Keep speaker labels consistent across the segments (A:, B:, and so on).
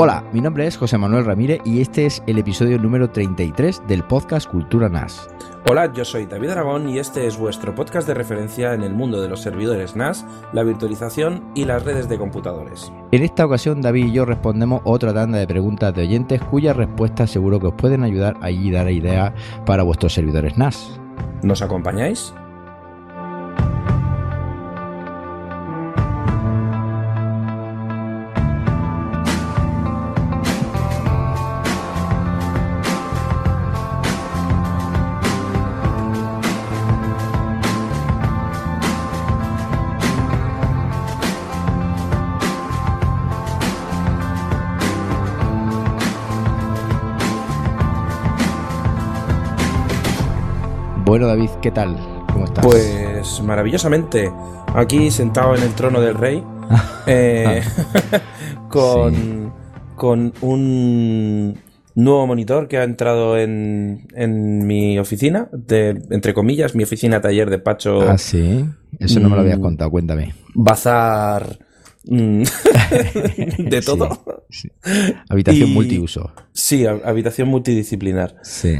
A: Hola, mi nombre es José Manuel Ramírez y este es el episodio número 33 del podcast Cultura NAS.
B: Hola, yo soy David Aragón y este es vuestro podcast de referencia en el mundo de los servidores NAS, la virtualización y las redes de computadores.
A: En esta ocasión, David y yo respondemos otra tanda de preguntas de oyentes cuyas respuestas seguro que os pueden ayudar a dar ideas para vuestros servidores NAS.
B: ¿Nos acompañáis?
A: Bueno, David, ¿qué tal? ¿Cómo estás?
B: Pues maravillosamente. Aquí sentado en el trono del rey. eh, con, con un nuevo monitor que ha entrado en, en mi oficina, de, entre comillas, mi oficina taller de Pacho.
A: Ah, sí. Eso no me lo habías contado, cuéntame.
B: Bazar. mm, de todo.
A: Sí, sí. Habitación
B: Y-
A: multiuso.
B: Sí, hab- habitación multidisciplinar.
A: Sí.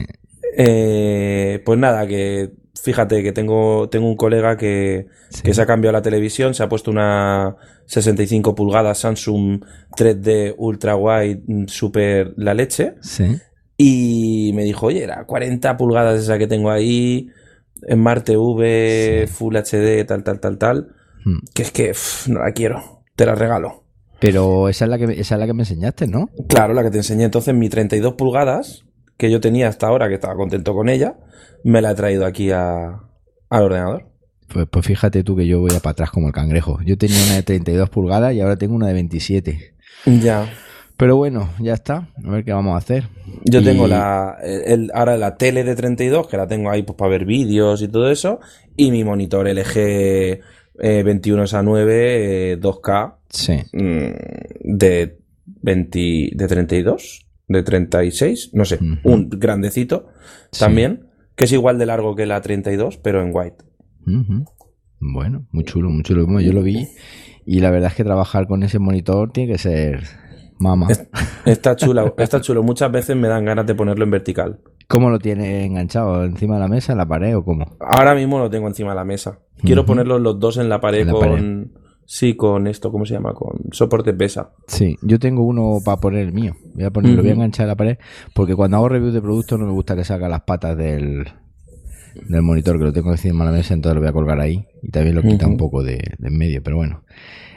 B: Eh, pues nada, que fíjate que tengo, tengo un colega que,
A: Sí.
B: que se ha cambiado la televisión, se ha puesto una 65 pulgadas Samsung 3D Ultra Wide mm, Super la leche
A: Sí.
B: y me dijo, oye, era 40 pulgadas esa que tengo ahí, en Smart TV,
A: Sí.
B: Full HD, tal, tal, tal, tal,
A: Hmm.
B: que es que pff, no la quiero, te la regalo.
A: Pero esa es la que esa es la que me enseñaste, ¿no?
B: Claro, la que te enseñé entonces, mi 32 pulgadas, que yo tenía hasta ahora, que estaba contento con ella, me la he traído aquí a, al ordenador.
A: Pues, pues fíjate tú que yo voy a para atrás como el cangrejo. Yo tenía una de 32 pulgadas y ahora tengo una de 27.
B: Ya.
A: Pero bueno, ya está. A ver qué vamos a hacer.
B: Yo
A: Y-
B: tengo la, el, ahora la tele de 32, que la tengo ahí pues para ver vídeos y todo eso, y mi monitor LG eh, 21 a 9 eh, 2K
A: Sí.
B: mm, de 20, de 32, de 36, no sé, un grandecito
A: Sí.
B: también, que es igual de largo que la 32, pero en white.
A: Bueno, muy chulo, muy chulo. Yo lo vi y la verdad es que trabajar con ese monitor tiene que ser mama.
B: Es- Está chulo, está chulo. Muchas veces me dan ganas de ponerlo en vertical.
A: ¿Cómo lo tiene enganchado? ¿Encima de la mesa, en la pared o cómo?
B: Ahora mismo lo tengo encima de la mesa. Quiero
A: Ujú.
B: ponerlos los dos en la pared
A: En la
B: con. Sí, con esto, ¿cómo se llama? Con soporte pesa.
A: Sí, yo tengo uno para poner el mío. Voy a poner, lo voy a enganchar a la pared porque cuando hago reviews de productos no me gusta que salga las patas del, del monitor, que lo tengo encima de la mesa, entonces lo voy a colgar ahí y también lo quita un poco de, de en medio, pero bueno,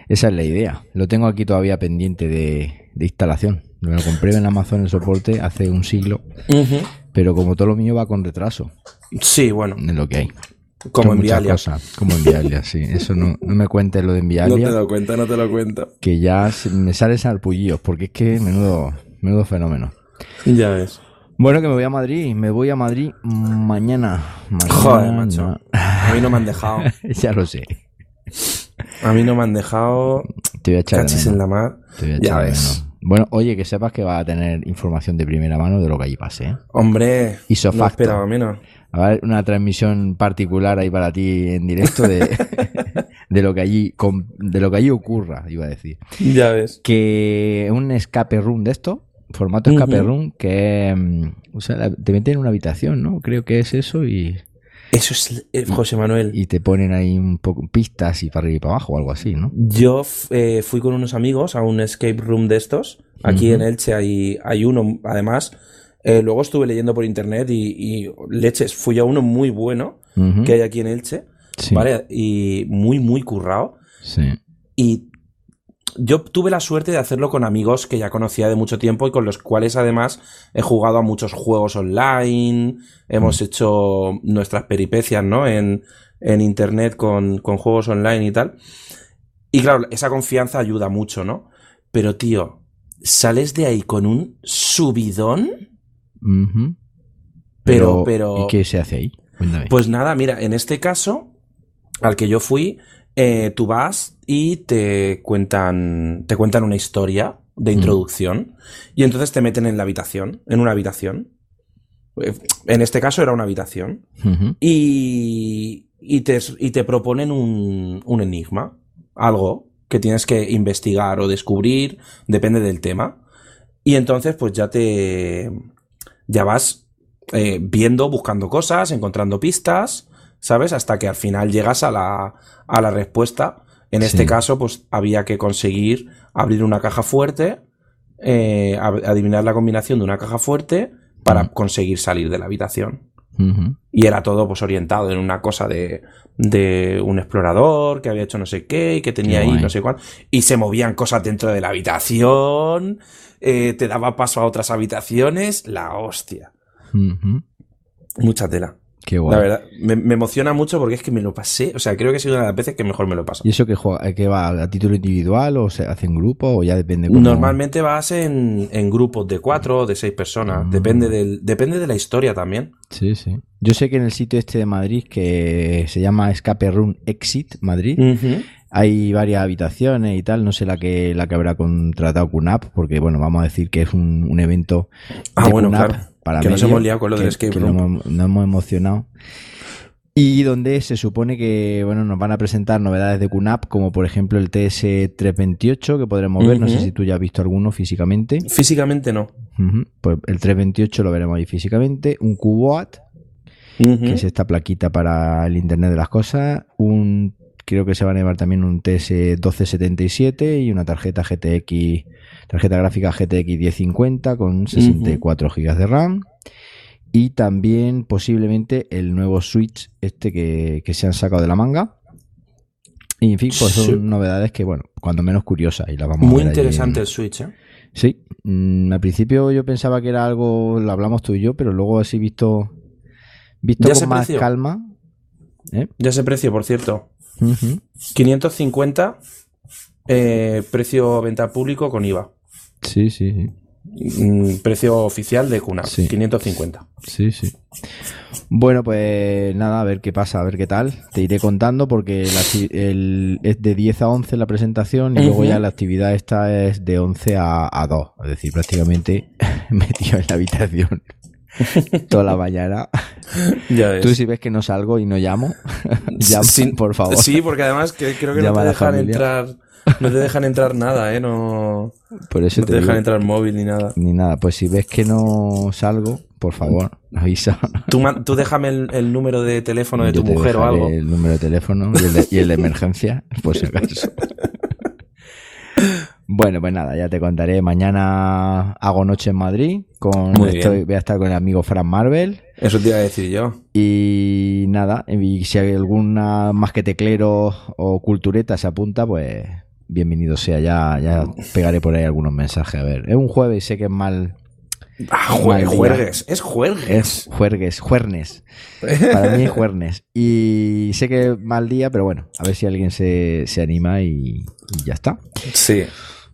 A: esa es la idea. Lo tengo aquí todavía pendiente de, de instalación. Me lo compré en Amazon el soporte hace un siglo, pero como todo lo mío va con retraso,
B: Sí, bueno,
A: es lo que hay.
B: Como en Vialia.
A: cosas, como en Vialia, sí. Eso no, no me cuentes lo de
B: No te lo cuento, no te lo cuento.
A: que ya me salen sarpullillos, porque es que menudo, menudo fenómeno.
B: Ya ves.
A: Bueno, que me voy a Madrid, me voy a Madrid mañana. Mañana,
B: Joder, macho. A mí no me han dejado.
A: ya lo sé.
B: A mí no me han dejado.
A: Te voy a echar
B: Cachis en la mar.
A: Te voy a
B: Ya
A: echar de
B: ves.
A: Bueno, oye, que sepas que va a tener información de primera mano de lo que allí pase. ¿eh?
B: Hombre,
A: Hizo
B: no esperaba menos.
A: Va a haber una transmisión particular ahí para ti en directo de, de lo que allí de lo que allí ocurra, iba a decir.
B: Ya ves.
A: Que un escape room de esto, formato escape room, que mm, o sea, te meten en una habitación, ¿no? Creo que es eso y,
B: Eso es eh, José Manuel.
A: y te ponen ahí un poco pistas y para arriba y para abajo o algo así, ¿no?
B: Yo eh, fui con unos amigos a un escape room de estos. Aquí en Elche hay, hay uno, además. Eh, luego estuve leyendo por internet y, y leches, fui a uno muy bueno que hay aquí en Elche,
A: Sí,
B: ¿vale? Y muy, muy currado.
A: sí.
B: Y yo tuve la suerte de hacerlo con amigos que ya conocía de mucho tiempo y con los cuales además he jugado a muchos juegos online, hemos hecho nuestras peripecias, ¿no? En, en internet con, con juegos online y tal. Y claro, esa confianza ayuda mucho, ¿no? Pero tío, sales de ahí con un subidón, pero, pero...
A: ¿Y qué se hace ahí? Cuéntame.
B: Pues nada, mira, en este caso, al que yo fui, eh, tú vas y te cuentan, te cuentan una historia de introducción y entonces te meten en la habitación, en una habitación. Eh, En este caso era una habitación y, y, te, y te proponen un, un enigma, algo que tienes que investigar o descubrir, depende del tema. Y entonces, pues ya te. Ya vas eh, viendo, buscando cosas, encontrando pistas, ¿sabes? Hasta que al final llegas a la, a la respuesta. En este caso, pues había que conseguir abrir una caja fuerte, eh, adivinar la combinación de una caja fuerte para conseguir salir de la habitación. Y era todo pues orientado en una cosa de, de un explorador que había hecho no sé qué y que tenía ahí no sé cuál. Y se movían cosas dentro de la habitación, eh, te daba paso a otras habitaciones, la hostia. Mucha tela.
A: Qué guay.
B: La verdad, me, emociona mucho porque es que me lo pasé. O sea, creo que ha sido una de las veces que mejor me lo paso.
A: ¿Y eso que, juega, que va a título individual o se hace en grupo o ya depende?
B: Normalmente vas en, grupos de cuatro o de seis personas. Mm. Depende, del, depende de la historia también.
A: Sí, sí. Yo sé que en el sitio este de Madrid que se llama Escape Room Exit Madrid. Hay varias habitaciones y tal, no sé la que la que habrá contratado QNAP, porque bueno, vamos a decir que es un, evento
B: ah, bueno, claro para que nos hemos liado con lo del escape room.
A: Nos, hemos emocionado. Y donde se supone que bueno nos van a presentar novedades de QNAP, como por ejemplo el TS328, que podremos ver. No sé si tú ya has visto alguno físicamente.
B: Físicamente no.
A: Pues el 328 lo veremos ahí físicamente. Un QBOAT, que es esta plaquita para el Internet de las Cosas. Un creo que se va a llevar también un TS1277 y una tarjeta GTX tarjeta gráfica GTX 1050 con 64 GB de RAM y también posiblemente el nuevo Switch este que, se han sacado de la manga. Y en fin, pues son novedades que, bueno, cuando menos curiosas y las vamos
B: Muy interesante el Switch, ¿eh?
A: Sí, mm, al principio yo pensaba que era algo, lo hablamos tú y yo, pero luego así visto, visto con más calma.
B: ¿eh? Ya se precio, por cierto. 550 eh, precio venta público con IVA.
A: Sí, sí,
B: mm, Precio oficial de cuna, 550.
A: Sí, sí. Bueno, pues nada, a ver qué pasa, a ver qué tal. Te iré contando porque el, es de 10 a 11 la presentación y luego ya la actividad esta es de 11 a, 2. Es decir, prácticamente metido en la habitación toda la mañana. Tú si ves que no salgo y no llamo, llamo, por favor.
B: Sí, porque además creo que no te dejan entrar no te dejan entrar nada, ¿eh? No,
A: Por eso
B: te, dejan entrar móvil ni nada.
A: Ni nada. Pues si ves que no salgo, por favor, avisa.
B: Tú, tú déjame el, número de teléfono de tu mujer o algo.
A: El número de teléfono y el de, y el de emergencia, por si acaso. Bueno, pues nada, ya te contaré. Mañana hago noche en Madrid. Con voy a estar con el amigo Fran Marvel.
B: Eso te iba a decir yo.
A: Y nada, y si hay alguna más que teclero o cultureta se apunta, pues bienvenido sea. Ya, ya pegaré por ahí algunos mensajes. A ver, es un jueves y sé que es mal.
B: Ah, juergues, es juergues.
A: Es juergues, juernes. Para mí es juernes. Y sé que es mal día, pero bueno, a ver si alguien se, se anima y, y ya está.
B: Sí.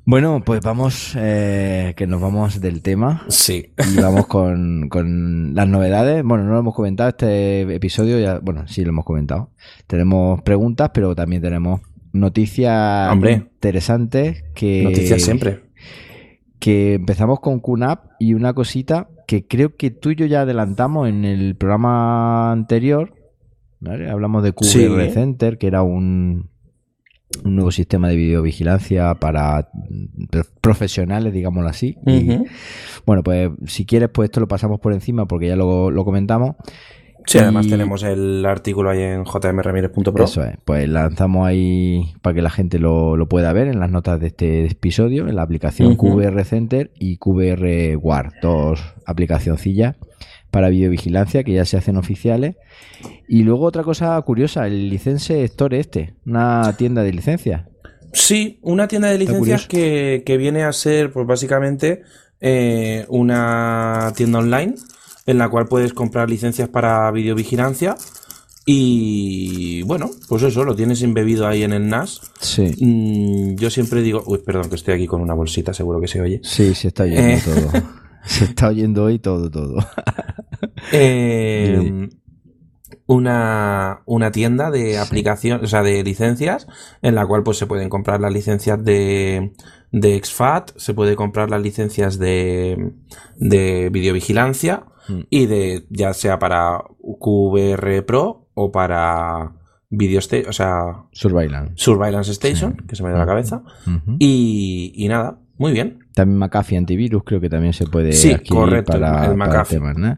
A: Bueno, pues vamos, eh, que nos vamos del tema.
B: Sí.
A: Y vamos con, con, las novedades. Bueno, no lo hemos comentado este episodio, ya, bueno, sí lo hemos comentado. Tenemos preguntas, pero también tenemos noticias interesantes que...
B: Noticias siempre.
A: Que empezamos con QNAP y una cosita que creo que tú y yo ya adelantamos en el programa anterior. Hablamos de QR Center, que era un, un nuevo sistema de videovigilancia para profesionales, digámoslo así. Y bueno, pues si quieres, pues esto lo pasamos por encima porque ya lo, lo comentamos.
B: Sí, además tenemos el artículo ahí en jmramirez.pro.
A: Eso es, pues lanzamos ahí para que la gente lo, lo, pueda ver en las notas de este episodio, en la aplicación QR Center y QR Guard, dos aplicacioncillas para videovigilancia que ya se hacen oficiales. Y luego otra cosa curiosa, el License Store este, una tienda de licencias.
B: Sí, una tienda de licencias que, viene a ser, pues básicamente, eh, una tienda online en la cual puedes comprar licencias para videovigilancia. Y bueno, pues eso, lo tienes embebido ahí en el NAS.
A: Sí.
B: Mm, yo siempre digo, uy, perdón, que estoy aquí con una bolsita, seguro que se oye.
A: Sí, se está oyendo eh. todo. Se está oyendo hoy todo, todo.
B: Eh, una, una, tienda de aplicación, o sea, de licencias, en la cual pues se pueden comprar las licencias de, de XFAT, se puede comprar las licencias de, de videovigilancia mm. y de, ya sea para QVR Pro o para Video o sea,
A: Surveillance.
B: Surveillance Station, que se me da la cabeza. y, y nada, Muy bien.
A: También McAfee Antivirus creo que también se puede
B: sí,
A: adquirir
B: correcto,
A: para,
B: el
A: para
B: McAfee.
A: temas, ¿no?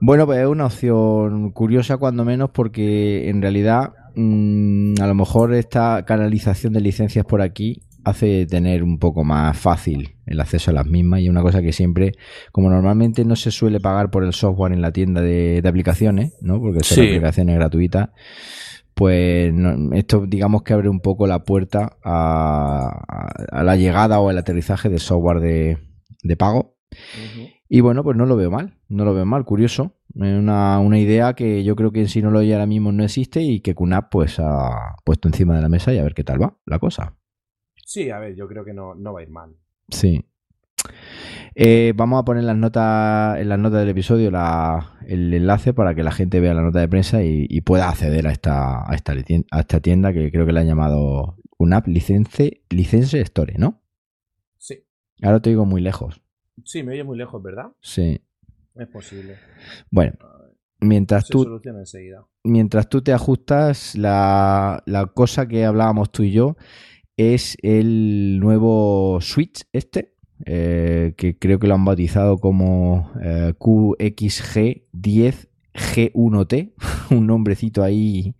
A: Bueno, pues es una opción curiosa cuando menos porque en realidad mm, a lo mejor esta canalización de licencias por aquí hace tener un poco más fácil el acceso a las mismas y una cosa que siempre, como normalmente no se suele pagar por el software en la tienda de, de aplicaciones, ¿no? Porque son
B: Sí.
A: aplicaciones gratuitas, pues no- esto digamos que abre un poco la puerta a, a- la llegada o el aterrizaje de software de, de pago. Y bueno, pues no lo veo mal, no lo veo mal, curioso. Una, una idea que yo creo que en sí no lo hay ahora mismo no existe y que QNAP pues ha puesto encima de la mesa y a ver qué tal va la cosa.
B: Sí, a ver, yo creo que no, no va a ir mal.
A: Sí. Eh, vamos a poner las notas, en las notas del episodio la- el enlace para que la gente vea la nota de prensa y, y pueda acceder a esta, a, esta, a esta tienda que creo que la han llamado UNAP License, License Store, ¿no?
B: Sí.
A: Ahora te digo muy lejos.
B: Sí, me oye muy lejos, ¿verdad?
A: Sí.
B: Es posible.
A: Bueno, mientras
B: Se
A: tú, mientras tú te ajustas, la, la cosa que hablábamos tú y yo es el nuevo Switch este, eh, que creo que lo han bautizado como eh, QXG10G1T, un nombrecito ahí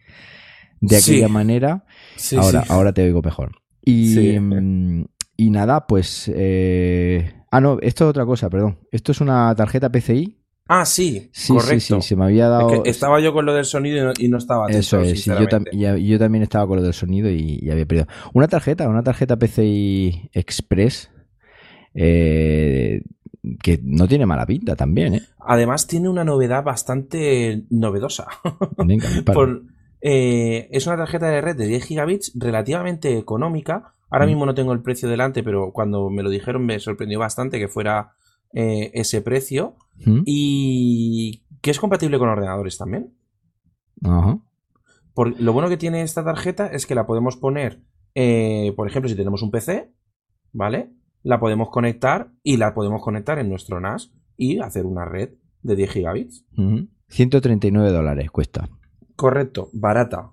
A: de
B: Sí.
A: aquella manera.
B: Sí,
A: ahora,
B: sí.
A: ahora te oigo mejor. Y, mm, y nada, pues... eh, Ah, no, esto es otra cosa, perdón. Esto es una tarjeta PCI.
B: Ah, sí,
A: Sí,
B: correcto.
A: sí, sí, se me había dado...
B: Es que estaba yo con lo del sonido y no, y no estaba atento,
A: Eso es, yo, tam- yo también estaba con lo del sonido y, y había perdido. Una tarjeta, una tarjeta PCI Express eh, que no tiene mala pinta también, ¿eh?
B: Además, tiene una novedad bastante novedosa.
A: Venga, dispara.
B: Por- eh, es una tarjeta de red de 10 gigabits relativamente económica. Ahora
A: Mm.
B: mismo no tengo el precio delante, pero cuando me lo dijeron me sorprendió bastante que fuera eh, ese precio.
A: ¿Mm?
B: Y que es compatible con ordenadores también.
A: Ajá.
B: Por, lo bueno que tiene esta tarjeta es que la podemos poner, eh, por ejemplo, si tenemos un PC, ¿vale? La podemos conectar y la podemos conectar en nuestro NAS y hacer una red de 10 gigabits.
A: Ujú. 139 dólares cuesta.
B: Correcto, barata.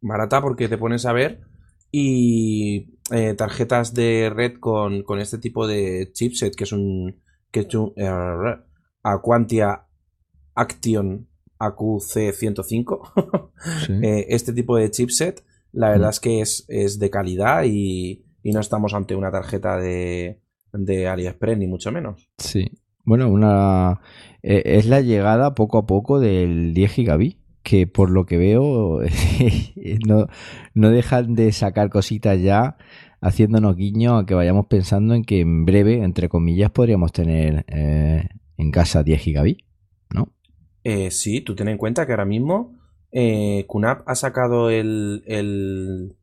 B: Barata porque te pones a ver y eh, tarjetas de red con, con este tipo de chipset que es un, que es un eh, Aquantia Action AQC105.
A: Sí.
B: Eh, este tipo de chipset, la verdad es que es, es de calidad y, y no estamos ante una tarjeta de, de AliExpress, ni mucho menos.
A: Sí. Bueno, una eh, es la llegada poco a poco del 10 gigabit, que por lo que veo no, no dejan de sacar cositas ya, haciéndonos guiño a que vayamos pensando en que en breve, entre comillas, podríamos tener eh, en casa 10 gigabit, ¿no?
B: Eh, sí, tú ten en cuenta que ahora mismo eh, QNAP ha sacado el, el,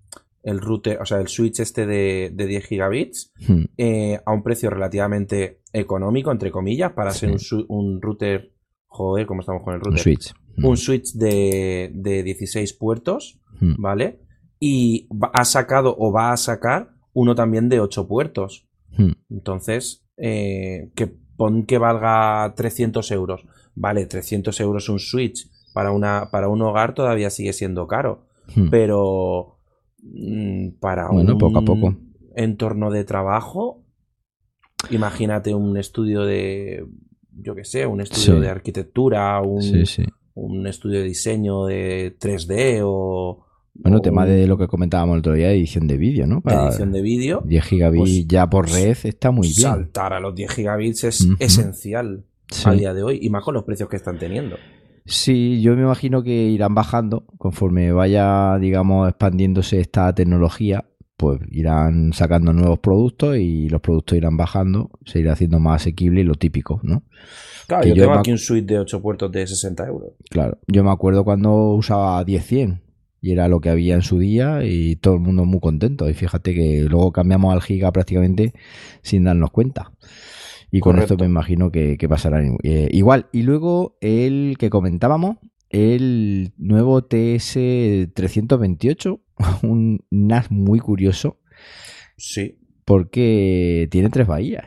B: el router, o sea, el switch este de, de 10 gigabits
A: Hmm,
B: eh, a un precio relativamente económico, entre comillas, para ser
A: Sí.
B: un, su- un router. Joder, ¿cómo estamos con el
A: Un
B: router?
A: switch. Hmm,
B: Un switch de, de 16 puertos,
A: hmm,
B: ¿vale? Y ha sacado o va a sacar uno también de 8 puertos. Entonces, eh, que pon que valga 300 euros. Vale, 300 euros un switch para, una, para un hogar todavía sigue siendo caro. Pero para
A: Bueno,
B: un
A: poco a poco.
B: entorno de trabajo, imagínate un estudio de, yo qué sé, un estudio
A: Sí.
B: de arquitectura, un,
A: Sí, sí.
B: un estudio de diseño de 3D o,
A: Bueno,
B: o
A: tema de lo que comentábamos el otro día, edición de vídeo, ¿no? Para
B: edición de vídeo.
A: 10 gigabit
B: pues,
A: ya por red está muy bien.
B: Saltar a los 10 gigabits es esencial a día de hoy y más con los precios que están teniendo.
A: Sí, yo me imagino que irán bajando conforme vaya, digamos, expandiéndose esta tecnología, pues irán sacando nuevos productos y los productos irán bajando, se irá haciendo más asequible y lo típico, ¿no?
B: Claro,
A: Que
B: yo, tengo aquí un suite de 8 puertos de 60 euros.
A: Claro, yo me acuerdo cuando usaba 10-100 y era lo que había en su día y todo el mundo muy contento. Y fíjate que luego cambiamos al giga prácticamente sin darnos cuenta. Y con
B: Correcto.
A: esto me imagino que, que pasará eh, igual. Y luego el que comentábamos, el nuevo TS328, un NAS muy curioso
B: Sí.
A: porque tiene tres bahías.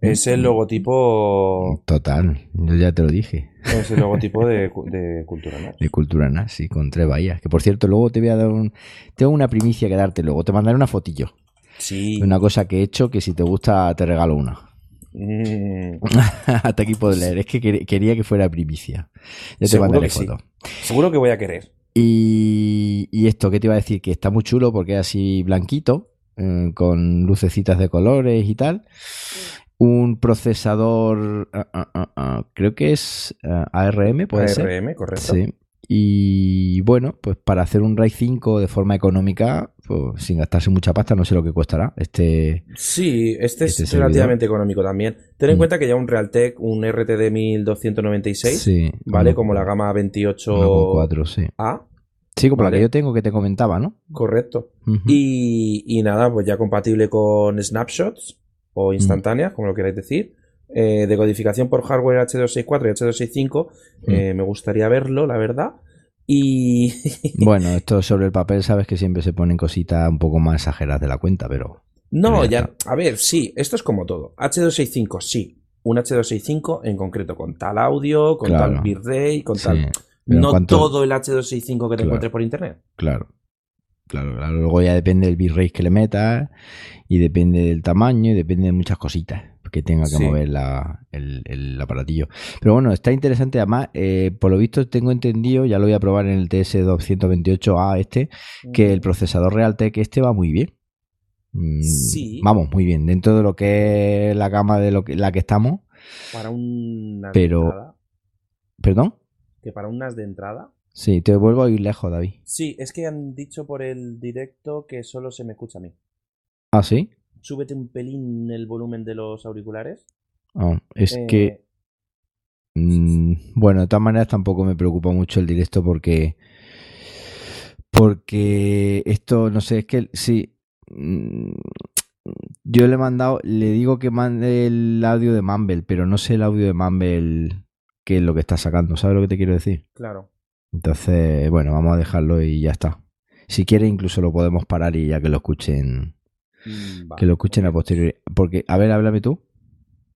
B: Es el logotipo.
A: Total, yo ya te lo dije.
B: Es el logotipo de, cu- de Cultura NAS.
A: De cultura nazi con tres bahías. Que por cierto, luego te voy a dar un. Tengo una primicia que darte luego. Te mandaré una fotillo.
B: Sí.
A: Una cosa que he hecho que si te gusta te regalo una. Mm. Hasta aquí puedo leer. Es que quería que fuera primicia. Ya te mandaré foto.
B: Seguro que voy a querer.
A: Y, y, esto, ¿qué te iba a decir? Que está muy chulo porque es así blanquito, eh, con lucecitas de colores y tal. Un procesador, ah, ah, ah, creo que es ARM, puede ser.
B: ARM, correcto.
A: Sí. Y bueno, pues para hacer un RAID 5 de forma económica, pues sin gastarse mucha pasta, no sé lo que costará. Este.
B: Sí, este, es este relativamente económico también. Ten en mm. cuenta que ya un Realtek, un RTD 1296, ¿vale? Como la gama 28
A: sí.
B: A.
A: Sí, como la que yo tengo que te comentaba, ¿no?
B: Correcto. y, y, nada, pues ya compatible con snapshots o instantáneas, como lo queráis decir. Eh, de codificación por hardware H264 y H265. Mm. Eh, me gustaría verlo, la verdad. Y.
A: bueno, esto sobre el papel, sabes que siempre se ponen cositas un poco más exageradas de la cuenta, pero.
B: No, ya. A ver, sí, esto es como todo. H265, sí. Un H265 en concreto, con tal audio, con tal bitrate, con tal. No todo el H265 que te encuentres por internet.
A: Claro. Claro, claro. Luego ya depende del bitrate que le metas, y depende del tamaño, y depende de muchas cositas que tenga que mover el, aparatillo. Pero bueno, está interesante. Además, eh, por lo visto tengo entendido, ya lo voy a probar en el TS228A este, que el procesador Realtek este va muy bien. Mm, sí. Vamos, muy bien. Dentro de lo que es la gama de lo que, la que estamos.
B: Para un
A: Pero... ¿Perdón?
B: Que para un NAS de entrada.
A: Sí, te vuelvo a ir lejos, David.
B: Sí, es que han dicho por el directo que solo se me escucha a mí.
A: ¿Ah, sí?
B: súbete un pelín el volumen de los auriculares.
A: Ah, es eh, que. Mm, bueno, de todas maneras tampoco me preocupa mucho el directo porque. Porque esto, no sé, es que sí. Mm, yo le he mandado, le digo que mande el audio de Mumble, pero no sé el audio de Mumble que es lo que está sacando. ¿Sabes lo que te quiero decir?
B: Claro.
A: Entonces, bueno, vamos a dejarlo y ya está. Si quiere, incluso lo podemos parar y ya que lo escuchen Mm, que lo escuchen a posteriori. Porque, a ver, háblame tú.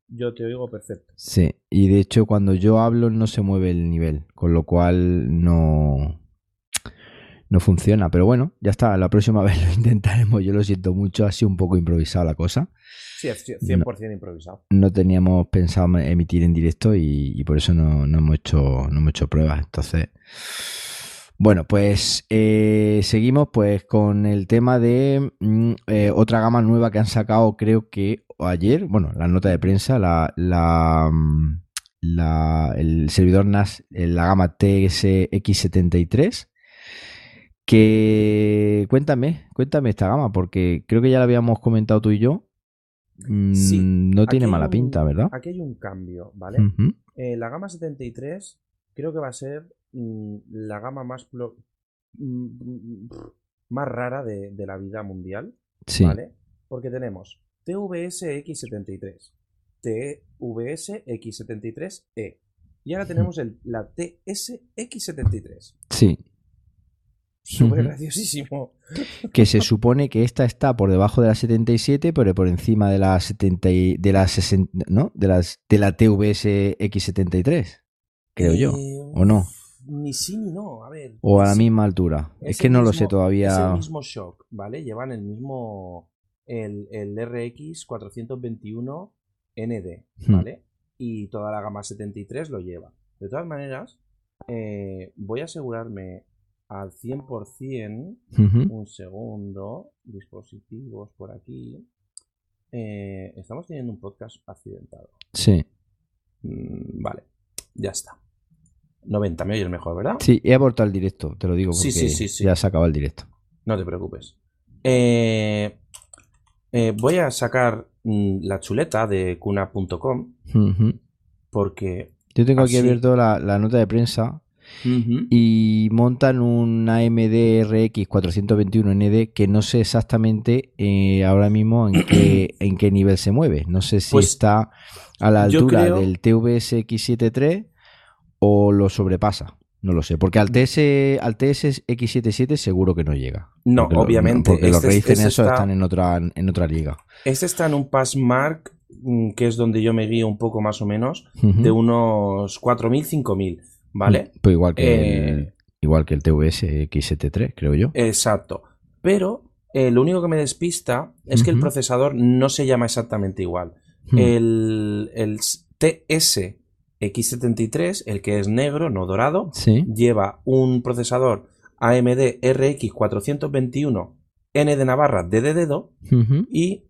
B: Yo te oigo perfecto.
A: Sí, y de hecho cuando yo hablo no se mueve el nivel, con lo cual no, no funciona. Pero bueno, ya está, la próxima vez lo intentaremos. Yo lo siento mucho, ha sido un poco improvisada la cosa.
B: Sí, 100% improvisado.
A: No teníamos pensado emitir en directo y, por eso no, no, hemos hecho, no hemos hecho pruebas. Entonces, bueno, pues eh, seguimos pues con el tema de mm, eh, otra gama nueva que han sacado creo que ayer, bueno, la nota de prensa, la, la, mm, el servidor NAS, eh, la gama TSX73, que cuéntame, cuéntame esta gama, porque creo que ya la habíamos comentado tú y yo. Mm, no tiene mala pinta, ¿verdad?
B: Aquí hay un cambio, ¿vale? la gama 73 creo que va a ser Mm, la gama más, mm, más rara de, la vida mundial. ¿Vale? Porque tenemos TVS X73, TVS X73E. Y ahora tenemos el, la TS X73.
A: Sí.
B: Súper graciosísimo.
A: Que se supone que esta está por debajo de la 77, pero por encima de la 70 de la 60, ¿no? De las de la TVS X73, creo yo, ¿o no?
B: Ni sí ni no, a ver.
A: O a la misma altura. Es, que no lo sé todavía. Es
B: el mismo shock, ¿vale? Llevan el mismo. El, el RX 421 ND, ¿vale? Y toda la gama 73 lo lleva. De todas maneras, eh, voy a asegurarme al 100%. Un segundo. Dispositivos por aquí. Eh, estamos teniendo un podcast accidentado.
A: Sí.
B: Mm, vale, ya está. 90, me oyes mejor, ¿verdad?
A: Sí, he abortado el directo, te lo digo, porque sí, sí, sí, ya se acaba el directo.
B: No te preocupes. Eh, eh, voy a sacar mm, la chuleta de cuna.com porque...
A: Yo tengo aquí abierto la, nota de prensa y montan un AMD RX 421 ND que no sé exactamente eh, ahora mismo en qué, en qué nivel se mueve. No sé si pues está a la altura del TVS X73 o lo sobrepasa. No lo sé, porque al TS, al TS X77 seguro que no llega.
B: No, obviamente.
A: porque los Razer este, este eso están en otra, en otra liga.
B: Este está en un Passmark, mm, que es donde yo me guío un poco más o menos, de unos 4.000, 5.000, ¿vale?
A: Pues igual que, el, eh, igual que el TVS X73, creo yo.
B: Exacto. Pero eh, lo único que me despista es que el procesador no se llama exactamente igual. Hmm. El, el TS X73, el que es negro, no dorado, lleva un procesador AMD RX 421 N de Navarra D de dedo y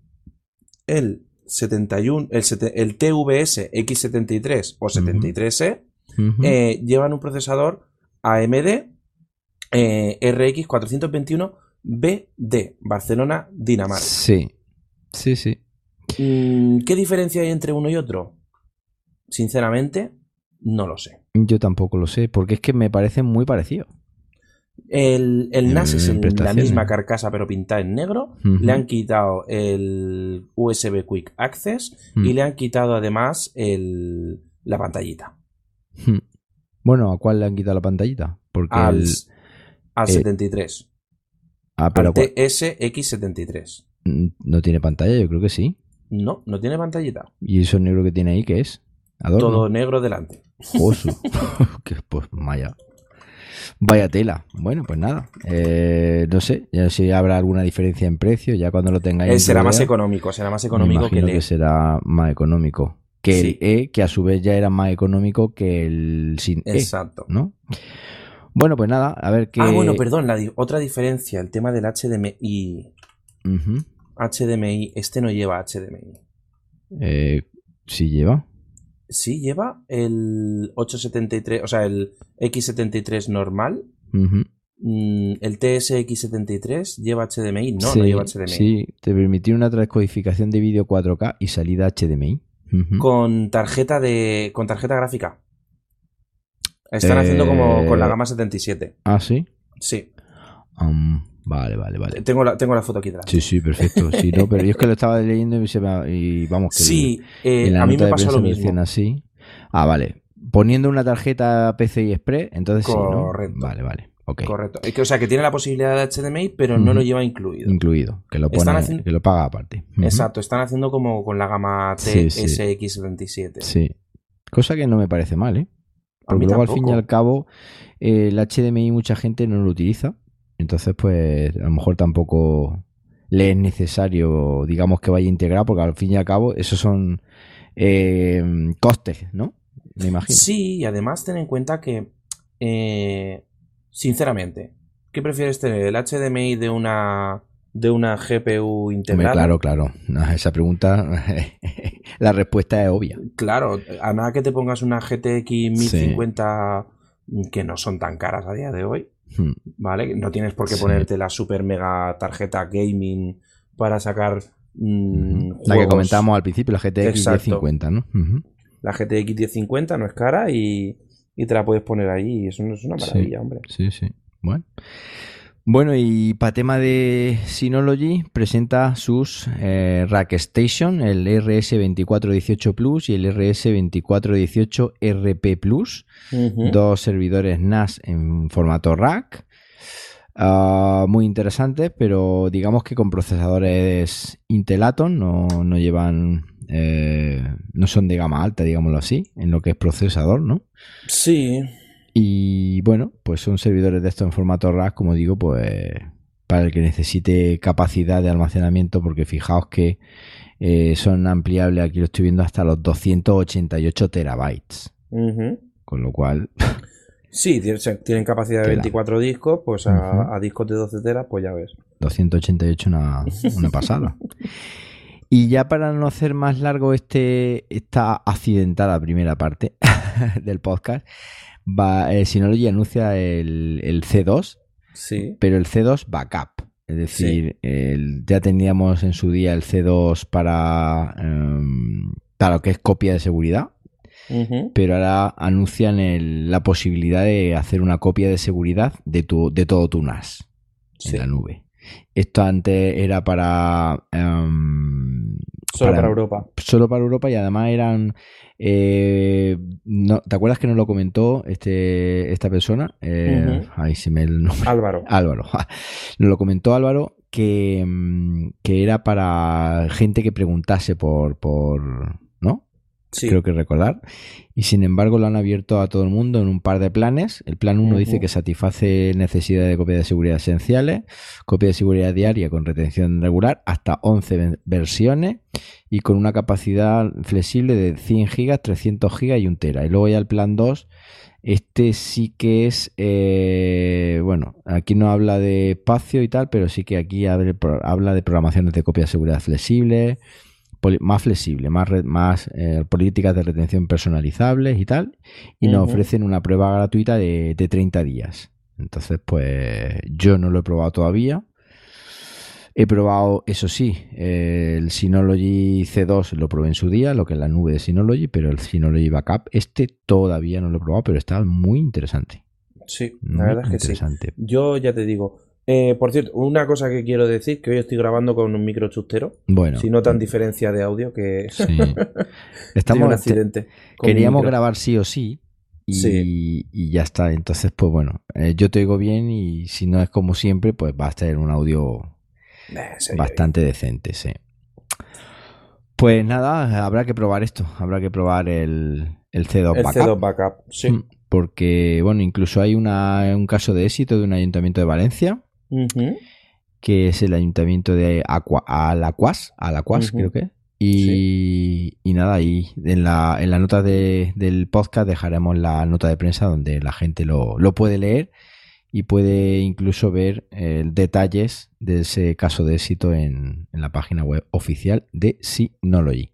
B: el 71, el, el TVS X73 o 73E eh, llevan un procesador AMD eh, RX 421 BD, Barcelona, Dinamarca.
A: Sí, sí, sí.
B: Mm, ¿Qué diferencia hay entre uno y otro? Sinceramente, no lo sé.
A: Yo tampoco lo sé, porque es que me parecen muy parecidos.
B: El, el NAS es la misma carcasa pero pintada en negro. Le han quitado el USB Quick Access y le han quitado además el, la pantallita.
A: Bueno, ¿a cuál le han quitado la pantallita? Porque
B: al, al 73. Eh, ah, pero al TSX73.
A: Mm, ¿No tiene pantalla? Yo creo que sí.
B: No, no tiene pantallita.
A: ¿Y eso negro que tiene ahí qué es?
B: Todo negro delante.
A: Josu. pues vaya. Vaya tela. Bueno, pues nada. Eh, no sé, ya si habrá alguna diferencia en precio, ya cuando lo tengáis.
B: Eh, será más económico, será más económico que el
A: E. que será más económico que el E, que a su vez ya era más económico que el sin
B: E. Exacto.
A: ¿no? Bueno, pues nada, a ver qué.
B: Ah, bueno, perdón, la otra diferencia, el tema del HDMI. HDMI, este no lleva HDMI.
A: Eh, ¿Sí lleva?
B: Sí, lleva el 873, o sea, el X73 normal. Mm, el TSX73 lleva HDMI, no, no lleva HDMI.
A: Sí, te permitió una transcodificación de vídeo 4K y salida HDMI.
B: Con tarjeta de. con tarjeta gráfica. Están haciendo como con la eh, gama 77.
A: Ah, sí.
B: Sí.
A: vale, vale, vale.
B: Tengo la, tengo la foto aquí detrás.
A: Sí, sí, perfecto. Sí, no, pero yo es que lo estaba leyendo y, se y vamos que.
B: Sí, eh, a mí me pasa lo mismo.
A: Así. Ah, vale. Poniendo una tarjeta PCI Express, entonces sí, ¿no? Vale, vale.
B: Correcto. o sea, que tiene la posibilidad de HDMI, pero no lo lleva incluido.
A: Incluido, que lo, pone, que lo paga aparte.
B: Exacto, están haciendo como con la gama TSX27.
A: Sí, Cosa que no me parece mal, ¿eh? Porque luego, al fin y al cabo, el HDMI mucha gente no lo utiliza. Entonces, pues, a lo mejor tampoco le es necesario, digamos, que vaya integrado, porque al fin y al cabo, esos son eh, costes, ¿no? Me imagino.
B: Sí, y además ten en cuenta que eh, Sinceramente, ¿qué prefieres tener? ¿El HDMI de una de una GPU integrada?
A: claro, claro. esa pregunta, la respuesta es obvia.
B: Claro, a nada que te pongas una GTX 1050 que no son tan caras a día de hoy, hmm. ¿vale? No tienes por qué ponerte la super mega tarjeta gaming para sacar mm,
A: La que comentábamos al principio, la GTX 1050, ¿no?
B: La GTX 1050 no es cara y, y te la puedes poner ahí. Eso es una maravilla, hombre.
A: Sí, sí. Bueno. Bueno, y para tema de Synology, presenta sus eh, Rack Station, el RS2418 Plus y el RS2418 RP Plus, dos servidores NAS en formato rack. Ah, muy interesantes, pero digamos que con procesadores Intel Atom, no, no llevan eh, no son de gama alta, digámoslo así, en lo que es procesador, ¿no?
B: Sí.
A: Y bueno, pues son servidores de estos en formato RAS, como digo, pues para el que necesite capacidad de almacenamiento, porque fijaos que eh, son ampliables, aquí lo estoy viendo, hasta los 288 terabytes. Con lo cual...
B: Sí, tienen capacidad de 24 discos, pues a, discos de 12 teras, pues ya ves.
A: 288 una, una pasada. Y ya para no hacer más largo este, esta accidentada primera parte del podcast, va, eh, Synology anuncia el, C2,
B: sí.
A: pero el C2 backup. Es decir, ya teníamos en su día el C2 para, um, para lo que es copia de seguridad, pero ahora anuncian la posibilidad de hacer una copia de seguridad de, tu, de todo tu NAS en la nube. Esto antes era para...
B: Em, solo para, Europa.
A: Solo para Europa y además eran... Eh, no, ¿Te acuerdas que nos lo comentó este, esta persona? Eh, Ahí se me el nombre.
B: Álvaro.
A: Álvaro. Nos lo comentó Álvaro que, em, que era para gente que preguntase por, por creo que recordar. Y sin embargo lo han abierto a todo el mundo en un par de planes. El plan 1 dice que satisface necesidades de copia de seguridad esenciales, copia de seguridad diaria con retención regular, hasta 11 versiones y con una capacidad flexible de 100 GB, 300 GB y 1 tera. Y luego ya el plan 2 este sí que es, eh, bueno, aquí no habla de espacio y tal, pero sí que aquí habla de programaciones de copia de seguridad flexibles, más flexible, más, más eh, políticas de retención personalizables y tal, y nos ofrecen una prueba gratuita de, de 30 días. Entonces, pues yo no lo he probado todavía. He probado, eso sí, el Synology C2 lo probé en su día, lo que es la nube de Synology, pero el Synology Backup, este todavía no lo he probado, pero está muy interesante.
B: Sí, la verdad es que sí. Yo ya te digo, eh, por cierto, una cosa que quiero decir, que hoy estoy grabando con un micro chustero. Bueno. Si notan diferencia de audio, que sí.
A: Estamos un accidente. Queríamos grabar sí o sí. Y, ya está. Entonces, pues bueno, eh, yo te oigo bien y si no es como siempre, pues va a estar un audio eh, bastante decente, sí. Pues nada, habrá que probar esto. Habrá que probar el, el C2
B: el C2 Backup, sí. Mm,
A: porque, bueno, incluso hay una, un caso de éxito de un ayuntamiento de Valencia que es el ayuntamiento de Aqua, Alacuas, Alacuas creo que. Y, y nada, y en la, en la nota del podcast dejaremos la nota de prensa donde la gente lo, puede leer y puede incluso ver eh, detalles de ese caso de éxito en, en, la página web oficial de Synology.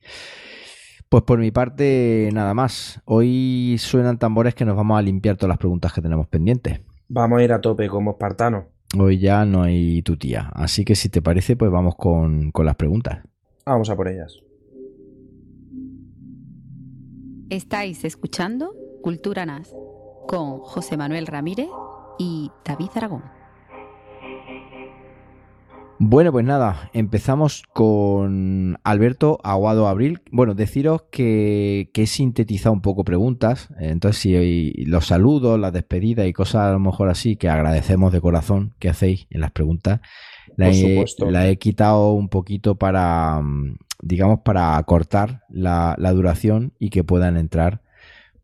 A: Pues por mi parte, nada más. Hoy suenan tambores que nos vamos a limpiar todas las preguntas que tenemos pendientes.
B: Vamos a ir a tope como espartanos.
A: Hoy ya no hay tu tía. Así que si te parece, pues vamos con, las preguntas.
B: Vamos a por ellas.
C: Estáis escuchando Cultura NAS con José Manuel Ramírez y David Aragón.
A: Bueno, pues nada, empezamos con Alberto Aguado Abril. Bueno, deciros que, he sintetizado un poco preguntas, entonces si los saludos, las despedidas y cosas a lo mejor así que agradecemos de corazón que hacéis en las preguntas, la, he, la he, quitado un poquito para, digamos, para cortar la, la duración y que puedan entrar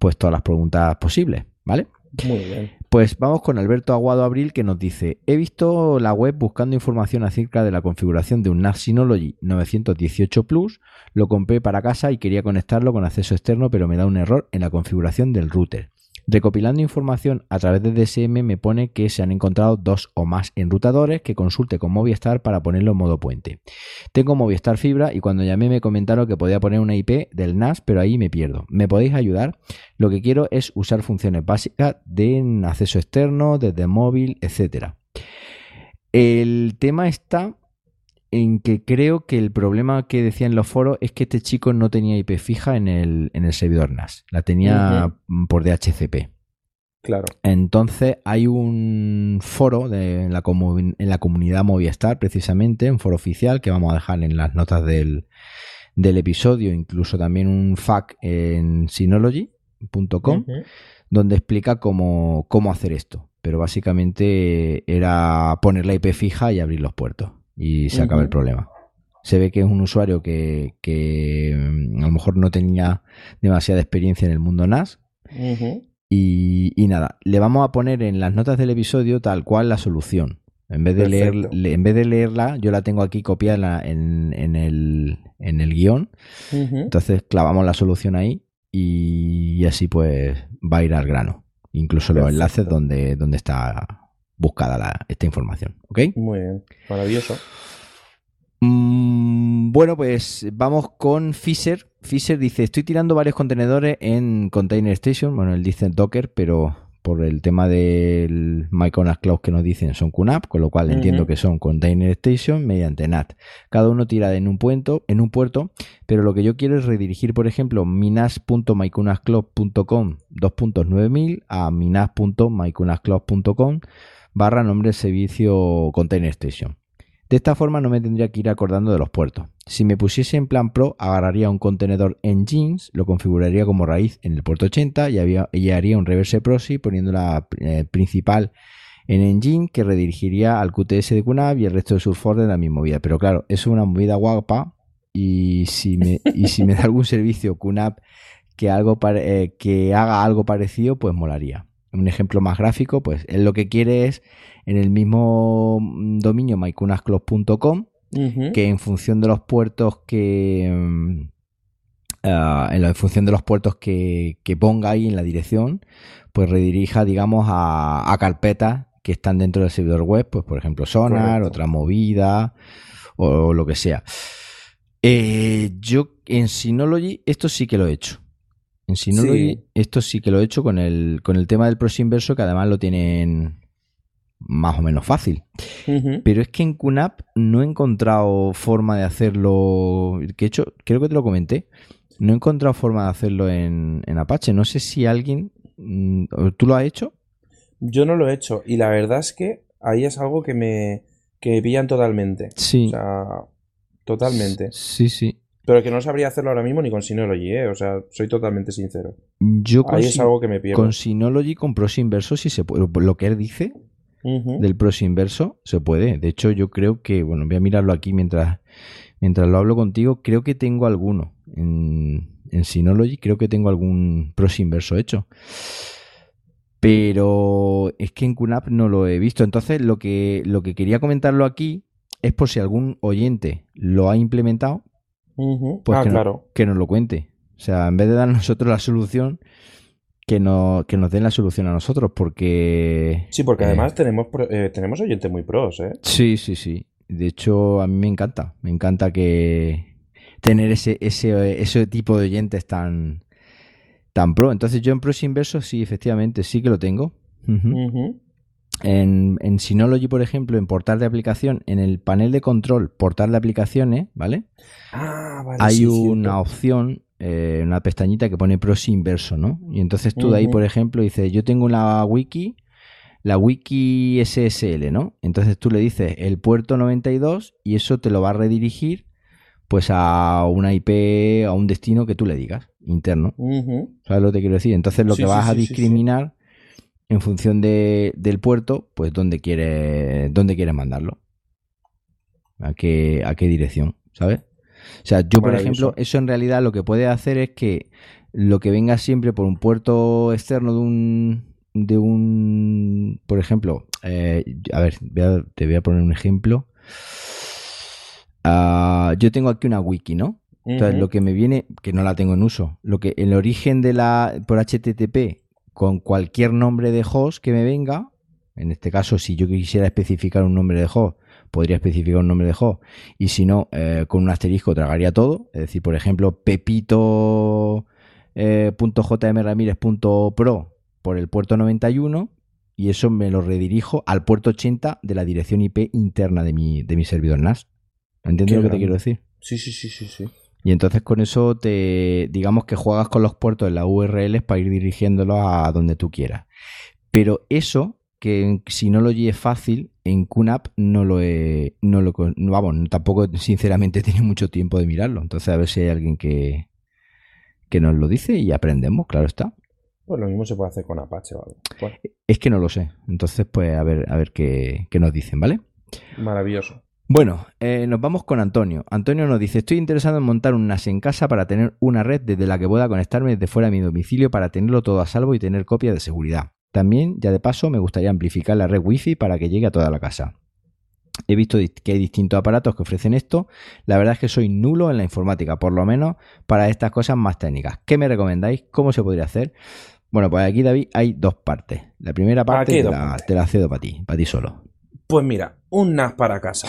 A: pues todas las preguntas posibles, ¿vale?
B: Muy bien.
A: Pues vamos con Alberto Aguado Abril que nos dice, he visto la web buscando información acerca de la configuración de un NAS Synology 918 Plus, lo compré para casa y quería conectarlo con acceso externo pero me da un error en la configuración del router. Recopilando información a través de DSM me pone que se han encontrado dos o más enrutadores que consulte con Movistar para ponerlo en modo puente. Tengo Movistar Fibra y cuando llamé me comentaron que podía poner una IP del NAS, pero ahí me pierdo. ¿Me podéis ayudar? Lo que quiero es usar funciones básicas de acceso externo, desde móvil, etc. El tema está en que creo que el problema que decían los foros es que este chico no tenía IP fija en el, en el servidor NAS, la tenía por DHCP.
B: Claro.
A: Entonces hay un foro de, en, la en, la comunidad Movistar, precisamente, un foro oficial que vamos a dejar en las notas del, episodio, incluso también un FAQ en Synology.com, donde explica cómo, cómo hacer esto. Pero básicamente era poner la IP fija y abrir los puertos y se acaba el problema. Se ve que es un usuario que, mm, a lo mejor no tenía demasiada experiencia en el mundo NAS. y, nada, le vamos a poner en las notas del episodio tal cual la solución. En vez de, leer, en vez de leerla, yo la tengo aquí copiada en, en, el, en el guion. Entonces clavamos la solución ahí y, así pues va a ir al grano. Incluso los enlaces donde, donde está buscada esta información. ¿Ok?
B: Muy bien, maravilloso.
A: Mm, bueno, pues vamos con Fisher. Fisher dice, estoy tirando varios contenedores en Container Station. Bueno, él dice Docker, pero por el tema del Myconas Cloud que nos dicen son QNAP, con lo cual entiendo que son Container Station mediante NAT. Cada uno tira en un, puerto, en un puerto, pero lo que yo quiero es redirigir, por ejemplo, minas.myconascloud.com 2.9000 a minas.myconascloud.com barra nombre servicio Container Station. De esta forma no me tendría que ir acordando de los puertos. Si me pusiese en plan Pro, agarraría un contenedor en Jeans, lo configuraría como raíz en el puerto 80 y, haría un reverse proxy poniendo la eh, principal en Engine que redirigiría al QTS de QNAP y el resto de sus folders de la misma movida. Pero claro, es una movida guapa y si me, y si me da algún servicio QNAP eh, que haga algo parecido, pues molaría. Un ejemplo más gráfico, pues él lo que quiere es en el mismo dominio mycunasclub.com que en función de los puertos que mm, ah, en la función de los puertos que, ponga ahí en la dirección, pues redirija, digamos, a, carpetas que están dentro del servidor web, pues por ejemplo Sonar, otra movida o, lo que sea. Eh, yo en Synology esto sí que lo he hecho. En Synology esto sí que lo he hecho con el, con el tema del Inverso, que además lo tienen más o menos fácil. Pero es que en QNAP no he encontrado forma de hacerlo. Que he hecho, creo que te lo comenté. No he encontrado forma de hacerlo en, Apache. No sé si alguien. Mm, ¿Tú lo has hecho?
B: Yo no lo he hecho. Y la verdad es que ahí es algo que me, que me pillan totalmente. Sí. O sea, totalmente.
A: Sí, sí.
B: Pero que no sabría hacerlo ahora mismo ni con Synology, ¿eh? O sea, soy totalmente sincero. Yo Ahí es algo que me pierdo.
A: Con Synology, con Pros Inverso, si se puede. Lo que él dice, del pros inverso, se puede. De hecho, yo creo que, bueno, voy a mirarlo aquí mientras, mientras lo hablo contigo. Creo que tengo alguno en, en Synology, creo que tengo algún pros inverso hecho. Pero es que en QNAP no lo he visto. Entonces, lo que, lo que quería comentarlo aquí es por si algún oyente lo ha implementado, pues ah, que, claro. que nos lo cuente. O sea, en vez de dar nosotros la solución, que, no, que nos den la solución a nosotros, porque...
B: Sí, porque además eh, tenemos, eh, tenemos oyentes muy pros, ¿eh?
A: Sí, sí, sí. De hecho, a mí me encanta. Me encanta que tener ese, ese, ese tipo de oyentes tan, tan pro. Entonces yo en pros inversos sí, efectivamente, sí que lo tengo. En, en, Synology, por ejemplo, en portal de aplicación, en el panel de control, portal de aplicaciones, ¿vale? Ah, vale Hay una opción eh, una pestañita que pone pros inverso, ¿no? Y entonces tú de ahí, por ejemplo, dices, yo tengo una wiki, la wiki SSL, ¿no? Entonces tú le dices el puerto 92 y eso te lo va a redirigir pues a una IP, a un destino que tú le digas, interno. ¿Sabes lo que te quiero decir? Entonces lo que vas a discriminar en función de, del puerto, pues dónde quieres, dónde quieres mandarlo. A qué, a qué dirección, ¿sabes? O sea, yo, por ejemplo, eso en realidad lo que puede hacer es que lo que venga siempre por un puerto externo de un, de un por ejemplo, eh, a ver, te voy a poner un ejemplo. Ah, yo tengo aquí una wiki, ¿no? Entonces, lo que me viene, que no la tengo en uso, lo que el origen de la por HTTP con cualquier nombre de host que me venga, en este caso, si yo quisiera especificar un nombre de host, podría especificar un nombre de host y si no, eh, con un asterisco tragaría todo. Es decir, por ejemplo, pepito.jmramírez.pro eh, por el puerto 91 y eso me lo redirijo al puerto 80 de la dirección IP interna de mi, de mi servidor NAS. ¿Entiendes lo que te quiero decir?
B: Sí, sí, sí, sí, sí.
A: Y entonces con eso te digamos que juegas con los puertos en las URLs para ir dirigiéndolos a donde tú quieras. Pero eso que en Synology es fácil, en QNAP no lo he, no lo, vamos, tampoco sinceramente tenido mucho tiempo de mirarlo. Entonces a ver si hay alguien que, que nos lo dice y aprendemos, claro está.
B: Pues lo mismo se puede hacer con Apache o algo.
A: Es que no lo sé. Entonces, pues a ver, a ver qué, nos dicen, ¿vale?
B: Maravilloso.
A: Bueno, eh, nos vamos con Antonio. Antonio nos dice, estoy interesado en montar un NAS en casa para tener una red desde la que pueda conectarme desde fuera de mi domicilio para tenerlo todo a salvo y tener copia de seguridad. También, ya de paso, me gustaría amplificar la red Wi-Fi para que llegue a toda la casa. He visto que hay distintos aparatos que ofrecen esto. La verdad es que soy nulo en la informática, por lo menos para estas cosas más técnicas. ¿Qué me recomendáis? ¿Cómo se podría hacer? Bueno, pues aquí, David, hay dos partes. La primera parte te la, te la, cedo para ti, para ti solo.
B: Pues mira, un NAS para casa.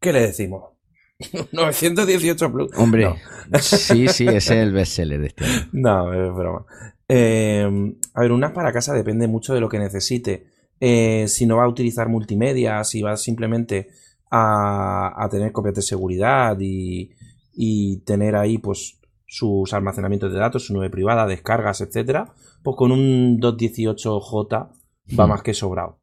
B: ¿Qué le decimos? 918 Plus.
A: Hombre, sí, sí, ese es el bestseller de este año.
B: No, es broma. Eh, a ver, una para casa depende mucho de lo que necesite. Eh, si no va a utilizar multimedia, si va simplemente a, tener copias de seguridad y, tener ahí pues sus almacenamientos de datos, su nube privada, descargas, etcétera, pues con un 218J va hmm. más que sobrado.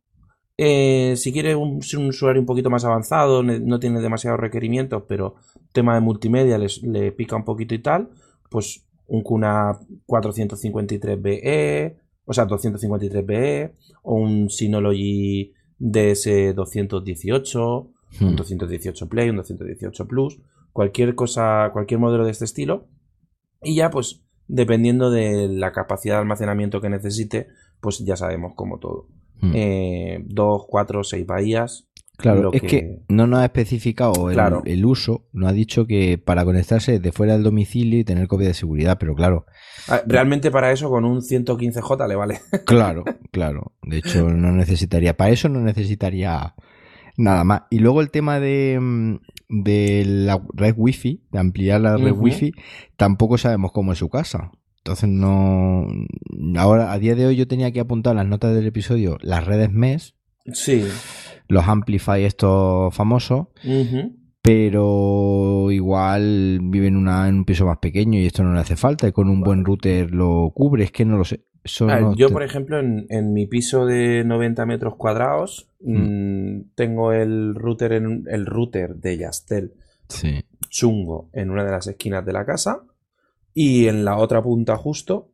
B: Eh, si quiere un, ser un usuario un poquito más avanzado, no tiene demasiados requerimientos, pero tema de multimedia le pica un poquito y tal, pues un QNAP 453BE, o sea, 253BE, o un Synology DS218, un 218 hmm. Play, un 218 Plus, cualquier cosa, cualquier modelo de este estilo. Y ya, pues, dependiendo de la capacidad de almacenamiento que necesite, pues ya sabemos como todo. Hmm. Eh, dos, cuatro, seis bahías.
A: Claro, es que... no nos ha especificado el, uso, no ha dicho que para conectarse de fuera del domicilio y tener copia de seguridad, pero claro.
B: Ah, realmente para eso con un 115J le vale.
A: Claro, claro. De hecho, no necesitaría, para eso no necesitaría nada más. Y luego el tema de, mm, de la red wifi, de ampliar la red wifi, tampoco sabemos cómo es su casa. Entonces no. Ahora, a día de hoy, yo tenía que apuntar las notas del episodio las redes MES.
B: Sí.
A: Los Amplify estos famosos. Pero igual vive en, una, en un piso más pequeño y esto no le hace falta. Y con un buen router lo cubre. Es que no lo sé.
B: yo, por ejemplo, en, mi piso de 90 metros cuadrados, mm. Mm, tengo el router en el router de Yastel
A: sí.
B: chungo en una de las esquinas de la casa. Y en la otra punta justo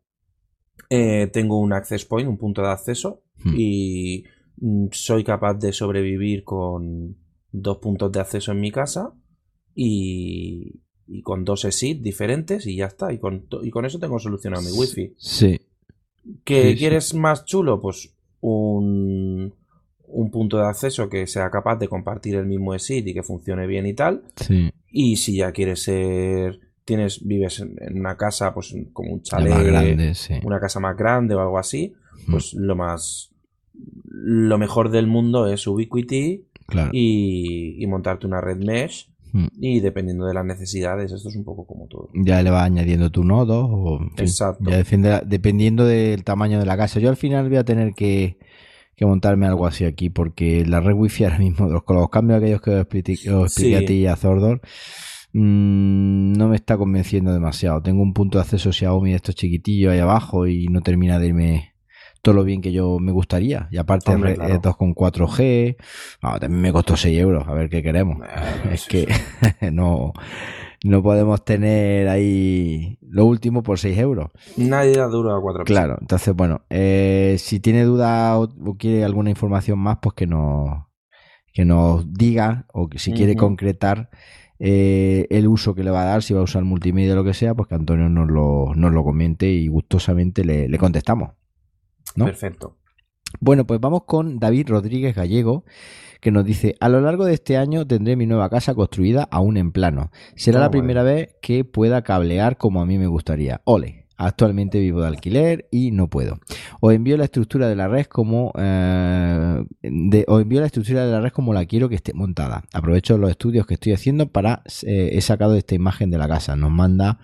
B: eh, tengo un access point, un punto de acceso. Hmm. Y mm, soy capaz de sobrevivir con dos puntos de acceso en mi casa. Y, con dos exit diferentes y ya está. Y con, y con eso tengo solucionado mi wifi.
A: Sí.
B: ¿Qué quieres más chulo? Pues un, un punto de acceso que sea capaz de compartir el mismo exit y que funcione bien y tal.
A: Sí.
B: Y si ya quieres ser tienes, vives en, una casa, pues como un chalet, una casa más grande o algo así, pues lo más lo mejor del mundo es Ubiquiti y, montarte una red mesh y dependiendo de las necesidades, esto es un poco como todo.
A: Ya le vas añadiendo tu nodo o
B: Exacto.
A: Ya dependiendo del tamaño de la casa. Yo al final voy a tener que, montarme algo así aquí porque la red wifi ahora mismo, con los cambios aquellos que os expliqué, a ti y a Zordor, Mm, no me está convenciendo demasiado. Tengo un punto de acceso Xiaomi de estos chiquitillos ahí abajo y no termina de irme todo lo bien que yo me gustaría. Y aparte es 2,4G. también me costó 6 euros. A ver qué queremos. es que no, no podemos tener ahí lo último por 6 euros.
B: Nadie da duro a 4
A: Claro, entonces bueno, eh, si tiene duda o, quiere alguna información más, pues que nos, que nos diga o que si quiere concretar eh, el uso que le va a dar, si va a usar multimedia o lo que sea, pues que Antonio nos lo, nos lo comente y gustosamente le, contestamos.
B: Perfecto.
A: Bueno, pues vamos con David Rodríguez Gallego, que nos dice, a lo largo de este año tendré mi nueva casa construida aún en plano. Será la primera vez que pueda cablear como a mí me gustaría. Ole. Actualmente vivo de alquiler y no puedo. Os envío la estructura de la red como eh, os envío la estructura de la red como la quiero que esté montada. Aprovecho los estudios que estoy haciendo para eh, he sacado esta imagen de la casa. Nos manda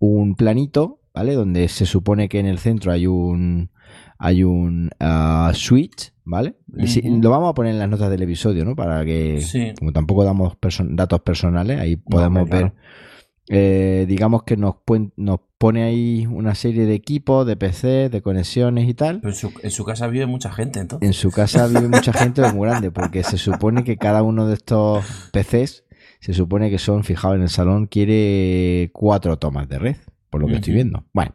A: un planito, ¿vale? Donde se supone que en el centro hay un hay un uh, switch, ¿vale? lo vamos a poner en las notas del episodio, ¿no? Para que, como tampoco damos datos personales, ahí podemos ver eh, digamos que nos, nos pone ahí una serie de equipos, de PC, de conexiones y tal.
B: Pero en su, casa vive mucha gente, entonces.
A: En su casa vive mucha gente, muy grande, porque se supone que cada uno de estos PCs, se supone que son, fijaos en el salón, quiere cuatro tomas de red, por lo que estoy viendo. Bueno.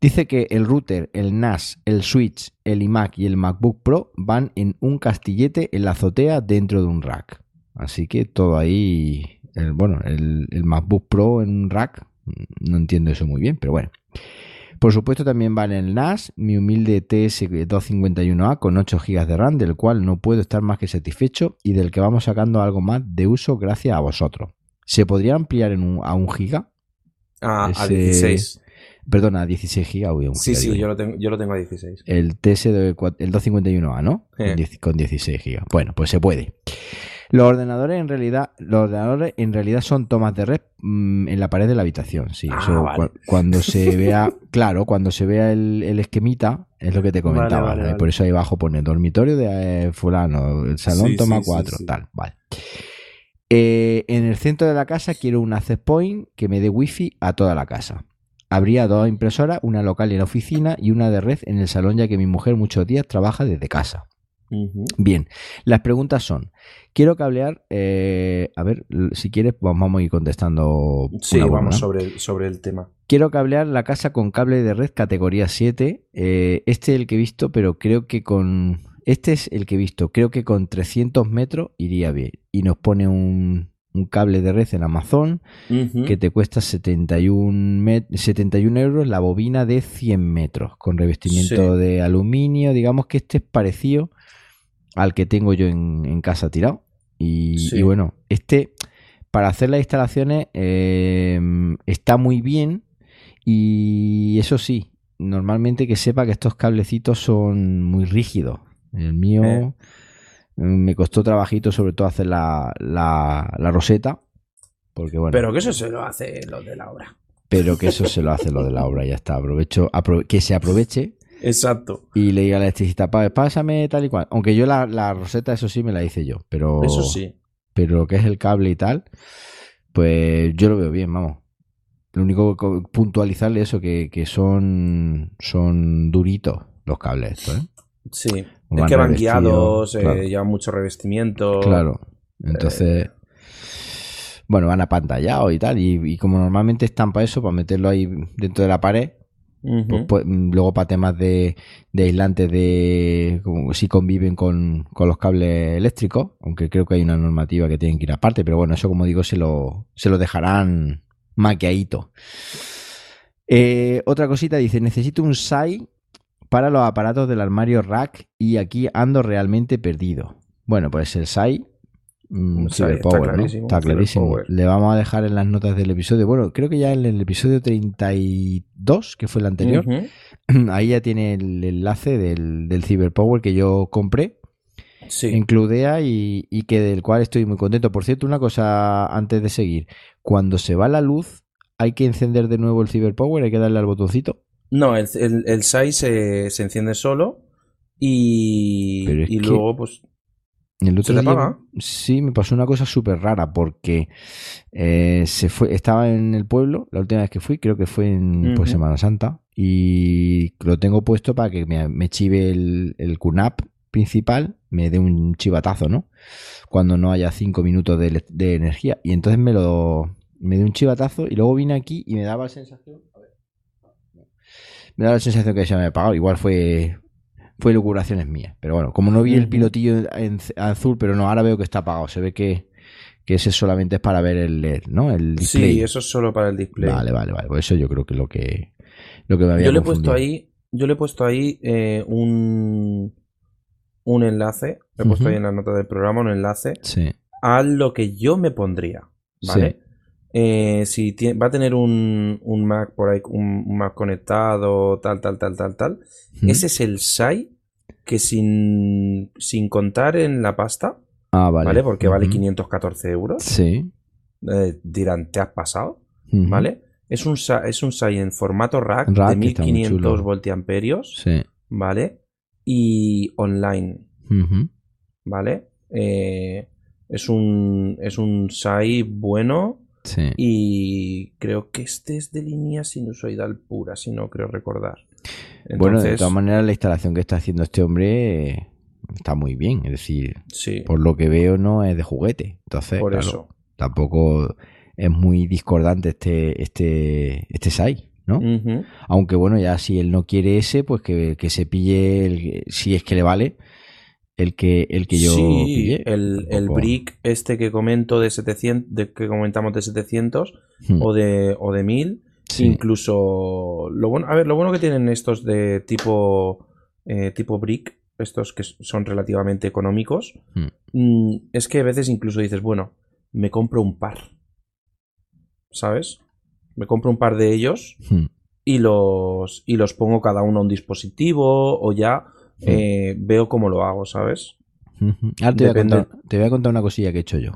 A: Dice que el router, el NAS, el Switch, el iMac y el MacBook Pro van en un castillete en la azotea dentro de un rack. Así que todo ahí el, bueno, el, el MacBook Pro en un rack, no entiendo eso muy bien, pero bueno. Por supuesto también va en el NAS, mi humilde TS251A con 8 GB de RAM, del cual no puedo estar más que satisfecho y del que vamos sacando algo más de uso gracias a vosotros. ¿Se podría ampliar en un, a un GB?
B: a 16.
A: Perdona, a 16 GB.
B: Sí, sí, yo lo, tengo, yo lo tengo a 16.
A: El TS el 251A, ¿no? Con 16 GB. Bueno, pues se puede. Los ordenadores en realidad, los ordenadores en realidad son tomas de red mm, en la pared de la habitación. Sí, ah, cuando se vea, claro, cuando se vea el, esquemita, es lo que te comentaba. Por eso ahí abajo pone dormitorio de eh, fulano, el salón toma cuatro, tal, vale. Eh, en el centro de la casa quiero un access point que me dé wifi a toda la casa. Habría dos impresoras, una local en la oficina y una de red en el salón, ya que mi mujer muchos días trabaja desde casa. Bien, las preguntas son, quiero cablear, eh, a ver, si quieres vamos a ir contestando.
B: Sí, vamos sobre, el, sobre el tema.
A: Quiero cablear la casa con cable de red categoría 7. Eh, este es el que he visto, pero creo que con... Este es el que he visto, creo que con 300 metros iría bien. Y nos pone un, un cable de red en Amazon que te cuesta 71, 71 euros la bobina de 100 metros con revestimiento de aluminio. Digamos que este es parecido al que tengo yo en, casa tirado. Y, bueno, este para hacer las instalaciones eh, está muy bien. Y eso sí, normalmente que sepa que estos cablecitos son muy rígidos. El mío. Eh. Me costó trabajito sobre todo hacer la, la, roseta. Porque bueno.
B: Pero que eso se lo hace lo de la obra.
A: Pero que eso se lo hace lo de la obra, ya está. Aprovecho, que se aproveche.
B: Exacto.
A: Y le diga a la electricista, pásame tal y cual. Aunque yo la, roseta, eso sí, me la hice yo. Pero.
B: Eso sí.
A: Pero lo que es el cable y tal, pues yo lo veo bien, vamos. Lo único que puntualizarle eso, que, que son, son duritos los cables estos, ¿eh?
B: Sí, es que van guiados, eh, llevan mucho revestimiento.
A: Claro, entonces... Eh, bueno, van apantallados y tal, y, como normalmente están para eso, para meterlo ahí dentro de la pared, pues, pues, luego para temas de, de aislantes de si conviven con, los cables eléctricos, aunque creo que hay una normativa que tienen que ir aparte, pero bueno, eso como digo se lo, se lo dejarán maquiadito. Eh, otra cosita dice, necesito un SAI para los aparatos del armario rack y aquí ando realmente perdido. Bueno, pues el SAI mm, está clarísimo, Está clarísimo. Le vamos a dejar en las notas del episodio. Bueno, creo que ya en el episodio 32, que fue el anterior, ahí ya tiene el enlace del, del Cyberpower que yo compré. en Cludea y, y, que del cual estoy muy contento. Por cierto, una cosa antes de seguir. Cuando se va la luz, hay que encender de nuevo el Cyberpower, hay que darle al botoncito.
B: No, el, el, SAI se, enciende solo y, y luego pues...
A: El otro ¿Se sí, me pasó una cosa súper rara porque eh, se fue, estaba en el pueblo la última vez que fui, creo que fue en pues, Semana Santa, y lo tengo puesto para que me, chive el, el QNAP principal, me dé un chivatazo, ¿no? Cuando no haya cinco minutos de, de energía. Y entonces me lo me dio un chivatazo y luego vine aquí y me daba la sensación me da la sensación que se me ha apagado. Igual fue fue locuraciones mías. Pero bueno, como no vi el pilotillo en azul, pero no, ahora veo que está apagado. Se ve que, ese solamente es para ver el LED, ¿no? El
B: display. Sí, eso es solo para el display.
A: Vale, vale, vale. Pues eso yo creo que es lo que, lo que me había
B: Yo le he puesto ahí, yo le he puesto ahí eh, un, un enlace. Le he puesto ahí en la nota del programa un enlace a lo que yo me pondría. ¿Vale? Eh, si va a tener un, un, Mac por ahí, un, Mac conectado, tal, tal, tal, tal, tal. Ese es el SAI que sin, sin contar en la pasta,
A: ah, vale.
B: Porque vale 514 euros.
A: Sí.
B: Eh, dirán, ¿te has pasado? ¿Vale? Es un, es un SAI en formato rack, de 1500 voltiamperios.
A: Sí.
B: ¿Vale? Y online. ¿Vale? Eh, es un, es un SAI bueno y creo que este es de línea sinusoidal pura, si no creo recordar.
A: Bueno, de todas maneras, la instalación que está haciendo este hombre eh, está muy bien. Es decir, por lo que veo, no es de juguete. Entonces, por eso. tampoco es muy discordante este, este, este SAI. ¿no? Aunque bueno, ya si él no quiere ese, pues que, que se pille, el, si es que le vale, el que, el que yo
B: sí, El, el brick este que comento de 700, de, que comentamos de 700 hmm. o, de, o de 1000. Incluso, lo bueno, a ver, lo bueno que tienen estos de tipo, eh, tipo brick, estos que son relativamente económicos, hmm. mm, es que a veces incluso dices, bueno, me compro un par. ¿Sabes? Me compro un par de ellos hmm. y, los, y los pongo cada uno a un dispositivo o ya eh, veo cómo lo hago, ¿sabes?
A: Ahora te, voy a contar, una cosilla que he hecho yo.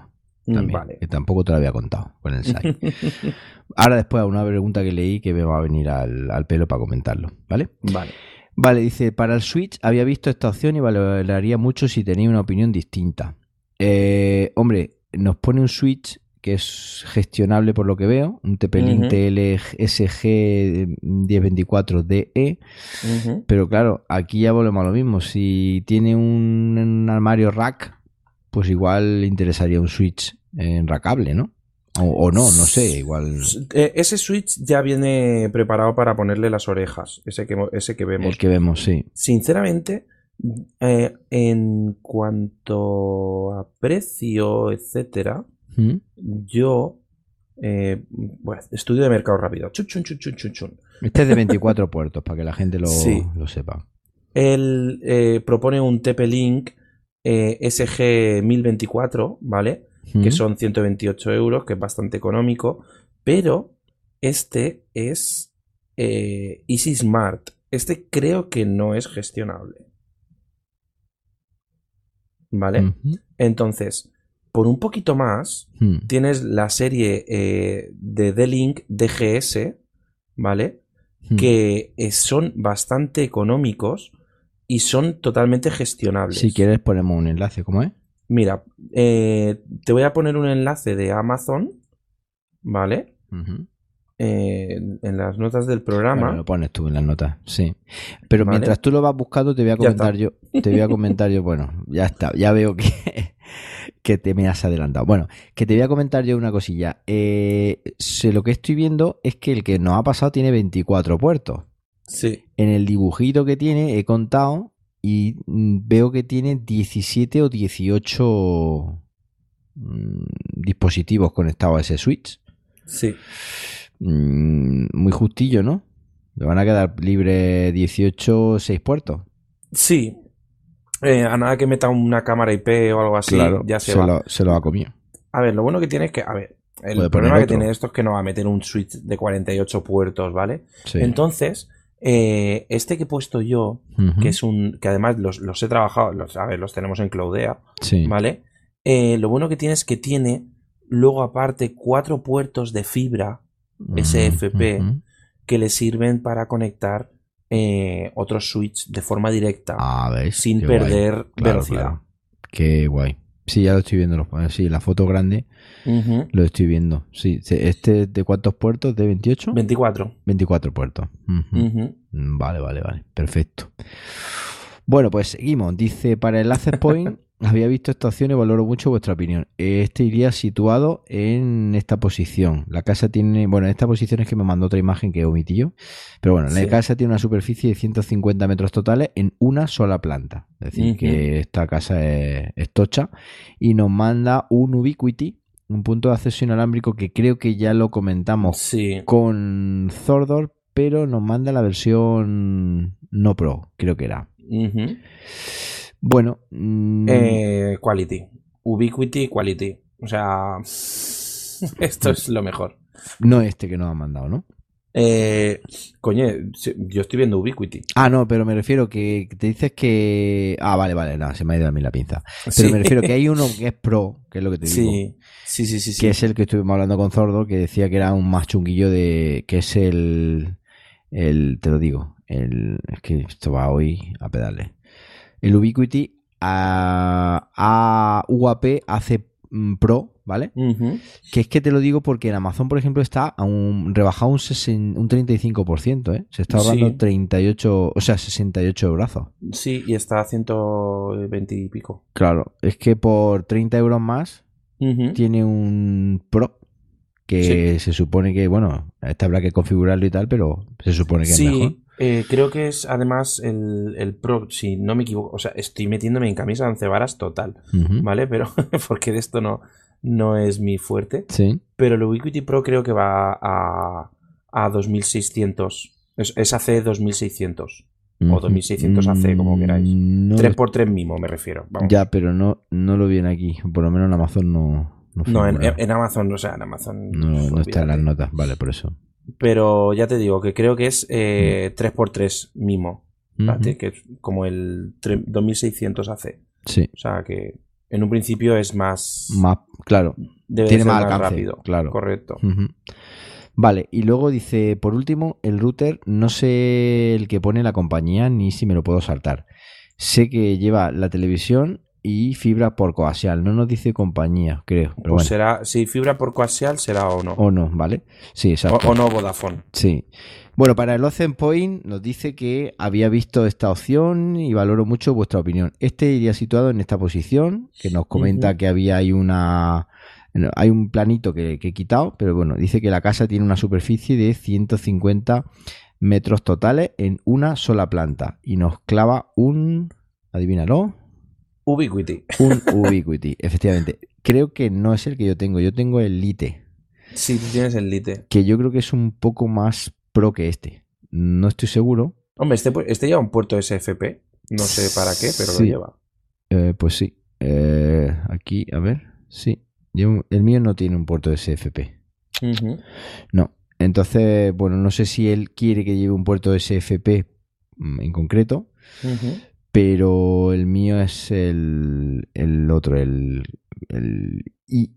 A: Mm, que tampoco te la había contado con el site. Ahora después a una pregunta que leí que me va a venir al, pelo para comentarlo, ¿vale?
B: Vale.
A: Vale, dice, para el Switch había visto esta opción y valoraría mucho si tenía una opinión distinta. Eh, hombre, nos pone un Switch que es gestionable por lo que veo, un TP-Link TLSG 1024DE, pero claro, aquí ya volvemos a lo mismo, si tiene un, armario rack, pues igual le interesaría un switch en rackable, ¿no? O, no, no sé, igual.
B: Eh, ese switch ya viene preparado para ponerle las orejas, ese que, ese que vemos.
A: El que vemos, sí.
B: Sinceramente, eh, en cuanto a precio, etcétera,
A: ¿Mm?
B: Yo. eh, bueno, estudio de mercado rápido. Chun, chun, chun.
A: Este es de 24 puertos, para que la gente lo,
B: Sí.
A: lo sepa.
B: Él eh, propone un TP-Link eh, SG1024, ¿vale? que
A: ¿Mm?
B: son 128 euros, que es bastante económico, pero este es eh, Easy Smart. Este creo que no es gestionable. ¿Vale? Entonces, por un poquito más,
A: Mm.
B: tienes la serie eh, de D-Link DGS, ¿vale?
A: Mm.
B: Que eh, son bastante económicos y son totalmente gestionables.
A: Si quieres ponemos un enlace, ¿cómo es?
B: Mira, eh, te voy a poner un enlace de Amazon, ¿vale? Eh, en, las notas del programa.
A: Bueno, lo pones tú en las notas, sí. Pero
B: Vale.
A: mientras tú lo vas buscando, te voy a comentar yo, te voy a comentar yo, bueno, ya está, ya veo que, que te me has adelantado. Bueno, que te voy a comentar yo una cosilla. Eh, lo que estoy viendo es que el que nos ha pasado tiene 24 puertos.
B: Sí,
A: En el dibujito que tiene he contado y mm, veo que tiene 17 o 18 mm, dispositivos conectados a ese switch.
B: sí.
A: Mm, muy justillo, ¿no? Le van a quedar libres 18, 6 puertos.
B: Sí. Eh, a nada que meta una cámara IP o algo así, ya se, va.
A: Lo, se lo ha comido.
B: A ver, lo bueno que tiene es que, a ver, el problema que tiene esto es que no va a meter un switch de 48 puertos, ¿vale?
A: Sí.
B: Entonces, eh, este que he puesto yo, que es un, que además los, los he trabajado, los, a ver, los tenemos en Cloudea,
A: Sí.
B: ¿vale? Eh, lo bueno que tiene es que tiene luego aparte cuatro puertos de fibra SFP. que le sirven para conectar eh, otros switch de forma directa
A: Ah, ves.
B: sin
A: qué guay.
B: perder
A: Claro,
B: velocidad.
A: claro. Qué guay. Sí, ya lo estoy viendo. lo- Sí, la foto grande lo estoy viendo. Sí, ¿este de cuántos puertos? ¿De 28?
B: 24.
A: 24 puertos. Mm, Vale, vale, vale. Perfecto. Bueno, pues seguimos. Dice, para el Access Point había visto esta opción y valoro mucho vuestra opinión. Este iría situado en esta posición. La casa tiene, bueno, en esta posición es que me mandó otra imagen que omití yo. Pero bueno, la casa tiene una superficie de 150 metros totales en una sola planta. Es decir, que esta casa es, es tocha. Y nos manda un Ubiquiti, un punto de acceso inalámbrico que creo que ya lo comentamos
B: Sí.
A: con Zordor, pero nos manda la versión no pro, creo que era.
B: Ujú.
A: Bueno, mm,
B: Eh, quality. Ubiquity, quality. O sea, esto es lo mejor.
A: no este que nos han mandado, ¿no?
B: Eh, coño, yo estoy viendo Ubiquity.
A: Ah, no, pero me refiero que te dices que... Ah, vale, vale, no, se me ha ido a mí la pinza. Pero
B: Sí.
A: me refiero que hay uno que es pro, que es lo que te digo.
B: Sí, sí, sí, sí. sí.
A: Que es el que estuvimos hablando con Zordor, que decía que era un más chunguillo de... que es el... el te lo digo, el... es que esto va hoy a pedales. El Ubiquiti a, a UAP hace mm, Pro, ¿vale? Que es que te lo digo porque en Amazon, por ejemplo, está a un, rebajado un, sesen- un 35%, ¿eh? Se está ahorrando
B: Sí.
A: 38, o sea, 68 brazos.
B: Sí, y está a 120 y pico.
A: Claro, es que por 30 euros más tiene un Pro que se supone que, bueno, este habrá que configurarlo y tal, pero se supone que es mejor.
B: Eh, creo que es además el, el Pro, si no me equivoco. O sea, estoy metiéndome en camisa de once varas total. ¿vale? Pero porque de esto no, no es mi fuerte.
A: Sí.
B: Pero el Ubiquiti Pro creo que va a, a 2600. Es, es AC 2600. O
A: Ujú.
B: 2600 AC, como queráis.
A: Mm, No,
B: 3x3 mimo, me refiero. Vamos.
A: ya, pero no, no lo viene aquí. Por lo menos en Amazon no. No,
B: No, en, Amazon, o sea, en Amazon.
A: no, no está en las notas, vale, por eso.
B: Pero ya te digo que creo que es eh, 3x3 mimo.
A: Ujú.
B: Que es como el tre- 2600 AC.
A: Sí,
B: O sea que en un principio es más.
A: más, claro.
B: debe de
A: tiene
B: ser
A: más alcance,
B: rápido.
A: claro.
B: Correcto.
A: Vale, y luego dice, por último, el router, no sé el que pone la compañía ni si me lo puedo saltar. Sé que lleva la televisión y fibra por coaxial, no nos dice compañía, creo. Pero
B: Pues
A: bueno,
B: será, si fibra por coaxial será o no.
A: o no, ¿vale? Sí,
B: O,
A: exacto.
B: o no Vodafone.
A: Sí. Bueno, para el Ocean Point nos dice que había visto esta opción y valoro mucho vuestra opinión. Este iría situado en esta posición, que nos comenta que había hay una hay un planito que, que he quitado, pero bueno, dice que la casa tiene una superficie de 150 metros totales en una sola planta y nos clava un, adivínalo,
B: Ubiquiti.
A: un Ubiquiti, efectivamente. creo que no es el que yo tengo. Yo tengo el Lite.
B: Sí, tú tienes el Lite.
A: Que yo creo que es un poco más pro que este. No estoy seguro.
B: Hombre, este, este lleva un puerto SFP. No sé para qué, pero lo lleva.
A: Eh, pues sí. Eh, aquí, a ver. Sí. el mío no tiene un puerto SFP. No. Entonces, bueno, no sé si él quiere que lleve un puerto SFP mm, en concreto, pero el mío es el, el otro, el, el,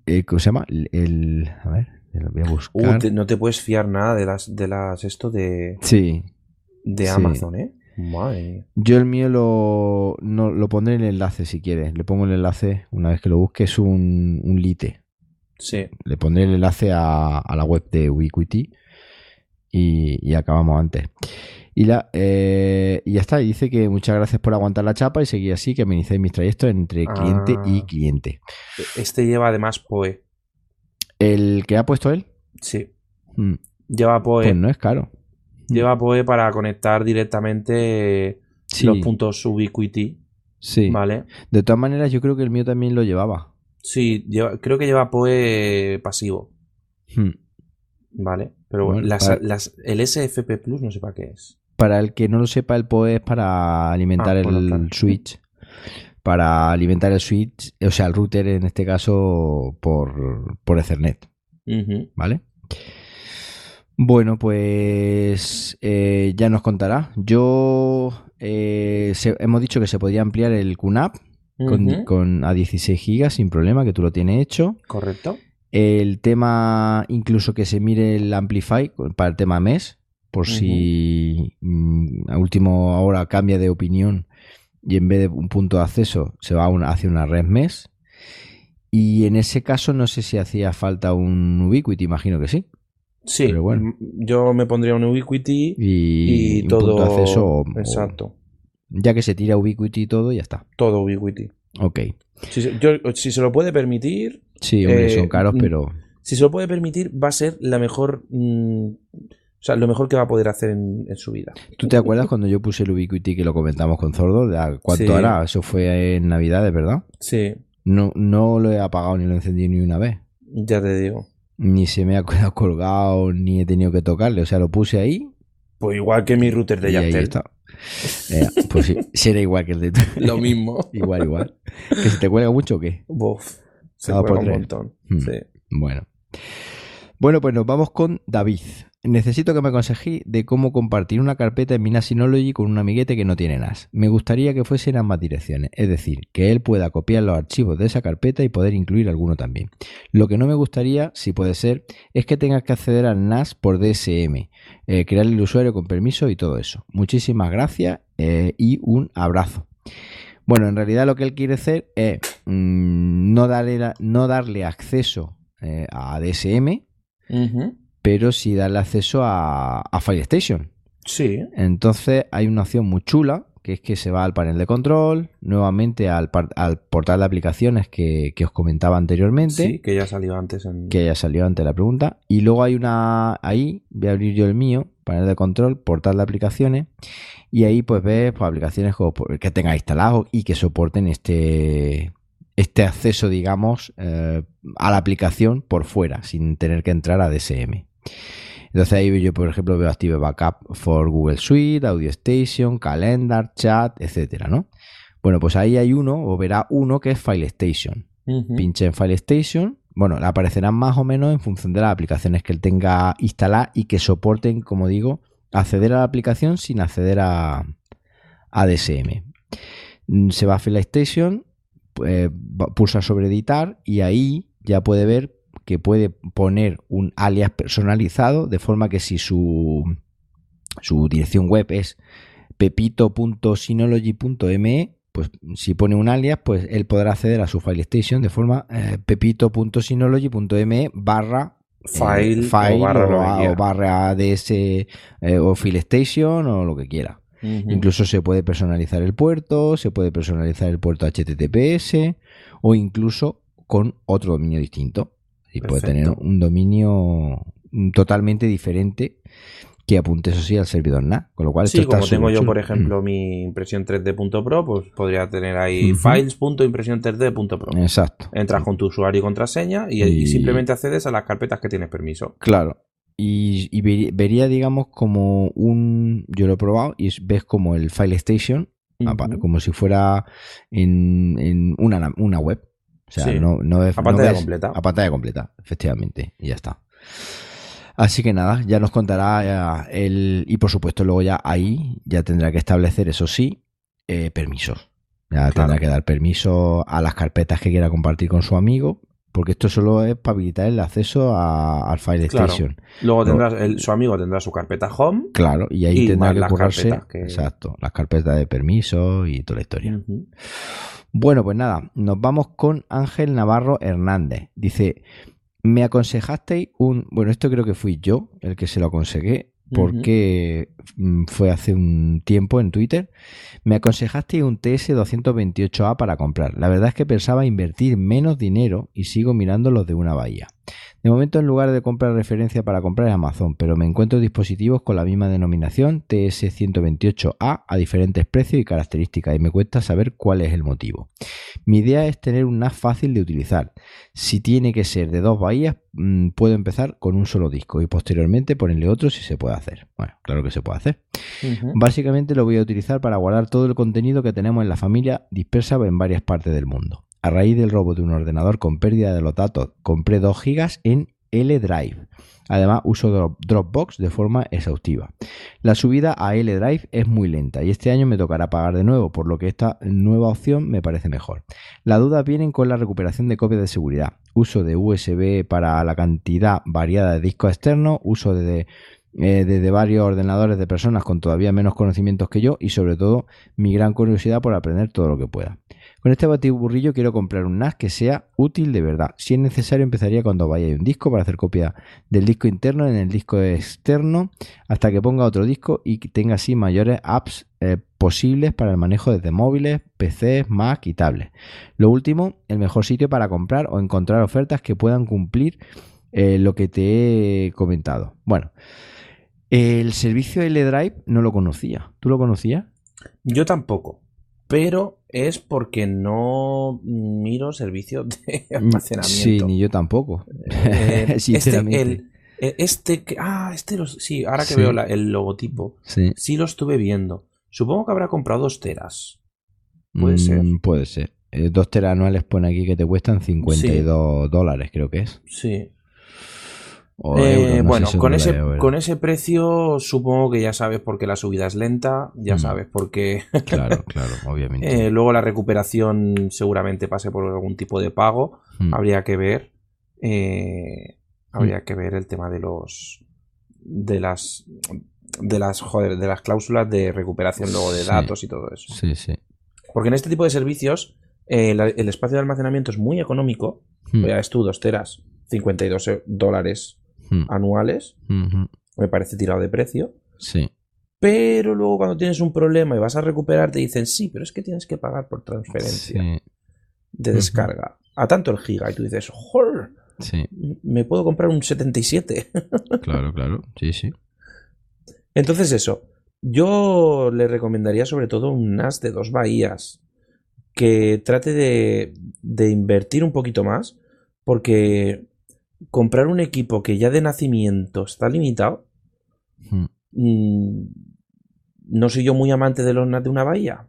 A: eh, ¿cómo se llama? El, a ver, lo voy a uh, buscar.
B: no te puedes fiar nada de las, de las, esto de,
A: sí,
B: de Amazon, ¿eh? Madre.
A: Yo el mío lo, no, lo pondré en el enlace si quieres. Le pongo el enlace una vez que lo busques, es un, un lite.
B: Sí.
A: Le pondré el enlace a, la web de Ubiquiti y, acabamos antes. Y, la, eh, y ya está, dice que muchas gracias por aguantar la chapa y seguir así, que amenicéis mis trayectos entre cliente y ah. cliente.
B: Este lleva además PoE.
A: ¿El que ha puesto él?
B: Sí. Hmm. Lleva PoE.
A: Pues no es caro.
B: Lleva PoE para conectar directamente los puntos Ubiquiti.
A: Sí.
B: ¿Vale?
A: De todas maneras, yo creo que el mío también lo llevaba.
B: Sí, creo que lleva PoE pasivo.
A: Hmm.
B: Vale, pero bueno, las, el SFP Plus no sé para qué es.
A: Para el que no lo sepa, el PoE es para alimentar ah, el switch. Para alimentar el switch, o sea, el router en este caso por, por Ethernet. ¿Vale? Bueno, pues eh, ya nos contará. Yo eh, hemos dicho que se podía ampliar el QNAP con, a 16 gigas sin problema, que tú lo tienes hecho.
B: Correcto.
A: El tema, incluso que se mire el Amplify para el tema MES, por si mm, a último ahora cambia de opinión y en vez de un punto de acceso se va hacia una red MES. Y en ese caso no sé si hacía falta un Ubiquiti, imagino que sí.
B: Sí, Pero bueno. yo me pondría un Ubiquiti y, todo.
A: Punto de acceso.
B: Exacto.
A: Ya que se tira Ubiquiti y todo, ya está.
B: Todo Ubiquiti.
A: Ok.
B: Si, si se lo puede permitir.
A: Sí, hombre, son eh, caros, mm, pero.
B: Si se lo puede permitir, va a ser la mejor. Mm, o sea, lo mejor que va a poder hacer en, su vida.
A: ¿Tú te acuerdas cuando yo puse el Ubiquiti que lo comentamos con Zordo? ¿Cuánto hará? Eso fue en Navidades, ¿verdad?
B: Sí.
A: No, no lo he apagado ni lo he encendido ni una vez.
B: Ya te digo.
A: Ni se me ha quedado colgado, ni he tenido que tocarle. O sea, lo puse ahí.
B: Pues igual que mi router de
A: está. Eh, pues sí, será igual que el de
B: Lo mismo.
A: igual, igual. ¿Que se te cuelga mucho o qué?
B: Se ah, cuelga un montón. Hmm. Sí.
A: Bueno. Bueno, pues nos vamos con David. Necesito que me aconsejéis de cómo compartir una carpeta en mi Synology con un amiguete que no tiene NAS. Me gustaría que fuese en ambas direcciones, es decir, que él pueda copiar los archivos de esa carpeta y poder incluir alguno también. Lo que no me gustaría, si puede ser, es que tengas que acceder al NAS por DSM, eh, crear el usuario con permiso y todo eso. Muchísimas gracias eh, y un abrazo. Bueno, en realidad lo que él quiere hacer es mm, no, darle, no darle acceso eh, a DSM, pero sí darle acceso a, a FileStation.
B: Sí.
A: Entonces hay una opción muy chula, que es que se va al panel de control, nuevamente al, portal de aplicaciones que, os comentaba anteriormente.
B: Sí, que ya salió antes. En...
A: Que ya salió antes la pregunta. Y luego hay una, ahí, voy a abrir yo el mío, panel de control, portal de aplicaciones. Y ahí pues ves pues, aplicaciones que tenga instalado y que soporten este, este acceso, digamos, eh, a la aplicación por fuera, sin tener que entrar a DSM. Entonces ahí yo, por ejemplo, veo Active Backup for Google Suite, Audio Station, Calendar, Chat, etcétera, ¿no? Bueno, pues ahí hay uno, o verá uno que es File Station. Pinche en File Station. Bueno, le aparecerán más o menos en función de las aplicaciones que él tenga instaladas y que soporten, como digo, acceder a la aplicación sin acceder a, a DSM. Mm, se va a File Station, pues, pulsa sobre editar y ahí ya puede ver que puede poner un alias personalizado de forma que si su, su dirección web es pepito.synology.me, pues si pone un alias, pues él podrá acceder a su file station de forma eh, pepito.synology.me barra
B: eh, file,
A: file, o, barra, ADS eh, o file station o lo que quiera. Incluso se puede personalizar el puerto, se puede personalizar el puerto HTTPS o incluso con otro dominio distinto y puede tener un dominio totalmente diferente que apunte eso sí al servidor NAS. Con lo cual,
B: sí, como tengo yo, por ejemplo, mi impresión 3D.pro, pues podría tener ahí files.impresión3D.pro.
A: Exacto.
B: Entras con tu usuario y contraseña y, simplemente accedes a las carpetas que tienes permiso.
A: Claro. Y, vería, digamos, como un. Yo lo he probado y ves como el File Station, como si fuera en, una, una, web. O sea, no, no es.
B: A pantalla completa.
A: A pantalla completa, efectivamente. Y ya está. Así que nada, ya nos contará el. Y por supuesto, luego ya ahí ya tendrá que establecer, eso sí, eh, permisos. Ya tendrá que dar permiso a las carpetas que quiera compartir con su amigo, porque esto solo es para habilitar el acceso al File Station.
B: Luego tendrás su amigo tendrá su carpeta home.
A: Claro, y ahí tendrá que currarse exacto, las carpetas de permiso y toda la historia. Bueno, pues nada, nos vamos con Ángel Navarro Hernández. Dice, me aconsejasteis un. Bueno, esto creo que fui yo el que se lo aconsejé, porque mm, fue hace un tiempo en Twitter. Me aconsejasteis un TS228A para comprar. La verdad es que pensaba invertir menos dinero y sigo mirando los de una bahía. De momento, en lugar de comprar referencia para comprar Amazon, pero me encuentro dispositivos con la misma denominación, TS128A, a diferentes precios y características, y me cuesta saber cuál es el motivo. Mi idea es tener un NAS fácil de utilizar. Si tiene que ser de dos bahías, mm, puedo empezar con un solo disco y posteriormente ponerle otro si se puede hacer. Bueno, claro que se puede hacer. Básicamente lo voy a utilizar para guardar todo el contenido que tenemos en la familia dispersa en varias partes del mundo. A raíz del robo de un ordenador con pérdida de los datos, compré 2 GB en L-Drive. Además, uso Dropbox de forma exhaustiva. La subida a L-Drive es muy lenta y este año me tocará pagar de nuevo, por lo que esta nueva opción me parece mejor. Las dudas vienen con la recuperación de copias de seguridad, uso de USB para la cantidad variada de discos externos, uso de eh, varios ordenadores de personas con todavía menos conocimientos que yo y sobre todo mi gran curiosidad por aprender todo lo que pueda. Con este batiburrillo quiero comprar un NAS que sea útil de verdad. Si es necesario empezaría cuando vaya un disco para hacer copia del disco interno en el disco externo hasta que ponga otro disco y tenga así mayores apps eh, posibles para el manejo desde móviles, PCs, Mac y tablets. Lo último, el mejor sitio para comprar o encontrar ofertas que puedan cumplir eh, lo que te he comentado. Bueno, el servicio L-Drive no lo conocía. ¿Tú lo conocías?
B: Yo tampoco. Pero es porque no miro servicios de mm, almacenamiento.
A: Sí, ni yo tampoco.
B: Eh, este, Sinceramente. Eh, este, ah, este, sí, ahora que veo el logotipo, sí. lo estuve viendo. Supongo que habrá comprado dos teras. Puede mm, ser.
A: Puede ser. Eh, dos teras anuales pone aquí que te cuestan 52 dólares, creo que es.
B: Sí. Eh, bueno, con, ese, con ese precio supongo que ya sabes por qué la subida es lenta, ya mm. sabes por qué.
A: claro, claro, obviamente.
B: Eh, luego la recuperación seguramente pase por algún tipo de pago. Mm. Habría que ver. Eh, habría mm. que ver el tema de los. de las. de las. joder, de las cláusulas de recuperación luego de datos y todo eso.
A: Sí, sí.
B: Porque en este tipo de servicios el espacio de almacenamiento es muy económico. Ya ves tú, dos teras, 52 dólares Hmm. anuales. Me parece tirado de precio.
A: Sí.
B: Pero luego cuando tienes un problema y vas a recuperar, te dicen, sí, pero es que tienes que pagar por transferencia de descarga. A tanto el giga. Y tú dices, ¡Jor!
A: Sí.
B: Me puedo comprar un 77.
A: claro, claro. Sí, sí.
B: Entonces eso. Yo le recomendaría sobre todo un NAS de dos bahías. Que trate de, de invertir un poquito más. Porque comprar un equipo que ya de nacimiento está limitado. Hmm. Mm, no soy yo muy amante de los de una bahía.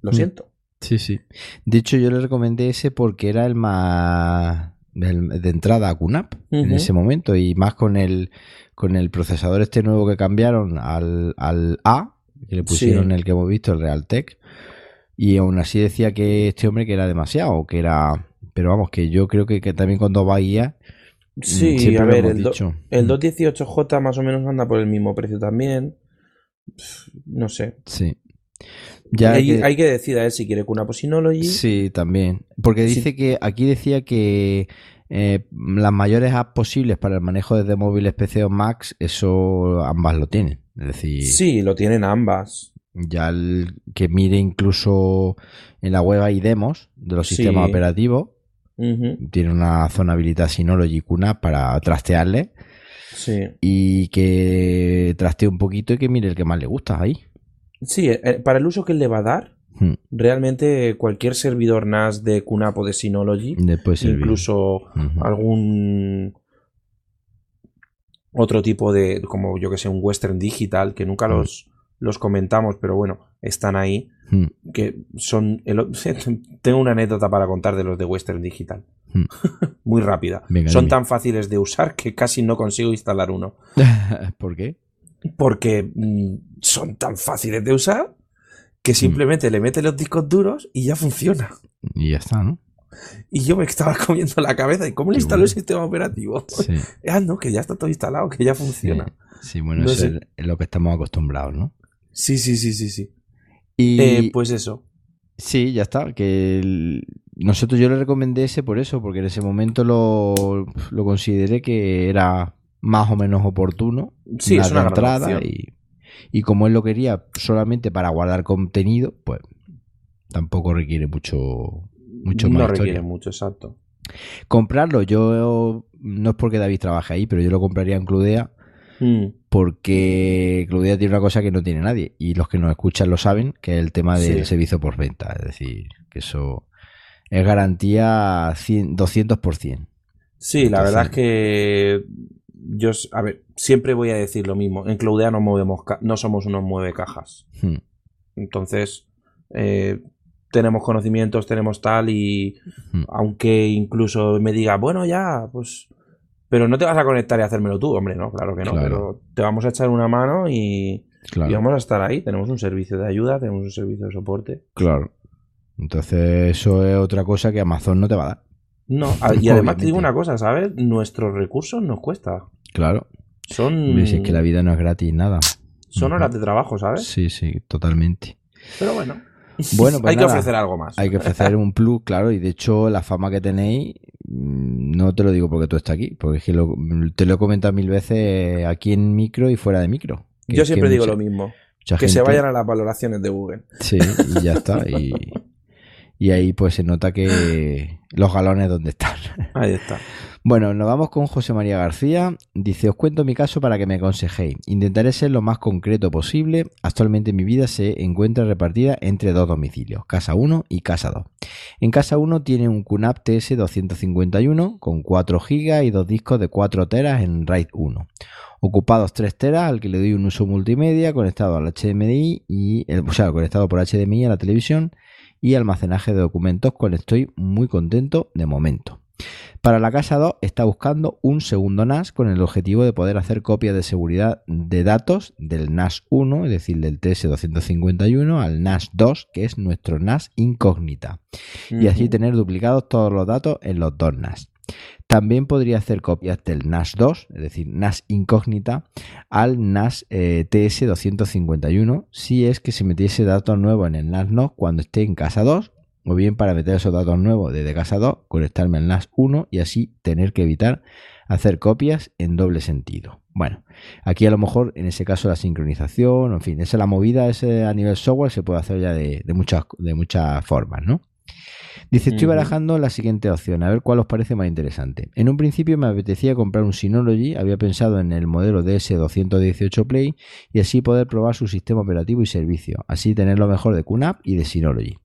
B: Lo hmm. siento.
A: Sí, sí. De hecho, yo le recomendé ese porque era el más de entrada a QNAP en ese momento y más con el con el procesador este nuevo que cambiaron al, al A que le pusieron el que hemos visto el Realtek y aún así decía que este hombre que era demasiado que era pero vamos, que yo creo que, también cuando va guía.
B: Mm, sí, a ver, el, el 218J mm. más o menos anda por el mismo precio también. No sé.
A: Sí.
B: Ya hay, que, hay que decir a él si quiere Cuna Synology.
A: Sí, también. Porque dice que aquí decía que eh, las mayores apps posibles para el manejo desde móviles PC o Macs, eso ambas lo tienen. Es decir.
B: Sí, lo tienen ambas.
A: Ya el que mire incluso en la web hay demos de los sistemas operativos. Tiene una zona habilitada Synology Cuna para trastearle.
B: Sí.
A: Y que trastee un poquito y que mire el que más le gusta ahí.
B: Sí, eh, para el uso que él le va a dar,
A: Hmm.
B: realmente cualquier servidor NAS de QNAP o de Synology,
A: Después
B: incluso algún otro tipo de, como yo que sé, un Western Digital, que nunca
A: Mm.
B: los, los comentamos, pero bueno, están ahí,
A: Hmm.
B: que son... el- tengo una anécdota para contar de los de Western Digital.
A: Hmm.
B: Muy rápida.
A: Venga,
B: son
A: dime.
B: tan fáciles de usar que casi no consigo instalar uno.
A: ¿Por qué?
B: Porque mm, son tan fáciles de usar que simplemente le metes los discos duros y ya funciona.
A: Y ya está, ¿no?
B: Y yo me estaba comiendo la cabeza. ¿Y cómo le instaló
A: bueno.
B: el sistema operativo?
A: Sí.
B: Ah, no, que ya está todo instalado, que ya
A: Sí,
B: funciona.
A: Sí, bueno,
B: No
A: eso
B: sé.
A: es lo que estamos acostumbrados, ¿no?
B: Sí, sí, sí, sí, sí.
A: Y
B: Eh, pues eso.
A: sí, ya está. Que el- nosotros yo le recomendé ese por eso, porque en ese momento lo, lo consideré que era más o menos oportuno.
B: Sí,
A: la
B: es una
A: entrada y, y como él lo quería solamente para guardar contenido, pues tampoco requiere mucho, mucho
B: no
A: más
B: requiere
A: historia.
B: mucho, exacto.
A: Comprarlo, yo no es porque David trabaje ahí, pero yo lo compraría en Cludea
B: Mm,
A: porque Cludea tiene una cosa que no tiene nadie y los que nos escuchan lo saben, que es el tema del
B: Sí.
A: servicio por venta, es decir, que eso es garantía 100, 200%.
B: Sí, la verdad es que yo, a ver, siempre voy a decir lo mismo. En Cloudea no movemos, no somos unos mueve cajas.
A: Hmm.
B: Entonces, eh, tenemos conocimientos, tenemos tal y
A: Hmm.
B: aunque incluso me diga, bueno, ya, pues... Pero no te vas a conectar y hacérmelo tú, hombre, no, claro que no.
A: Claro.
B: Pero te vamos a echar una mano y,
A: Claro.
B: y vamos a estar ahí. Tenemos un servicio de ayuda, tenemos un servicio de soporte.
A: Claro. Entonces, eso es otra cosa que Amazon no te va a dar.
B: No, y además te digo una cosa, ¿sabes? Nuestros recursos nos cuesta.
A: Claro.
B: Son,
A: Ves, Es que la vida no es gratis, nada.
B: son horas de trabajo, ¿sabes?
A: Sí, sí, totalmente.
B: Pero bueno.
A: Bueno, pues
B: hay que
A: nada.
B: ofrecer algo más.
A: Hay que ofrecer un plus, claro, y de hecho la fama que tenéis, mm, no te lo digo porque tú estás aquí, porque es que lo- te lo he comentado mil veces aquí en micro y fuera de micro. Que
B: Yo
A: que
B: siempre digo
A: mucha-
B: lo mismo. Que se vayan a las valoraciones de Google.
A: Sí, y ya está. Y, y ahí pues se nota que los galones donde están.
B: Ahí está.
A: Bueno, nos vamos con José María García. Dice, os cuento mi caso para que me aconsejéis. Intentaré ser lo más concreto posible. Actualmente mi vida se encuentra repartida entre dos domicilios, casa 1 y casa 2. En casa 1 tiene un QNAP TS251 con 4 GB y dos discos de 4 teras en RAID 1. Ocupados 3 teras al que le doy un uso multimedia conectado al HDMI y el, o sea, conectado por HDMI a la televisión y almacenaje de documentos con el estoy muy contento de momento. Para la casa 2 está buscando un segundo NAS con el objetivo de poder hacer copias de seguridad de datos del NAS 1, es decir, del TS251 al NAS 2, que es nuestro NAS incógnita, y así tener duplicados todos los datos en los dos NAS. También podría hacer copias del NAS 2, es decir, NAS incógnita, al NAS eh, TS251 si es que se metiese datos nuevos en el NAS 2 cuando esté en casa 2 bien para meter esos datos nuevos desde casa 2, conectarme al NAS 1 y así tener que evitar hacer copias en doble sentido. Bueno, aquí a lo mejor en ese caso la sincronización, en fin, esa es la movida, ese a nivel software se puede hacer ya de, de muchas, de muchas formas, ¿no? Dice, estoy barajando la siguiente opción, a ver cuál os parece más interesante. En un principio me apetecía comprar un Synology, había pensado en el modelo DS218 Play y así poder probar su sistema operativo y servicio, así tener lo mejor de QNAP y de Synology.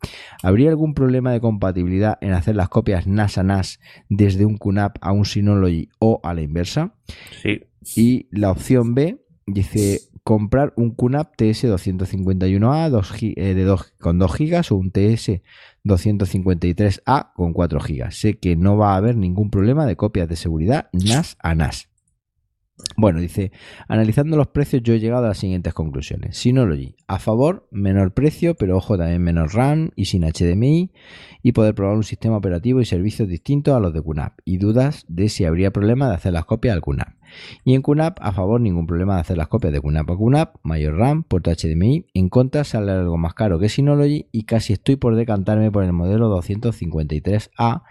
A: ¿Habría algún problema de compatibilidad en hacer las copias NAS a NAS desde un QNAP a un Synology o a la inversa?
B: Sí.
A: Y la opción B dice comprar un QNAP TS251A dos gi- eh, de con 2 GB o un TS253A con 4 GB. Sé que no va a haber ningún problema de copias de seguridad NAS a NAS. Bueno, dice, analizando los precios yo he llegado a las siguientes conclusiones. Synology, a favor, menor precio, pero ojo también menor RAM y sin HDMI y poder probar un sistema operativo y servicios distintos a los de QNAP y dudas de si habría problema de hacer las copias al QNAP. Y en QNAP, a favor, ningún problema de hacer las copias de QNAP a QNAP, mayor RAM, puerto HDMI. En contra, sale algo más caro que Synology y casi estoy por decantarme por el modelo 253A,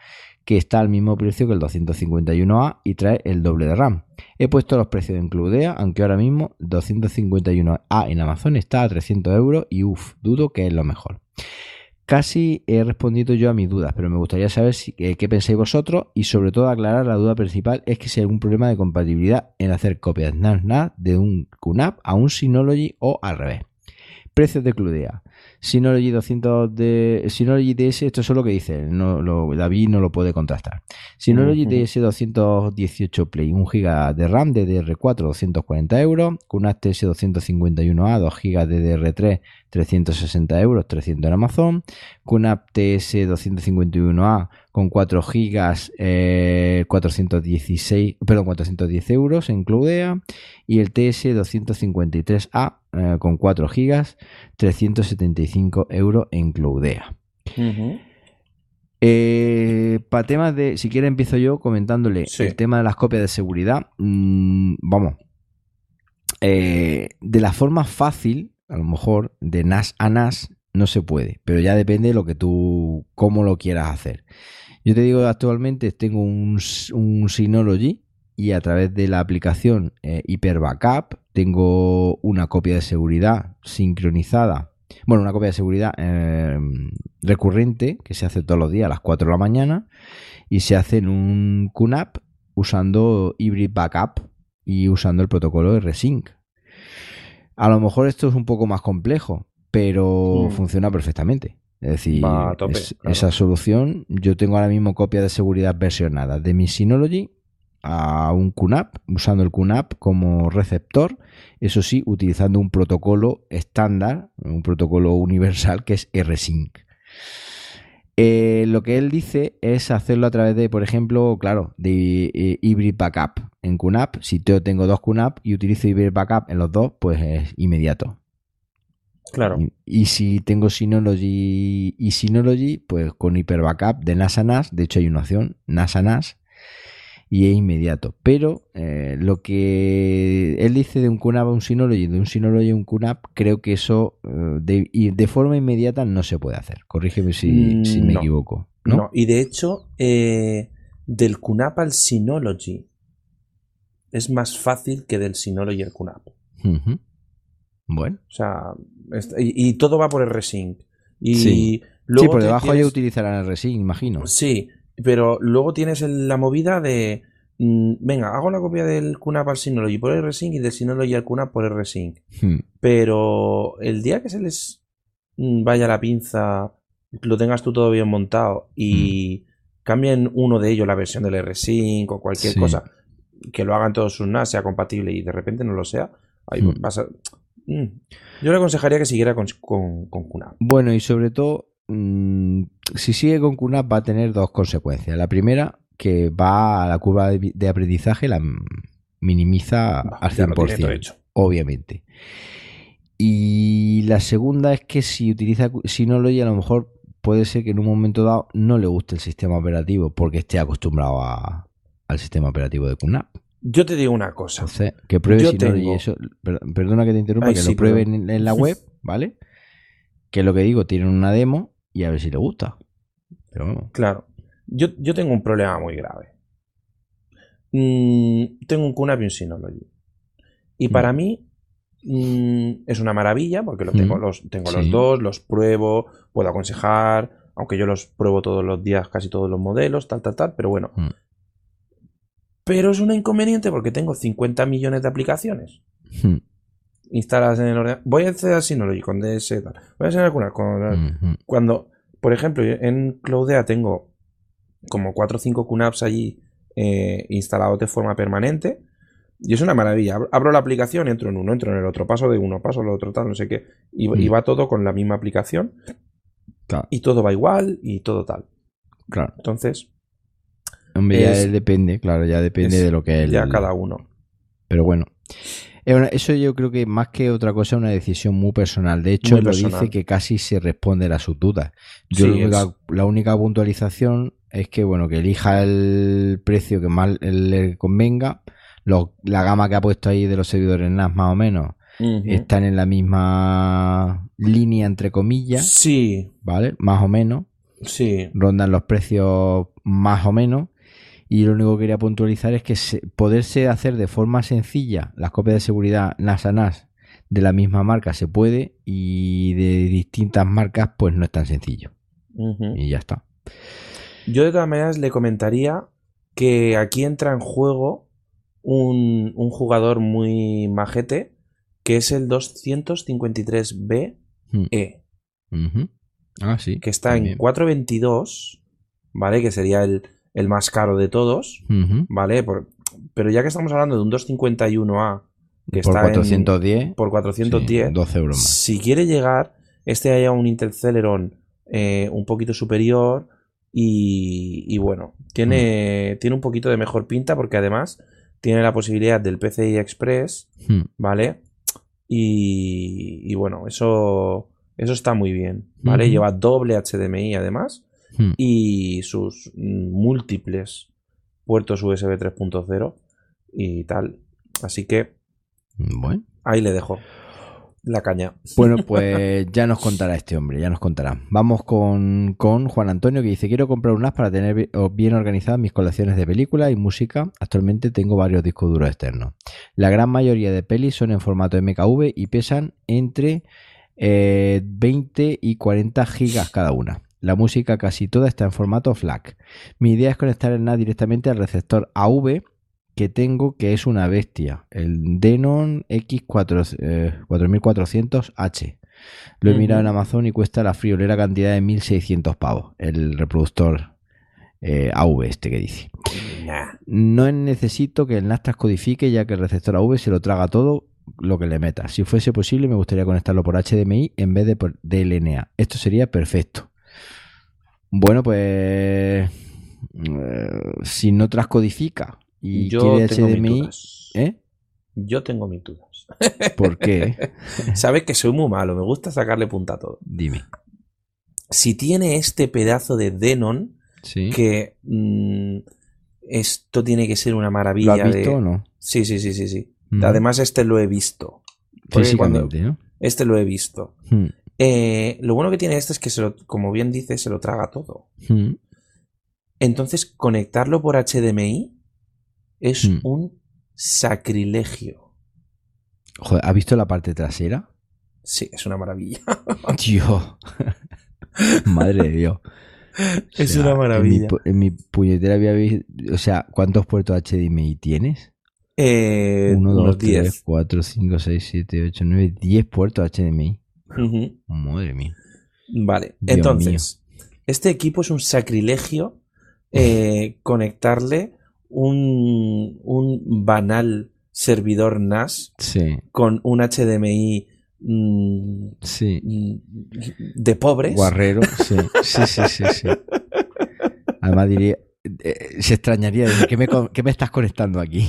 A: que está al mismo precio que el 251A y trae el doble de RAM. He puesto los precios en Cludea, aunque ahora mismo 251A en Amazon está a 300 euros y uff, dudo que es lo mejor. Casi he respondido yo a mis dudas, pero me gustaría saber eh, qué pensáis vosotros y sobre todo aclarar la duda principal es que si hay algún problema de compatibilidad en hacer copias NAS de un QNAP a un Synology o al revés. Precios de Cludea. Synology 200 de Synology DS, esto es lo que dice, no, lo, David no lo puede contrastar. Synology DS 218 Play, 1 GB de RAM DDR4 240 euros, QNAP TS 251A 2 GB DDR3 360 euros, 300 en Amazon, QNAP TS 251A con 4 GB 416, perdón, 410 euros en Cludea y el TS 253A eh, con 4 GB 375 euros en Cloudea. Eh, para temas de, si quiere empiezo yo comentándole el tema de las copias de seguridad. Mm, vamos, eh, de la forma fácil, a lo mejor de NAS a NAS no se puede, pero ya depende de lo que tú, cómo lo quieras hacer. Yo te digo, actualmente tengo un, un Synology y a través de la aplicación eh, Hyper Backup tengo una copia de seguridad sincronizada. Bueno, una copia de seguridad eh, recurrente que se hace todos los días a las 4 de la mañana y se hace en un QNAP usando Hybrid Backup y usando el protocolo de Resync. A lo mejor esto es un poco más complejo, pero mm. funciona perfectamente. Es decir, esa solución, yo tengo ahora mismo copia de seguridad versionada de mi Synology a un QNAP, usando el QNAP como receptor, eso sí, utilizando un protocolo estándar, un protocolo universal que es RSync. Eh, lo que él dice es hacerlo a través de, por ejemplo, claro, de eh, Hybrid Backup en QNAP. Si yo tengo dos QNAP y utilizo Hybrid Backup en los dos, pues es inmediato.
B: Claro.
A: Y, si tengo Synology y Synology, pues con Hyper Backup de NASA NAS, de hecho hay una opción, NASA NAS, y es inmediato. Pero eh, lo que él dice de un QNAP a un Synology, de un Synology a un QNAP, creo que eso eh, de, de, forma inmediata no se puede hacer. Corrígeme si, mm, me equivoco. ¿no?
B: y de hecho, eh, del QNAP al Synology es más fácil que del Synology al QNAP.
A: Bueno.
B: O sea, y, todo va por el Resync. Y
A: sí. Luego por debajo ya utilizarán el Resync, imagino.
B: Sí, pero luego tienes la movida de. Mm, venga, hago la copia del QNAP al Synology por RSync y del Synology al QNAP por RSync. Hmm. Pero el día que se les mm, vaya la pinza, lo tengas tú todo bien montado y hmm. cambien uno de ellos la versión del RSync o cualquier cosa, que lo hagan todos sus NAS, sea compatible y de repente no lo sea, ahí hmm. vas a. Mm, yo le aconsejaría que siguiera con, con, con QNAP.
A: Bueno, y sobre todo Mm, si sigue con QNAP va a tener dos consecuencias. La primera, que va a la curva de, aprendizaje, la minimiza al 100%, obviamente. Y la segunda es que si utiliza si no lo oye, a lo mejor puede ser que en un momento dado no le guste el sistema operativo porque esté acostumbrado al sistema operativo de QNAP.
B: Yo te digo una cosa.
A: que pruebe si eso. Perdona que te interrumpa, que lo pruebe en, la web, ¿vale? Que lo que digo, tienen una demo y a ver si le gusta. Pero
B: Claro. Yo, yo tengo un problema muy grave. Mm, tengo un QNAP y un Synology. Y para mm. mí mm, es una maravilla porque lo tengo, los, tengo los dos, los pruebo, puedo aconsejar, aunque yo los pruebo todos los días, casi todos los modelos, tal, tal, tal, pero bueno. Pero es un inconveniente porque tengo 50 millones de aplicaciones instaladas en el ordenador. Voy a acceder a Synology con DS, tal. Voy a hacer alguna con... Cuando, por ejemplo, en Cloudea tengo como 4 o 5 QNAPs allí eh, instalados de forma permanente. Y es una maravilla. Abro la aplicación, entro en uno, entro en el otro, paso de uno, paso al otro, tal, no sé qué. Y, mm. va todo con la misma aplicación. Y todo va igual y todo tal.
A: Claro.
B: Entonces.
A: Hombre, ya depende, claro, ya depende de lo que él.
B: Ya cada uno.
A: Pero bueno. Eso yo creo que más que otra cosa es una decisión muy personal. De hecho, él lo dice que casi se responde a sus dudas. Yo la, única, puntualización es que bueno que elija el precio que más le convenga. la gama que ha puesto ahí de los servidores NAS más o menos están en la misma línea entre comillas.
B: Sí.
A: ¿Vale? Más o menos.
B: Sí.
A: Rondan los precios más o menos. Y lo único que quería puntualizar es que poderse hacer de forma sencilla las copias de seguridad NAS a NAS de la misma marca se puede y de distintas marcas pues no es tan sencillo. Y ya está.
B: Yo de todas maneras le comentaría que aquí entra en juego un, jugador muy majete, que es el 253B E.
A: Ah, sí.
B: Que está en 422, ¿vale? Que sería el, más caro de todos, ¿vale? pero ya que estamos hablando de un 251A, que
A: por
B: está
A: 410,
B: en, por 410,
A: 12 euros más.
B: Si quiere llegar, este haya un Intel Celeron eh, un poquito superior y, bueno, tiene, tiene un poquito de mejor pinta porque además tiene la posibilidad del PCI Express, ¿vale? Y, bueno, eso, eso está muy bien, ¿vale? Lleva doble HDMI además y sus múltiples puertos USB 3.0 y tal. Así que
A: bueno.
B: ahí le dejo la caña.
A: Bueno, pues ya nos contará este hombre, ya nos contará. Vamos con, Juan Antonio que dice, quiero comprar un NAS para tener bien organizadas mis colecciones de películas y música. Actualmente tengo varios discos duros externos. La gran mayoría de pelis son en formato MKV y pesan entre 20 eh, y 40 gigas cada una. La música casi toda está en formato FLAC. Mi idea es conectar el NAS directamente al receptor AV que tengo que es una bestia, el Denon X4400H. Eh, Lo he mirado en Amazon y cuesta la friolera cantidad de 1600 pavos, el reproductor eh, AV este que dice. No necesito que el NAS codifique ya que el receptor AV se lo traga todo lo que le meta. Si fuese posible me gustaría conectarlo por HDMI en vez de por DLNA. Esto sería perfecto. Bueno, pues eh, si no transcodifica y
B: Yo HDMI.
A: ¿Eh?
B: Yo tengo mis dudas.
A: ¿Por qué?
B: Sabes que soy muy malo, me gusta sacarle punta a todo.
A: Dime.
B: Si tiene este pedazo de Denon, que mm, esto tiene que ser una maravilla.
A: ¿Lo has visto o no?
B: Sí, sí, sí, sí, sí. Mm. Además, este lo he visto.
A: Físicamente, ¿no?
B: Este lo he visto.
A: Mm.
B: Eh, lo bueno que tiene este es que, se lo, como bien dice, se lo traga todo. Entonces, conectarlo por HDMI es hmm. un sacrilegio.
A: Joder, ¿has visto la parte trasera?
B: Sí, es una maravilla.
A: Dios. Madre de Dios.
B: es una maravilla.
A: En mi, puñetera había visto. O sea, ¿cuántos puertos HDMI tienes?
B: Eh,
A: 1, 2, 3, 4, 5, 6, 7, 8, 9, 10 puertos HDMI. Madre mía.
B: Vale, entonces, este equipo es un sacrilegio eh, conectarle un, banal servidor NAS con un HDMI mm, mm, de pobres.
A: Guarrero, sí, sí, sí, sí. Además diría, eh, se extrañaría de ¿qué me, ¿qué me estás conectando aquí?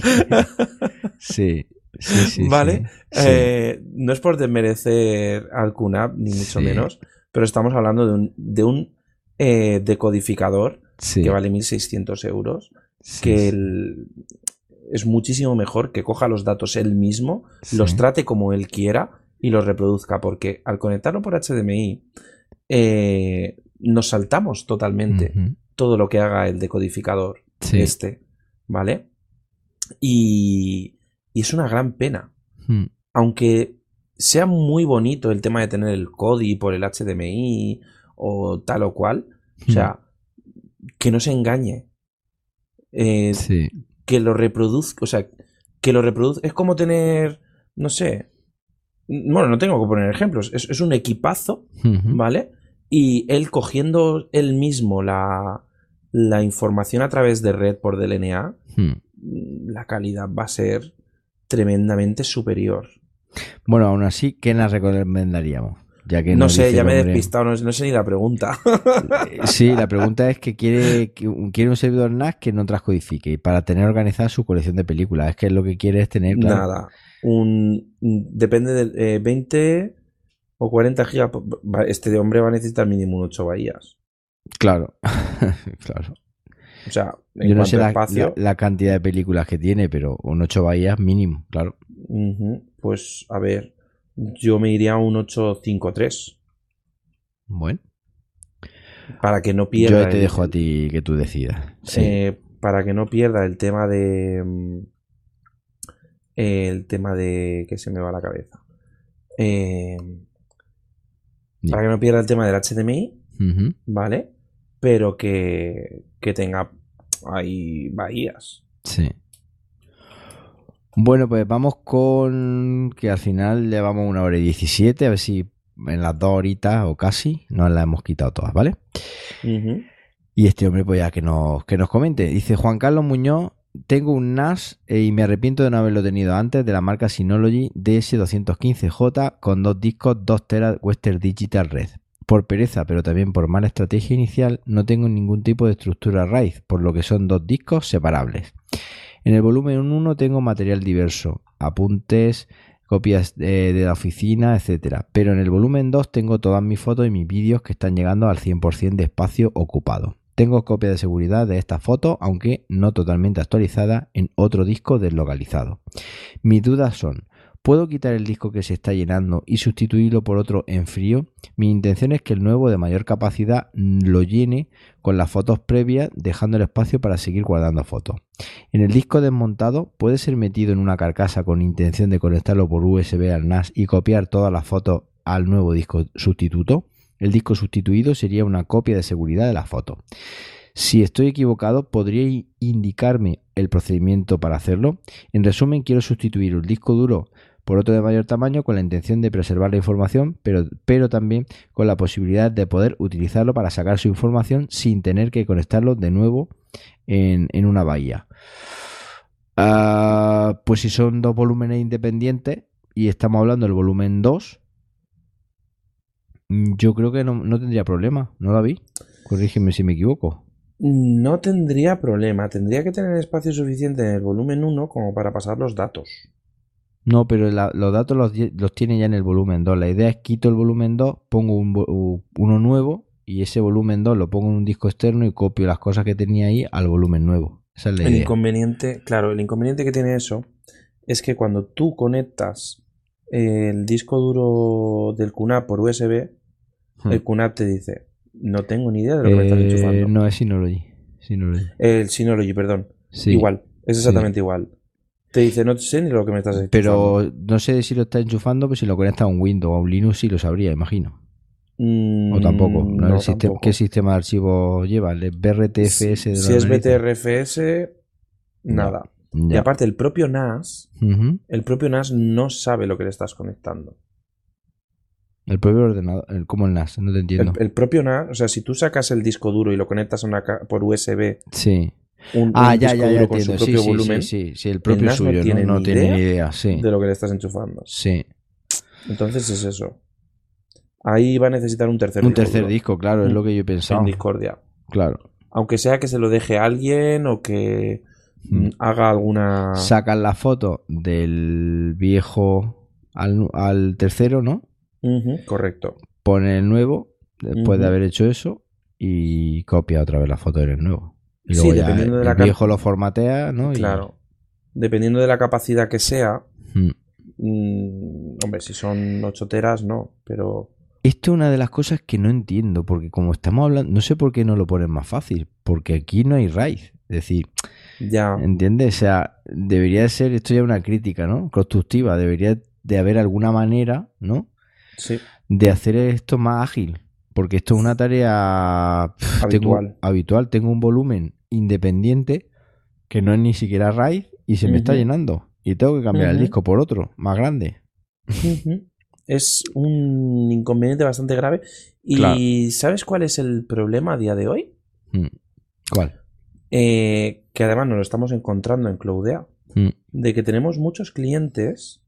A: sí. Sí, sí,
B: vale, eh, no es por desmerecer al QNAP, ni mucho menos, pero estamos hablando de un, de un eh, decodificador que vale 1.600 euros que es muchísimo mejor que coja los datos él mismo, los trate como él quiera y los reproduzca, porque al conectarlo por HDMI eh, nos saltamos totalmente todo lo que haga el decodificador este, ¿vale? Y, y, es una gran pena.
A: Hmm.
B: Aunque sea muy bonito el tema de tener el CODI por el HDMI o tal o cual, o sea, hmm. que no se engañe. Eh, que lo reproduzca, o sea, que lo reproduzca. Es como tener, no sé, bueno, no tengo que poner ejemplos, es, un equipazo, ¿vale? Y él cogiendo él mismo la, la información a través de red por DLNA,
A: hmm.
B: la calidad va a ser tremendamente superior.
A: Bueno, aún así, ¿qué nos recomendaríamos?
B: no sé, ya me he despistado, no, sé ni la pregunta.
A: Eh, sí, la pregunta es que quiere, quiere un servidor NAS que no transcodifique para tener organizada su colección de películas. Es que lo que quiere es tener.
B: Nada. Un, depende de 20 eh, o 40 gigas. Este de hombre va a necesitar mínimo 8 bahías.
A: Claro, claro.
B: O sea,
A: yo no sé la, cantidad de películas que tiene, pero un 8 bahías mínimo, claro.
B: Pues a ver, yo me iría a un 853.
A: Bueno.
B: Para que no pierda.
A: Yo te dejo a ti que tú decidas.
B: Eh, para que no pierda el tema de. Mm, el tema de. que se me va la cabeza. Eh, para que no pierda el tema del HDMI. ¿vale? Pero que, que tenga ahí bahías.
A: Sí. Bueno, pues vamos con que al final llevamos una hora y diecisiete, a ver si en las dos horitas o casi nos las hemos quitado todas, ¿vale? Y este hombre, pues ya que nos, que nos comente. Dice Juan Carlos Muñoz, tengo un NAS eh, y me arrepiento de no haberlo tenido antes de la marca Synology DS215J con dos discos 2 teras Western Digital Red. Por pereza, pero también por mala estrategia inicial, no tengo ningún tipo de estructura RAID, por lo que son dos discos separables. En el volumen 1 tengo material diverso, apuntes, copias de, la oficina, etc. Pero en el volumen 2 tengo todas mis fotos y mis vídeos que están llegando al 100% de espacio ocupado. Tengo copia de seguridad de esta foto, aunque no totalmente actualizada, en otro disco deslocalizado. Mis dudas son, ¿Puedo quitar el disco que se está llenando y sustituirlo por otro en frío? Mi intención es que el nuevo de mayor capacidad lo llene con las fotos previas, dejando el espacio para seguir guardando fotos. En el disco desmontado puede ser metido en una carcasa con intención de conectarlo por USB al NAS y copiar todas las fotos al nuevo disco sustituto. El disco sustituido sería una copia de seguridad de la foto. Si estoy equivocado, ¿podría indicarme el procedimiento para hacerlo? En resumen, quiero sustituir un disco duro por otro de mayor tamaño con la intención de preservar la información, pero, pero también con la posibilidad de poder utilizarlo para sacar su información sin tener que conectarlo de nuevo en, una bahía. Ah, pues si son dos volúmenes independientes y estamos hablando del volumen 2, yo creo que no, tendría problema, ¿no la vi? Corrígeme si me equivoco.
B: No tendría problema, tendría que tener espacio suficiente en el volumen 1 como para pasar los datos.
A: No, pero los datos los, tiene ya en el volumen 2. La idea es quito el volumen 2, pongo uno nuevo y ese volumen 2 lo pongo en un disco externo y copio las cosas que tenía ahí al volumen nuevo. Esa es la
B: el inconveniente, claro, el inconveniente que tiene eso es que cuando tú conectas el disco duro del QNAP por USB, hmm. el QNAP te dice, no tengo ni idea de lo que me estás enchufando.
A: Eh, no, es Synology.
B: El Synology, perdón. Igual, es exactamente igual. Te dice, no sé ni lo que me estás
A: diciendo. Pero no sé si lo está enchufando, pero si lo conecta a un Windows o a un Linux sí lo sabría, imagino. Mm, o tampoco. ¿Qué sistema de archivo lleva? ¿El BRTFS?
B: Si, si es BTRFS, nada. Y aparte, el propio NAS, el propio NAS no sabe lo que le estás conectando.
A: El propio ordenador, el, ¿cómo el NAS? No te entiendo.
B: El, propio NAS, o sea, si tú sacas el disco duro y lo conectas a una, por USB
A: sí ah, ya, ya, ya entiendo. sí, sí, sí, sí, el propio suyo no tiene, ni idea,
B: de lo que le estás enchufando.
A: Sí.
B: Entonces es eso. Ahí va a necesitar un tercer
A: disco. Un tercer disco, claro, es lo que yo he pensado.
B: En Discordia.
A: Claro.
B: Aunque sea que se lo deje a alguien o que mm. haga alguna.
A: Sacan la foto del viejo al, tercero, ¿no?
B: correcto.
A: Pone el nuevo, después de haber hecho eso, y copia otra vez la foto del nuevo. Y luego sí, dependiendo de la viejo lo formatea, ¿no?
B: Claro. Dependiendo de la capacidad que sea. Hmm. Mm, hombre, si son 8 teras, no, pero.
A: Esto es una de las cosas que no entiendo, porque como estamos hablando, no sé por qué no lo ponen más fácil, porque aquí no hay raíz. Es decir,
B: ya.
A: ¿entiendes? O sea, debería ser, esto ya una crítica, ¿no? Constructiva, debería de haber alguna manera, ¿no?
B: Sí.
A: De hacer esto más ágil. Porque esto es una tarea habitual. habitual. Tengo un volumen independiente que no es ni siquiera RAID y se me está llenando. Y tengo que cambiar el disco por otro, más grande.
B: Es un inconveniente bastante grave. ¿Y sabes cuál es el problema a día de hoy?
A: Mm. ¿Cuál?
B: Eh, que además nos lo estamos encontrando en Cloudea. Mm. De que tenemos muchos clientes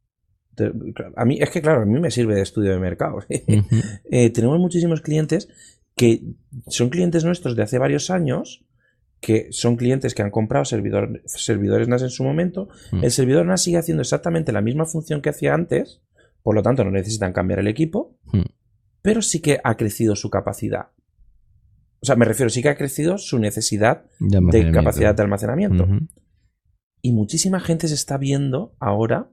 B: a mí, es que claro, a mí me sirve de estudio de mercado. Eh, tenemos muchísimos clientes que son clientes nuestros de hace varios años, que son clientes que han comprado servidores NAS en su momento. Mm. El servidor NAS sigue haciendo exactamente la misma función que hacía antes, por lo tanto no necesitan cambiar el equipo, mm. pero sí que ha crecido su capacidad. O sea, me refiero, sí que ha crecido su necesidad de, capacidad de almacenamiento. Y muchísima gente se está viendo ahora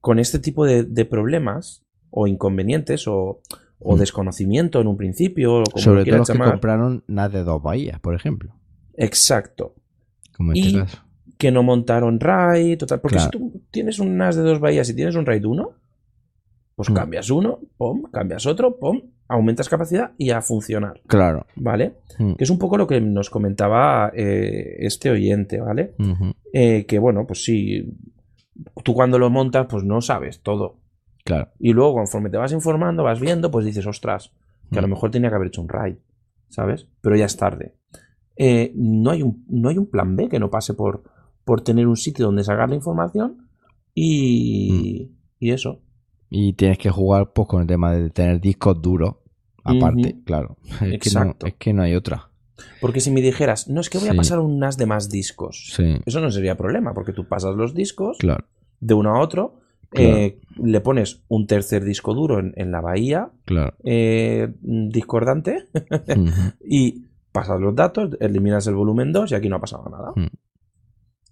B: con este tipo de, problemas o inconvenientes o, mm. desconocimiento en un principio.
A: Sobre todo los que compraron NAS de dos bahías, por ejemplo.
B: Exacto. y que no montaron RAID, total. Porque si tú tienes un NAS de dos bahías y tienes un RAID 1, pues mm. cambias uno, pum, cambias otro, pum, aumentas capacidad y a funcionar.
A: Claro.
B: ¿Vale?
A: Mm.
B: Que es un poco lo que nos comentaba eh, este oyente, ¿vale? Eh, que bueno, pues sí, tú cuando lo montas, pues no sabes todo.
A: Claro.
B: Y luego, conforme te vas informando, vas viendo, pues dices, ostras, que a lo
A: Mm.
B: mejor tenía que haber hecho un raid, ¿sabes? Pero ya es tarde. Eh, no, hay un, no hay un plan B que no pase por, por tener un sitio donde sacar la información y, y eso.
A: Y tienes que jugar pues con el tema de tener discos duros aparte, claro. Es que, no,
B: Exacto.
A: es que no hay otra.
B: Porque si me dijeras, no es que voy a pasar un NAS de más discos,
A: Sí,
B: eso no sería problema, porque tú pasas los discos
A: claro.
B: de uno a otro,
A: Claro.
B: eh, le pones un tercer disco duro en, en la bahía
A: Claro.
B: eh, discordante y pasas los datos, eliminas el volumen 2 y aquí no ha pasado nada.
A: Mm.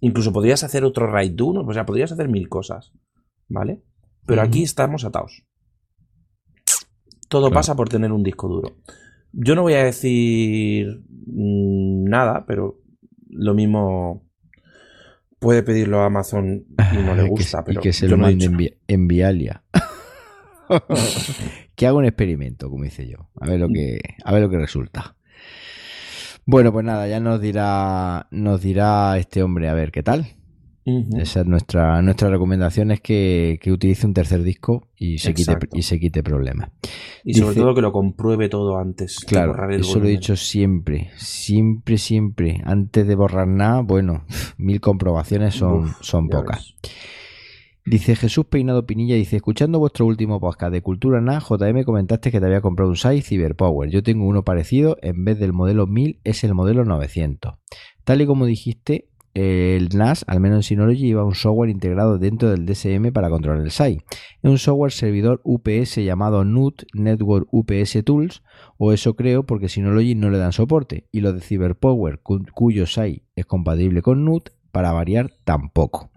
B: Incluso podrías hacer otro RAID 1, o sea, podrías hacer mil cosas, ¿vale? Pero aquí estamos atados. Todo pasa por tener un disco duro. Yo no voy a decir mm, nada, pero lo mismo puede pedirlo a Amazon y no le
A: que-
B: gusta, pero
A: y que se lo mande
B: dicho
A: en, vi- en Vialia. que haga un experimento, como hice yo. A ver lo que, a ver lo que resulta. Bueno, pues nada, ya nos dirá, nos dirá este hombre a ver qué tal. Esa es nuestra, nuestra recomendación es que, que utilice un tercer disco y se quite, y se quite problemas.
B: Y sobre todo que lo compruebe todo antes de
A: Claro, eso lo he dicho siempre, siempre, siempre. Antes de borrar nada, bueno, mil comprobaciones son,
B: Uf,
A: son pocas.
B: ves.
A: Dice Jesús Peinado Pinilla, dice, escuchando vuestro último podcast de Cultura Na, JM comentaste que te había comprado un SAI Cyberpower. Yo tengo uno parecido, en vez del modelo 1000 es el modelo 900. Tal y como dijiste, el NAS, al menos en Synology, lleva un software integrado dentro del DSM para controlar el SAI. Es un software servidor UPS llamado NUT, Network UPS Tools, o eso creo porque Synology no le dan soporte, y los de Cyberpower, cu- cuyo SAI es compatible con NUT, para variar tampoco.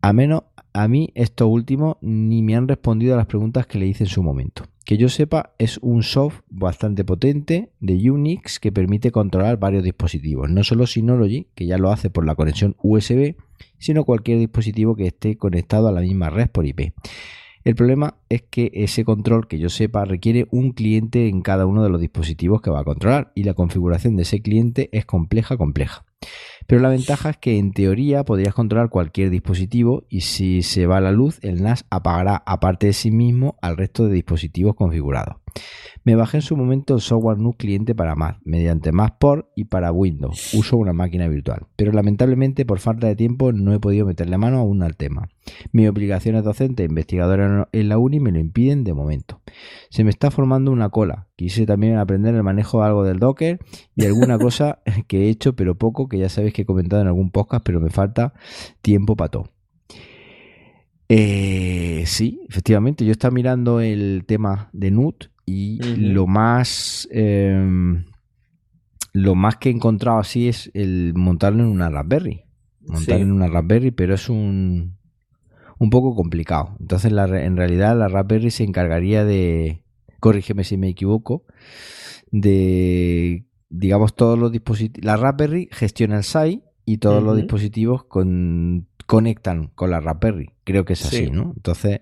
A: A menos a mí estos últimos ni me han respondido a las preguntas que le hice en su momento. Que yo sepa, es un soft bastante potente de Unix que permite controlar varios dispositivos, no solo Synology, que ya lo hace por la conexión USB, sino cualquier dispositivo que esté conectado a la misma red por IP. El problema es que ese control, que yo sepa, requiere un cliente en cada uno de los dispositivos que va a controlar y la configuración de ese cliente es compleja, compleja. Pero la ventaja es que en teoría podrías controlar cualquier dispositivo y si se va la luz, el NAS apagará aparte de sí mismo al resto de dispositivos configurados. Me bajé en su momento el software NUC cliente para Mac, mediante Matport y para Windows. Uso una máquina virtual, pero lamentablemente por falta de tiempo no he podido meterle mano aún al tema. Mis obligaciones docente e investigadora en la uni me lo impiden de momento. Se me está formando una cola. Quise también aprender el manejo algo del Docker y alguna cosa que he hecho, pero poco, que ya sabéis que he comentado en algún podcast, pero me falta tiempo para todo. Eh, sí, efectivamente, yo estaba mirando el tema de NUT y lo más eh, lo más que he encontrado así es el montarlo en una Raspberry. Montarlo
B: Sí.
A: en una Raspberry, pero es un un poco complicado. Entonces, la en realidad, la Raspberry se encargaría de, corrígeme si me equivoco, de, digamos, todos los dispositivos. La Raspberry gestiona el SAI y todos los dispositivos con, conectan con la Raspberry. Creo que es así,
B: Sí.
A: ¿no? Entonces,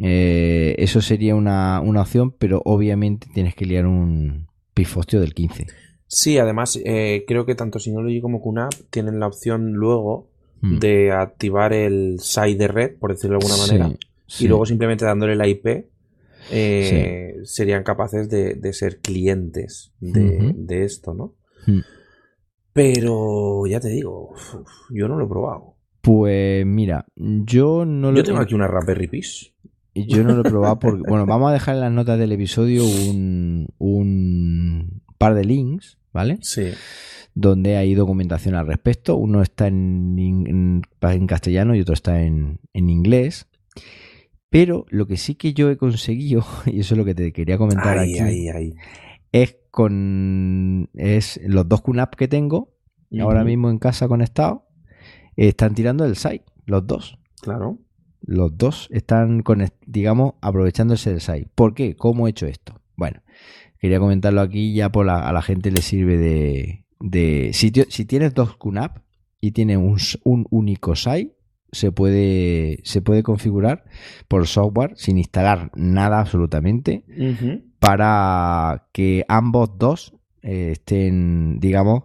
A: eh, eso sería una, una opción, pero obviamente tienes que liar un pifostio del 15.
B: Sí, además, eh, creo que tanto Synology como QNAP tienen la opción luego
A: Mm.
B: de activar el SAI de red, por decirlo de alguna manera,
A: sí.
B: y luego simplemente dándole la IP eh, serían capaces de, de ser clientes de, esto, ¿no?
A: Mm.
B: Pero ya te digo, yo no lo he probado.
A: Pues mira, yo no lo
B: Yo tengo aquí una Raspberry Pi.
A: Y Yo no lo he probado porque, bueno, vamos a dejar en las notas del episodio un, un par de links, ¿vale?
B: Sí.
A: Donde hay documentación al respecto. Uno está en, in- en- en castellano y otro está en, en inglés. Pero lo que sí que yo he conseguido, y eso es lo que te quería comentar aquí, es con es los dos QNAP que tengo ahora mismo en casa conectados, están tirando el site, los dos.
B: Claro.
A: Los dos están, conect- digamos, aprovechándose del site. ¿Por qué? ¿Cómo he hecho esto? Bueno, quería comentarlo aquí, ya por la- a la gente le sirve de... de si, ti- si tienes dos QNAP y tienes un, un único site, se puede, se puede configurar por software sin instalar nada absolutamente. Para que ambos dos eh, estén, digamos,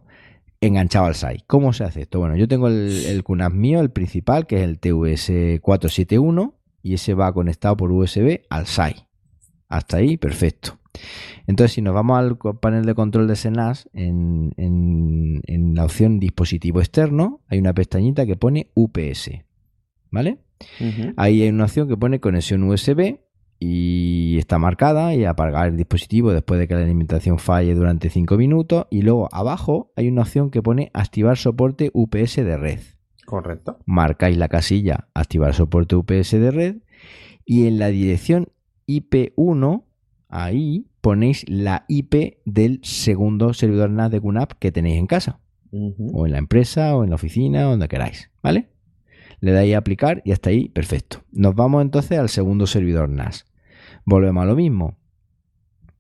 A: enganchados al SAI. ¿Cómo se hace esto? Bueno, yo tengo el, el QNAP mío, el principal, que es el TVS471, y ese va conectado por USB al SAI. Hasta ahí, perfecto. Entonces, si nos vamos al panel de control de SENAS, en, en, la opción dispositivo externo, hay una pestañita que pone UPS. ¿Vale? Ahí hay una opción que pone conexión USB y está marcada y apagar el dispositivo después de que la alimentación falle durante 5 minutos. Y luego abajo hay una opción que pone activar soporte UPS de red.
B: Correcto.
A: Marcáis la casilla activar soporte UPS de red y en la dirección IP1 ahí ponéis la IP del segundo servidor NAS de QNAP que tenéis en casa. O en la empresa, o en la oficina, donde queráis. ¿Vale? Le dais a aplicar y hasta ahí, perfecto. Nos vamos entonces al segundo servidor NAS. Volvemos a lo mismo.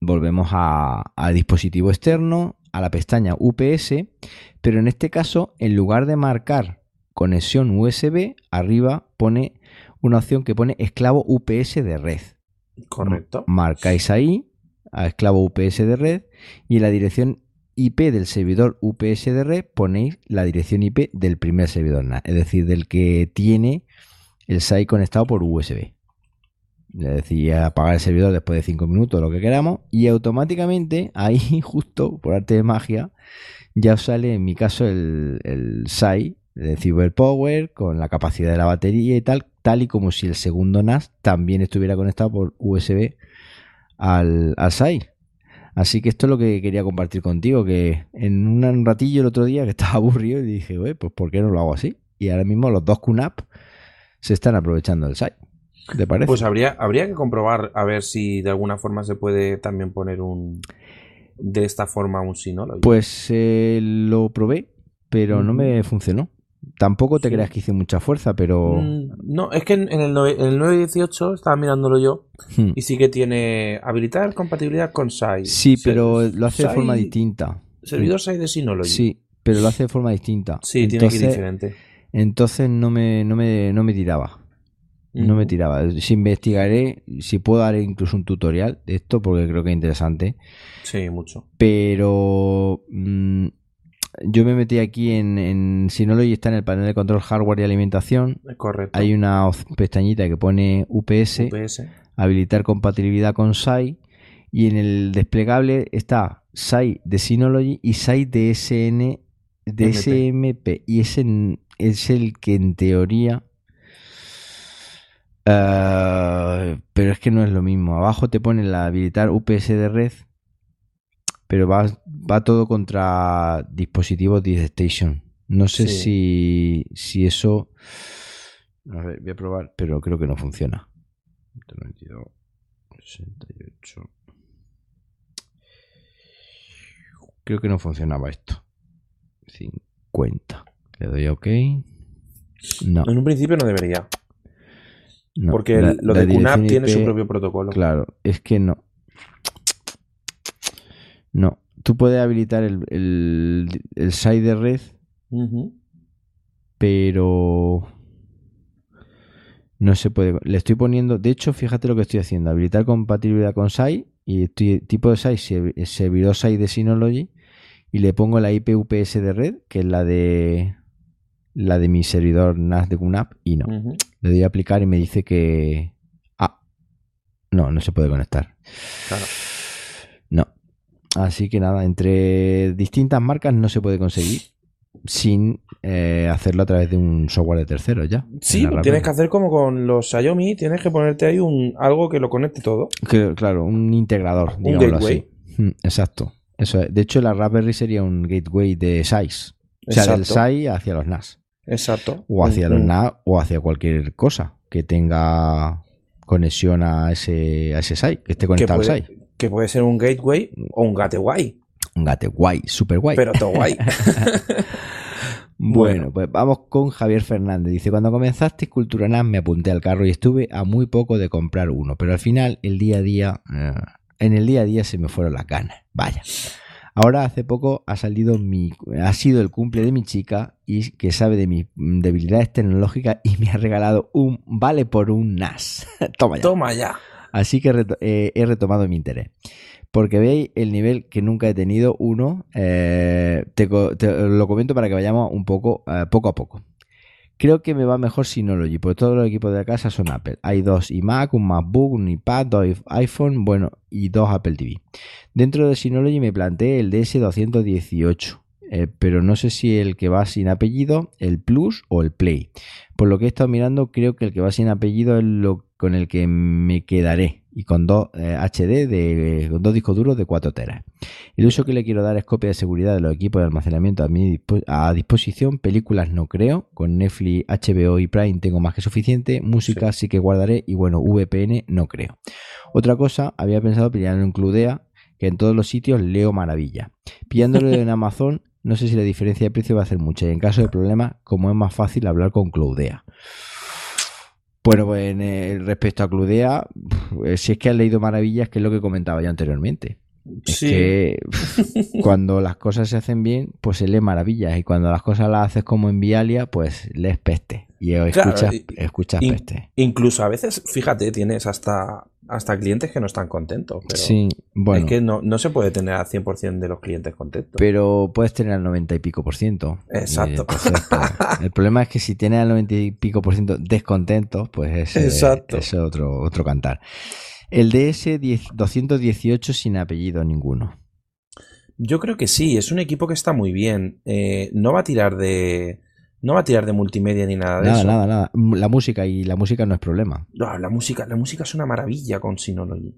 A: Volvemos al dispositivo externo, a la pestaña UPS, pero en este caso, en lugar de marcar conexión USB, arriba pone una opción que pone esclavo UPS de red.
B: Correcto.
A: Marcáis ahí a esclavo UPS de red y en la dirección IP del servidor UPS de red ponéis la dirección IP del primer servidor NAS, es decir, del que tiene el SAI conectado por USB. Le decía apagar el servidor después de 5 minutos, lo que queramos, y automáticamente ahí, justo por arte de magia, ya os sale en mi caso el, el SAI de CyberPower con la capacidad de la batería y tal, tal y como si el segundo NAS también estuviera conectado por USB al, al SAI. Así que esto es lo que quería compartir contigo, que en un ratillo el otro día que estaba aburrido y dije, pues ¿por qué no lo hago así? Y ahora mismo los dos QNAP se están aprovechando del SAI. ¿Te parece?
B: Pues habría, habría que comprobar a ver si de alguna forma se puede también poner un de esta forma un Synology.
A: Pues eh, lo probé, pero no me funcionó. Tampoco te creas que hice mucha fuerza, pero.
B: Mm, no, es que en, el, 918 estaba mirándolo yo hmm. y sí que tiene habilitar compatibilidad con SAI.
A: Sí, pero lo hace de forma distinta.
B: Servidor SAI de Synology.
A: Sí, pero lo hace de forma distinta.
B: Sí, tiene que ir diferente.
A: Entonces no me, no me, no me tiraba. No me tiraba. Si investigaré, si puedo dar incluso un tutorial de esto, porque creo que es interesante.
B: Sí, mucho.
A: Pero. Mm, yo me metí aquí en, en Synology, está en el panel de control hardware y alimentación.
B: Correcto.
A: Hay una pestañita que pone UPS, habilitar compatibilidad con SAI. Y en el desplegable está SAI de Synology y SAI de, SN, de SMP. Y ese es el que en teoría... Ah, pero es que no es lo mismo. Abajo te pone la habilitar UPS de red pero va, va todo contra dispositivos Station. No sé si, si eso... A ver, voy a probar, pero creo que no funciona. 68. Creo que no funcionaba esto. 50. Le doy a OK.
B: No. En un principio no debería. porque lo de QNAP tiene su propio protocolo.
A: Claro, es que no. No, tú puedes habilitar el, el, site de red, pero no se puede. Le estoy poniendo, de hecho, fíjate lo que estoy haciendo: habilitar compatibilidad con SAI y estoy, tipo de SAI, servidor SAI de Synology, y le pongo la IP UPS de red, que es la de la de mi servidor NAS de QNAP, y no. Le doy a aplicar y me dice que. Ah, no, no se puede conectar. Claro. Así que nada, entre distintas marcas no se puede conseguir sin eh, hacerlo a través de un software de terceros ya.
B: Sí, tienes que hacer como con los Xiaomi, tienes que ponerte ahí un algo que lo conecte todo.
A: claro, un integrador, un gateway. Mm, exacto. Eso De hecho, la Raspberry sería un gateway de SAIS. O sea, del SAI hacia los NAS.
B: Exacto.
A: O hacia los NAS o hacia cualquier cosa que tenga conexión a ese, a ese SAI, que esté conectado al SAI
B: que puede ser un gateway o un gateway.
A: Un gateway, super guay.
B: Pero todo guay.
A: bueno, pues vamos con Javier Fernández. Dice, cuando comenzaste Cultura NAS me apunté al carro y estuve a muy poco de comprar uno, pero al final el día a día, eh, en el día a día se me fueron las ganas. Vaya. Ahora hace poco ha salido mi, ha sido el cumple de mi chica y que sabe de mis debilidades tecnológicas y me ha regalado un vale por un NAS. Toma ya.
B: Toma ya.
A: Así que eh, he retomado mi interés. Porque veis el nivel que nunca he tenido, uno, eh, te, lo comento para que vayamos un poco, eh, poco a poco. Creo que me va mejor Synology, porque todos los equipos de la casa son Apple. Hay dos iMac, un MacBook, un iPad, dos iPhone, bueno, y dos Apple TV. Dentro de Synology me planteé el DS218, eh, pero no sé si el que va sin apellido, el Plus o el Play. Por lo que he estado mirando, creo que el que va sin apellido es lo con el que me quedaré y con dos HD eh, de dos discos duros de 4 teras. El uso que le quiero dar es copia de seguridad de los equipos de almacenamiento a, mi a disposición. Películas no creo. Con Netflix, HBO y Prime tengo más que suficiente. Música sí, que guardaré y bueno, VPN no creo. Otra cosa, había pensado pillarlo en Cludea, que en todos los sitios leo maravilla. Pillándolo en Amazon no sé si la diferencia de precio va a hacer mucha y en caso de problema, como es más fácil hablar con Cloudea. Bueno, pues respecto a Cludea, eh, si es que has leído maravillas, que es lo que comentaba yo anteriormente. Es que cuando las cosas se hacen bien, pues se lee maravillas. Y cuando las cosas las haces como en Vialia, pues lees peste. Y escuchas, peste.
B: Incluso a veces, fíjate, tienes hasta hasta clientes que no están contentos. Pero
A: sí, bueno.
B: Es que no, no se puede tener al 100% de los clientes contentos.
A: Pero puedes tener al 90 y pico por ciento.
B: Exacto.
A: Pues, el problema es que si tienes al 90 y pico por ciento descontentos, pues es, es otro, otro cantar. El DS 218 sin apellido ninguno.
B: Yo creo que sí, es un equipo que está muy bien. Eh, no va a tirar de no va a tirar de multimedia ni nada de
A: nada,
B: eso.
A: Nada, nada, La música y la música no es problema.
B: No, la música, la música es una maravilla con Synology.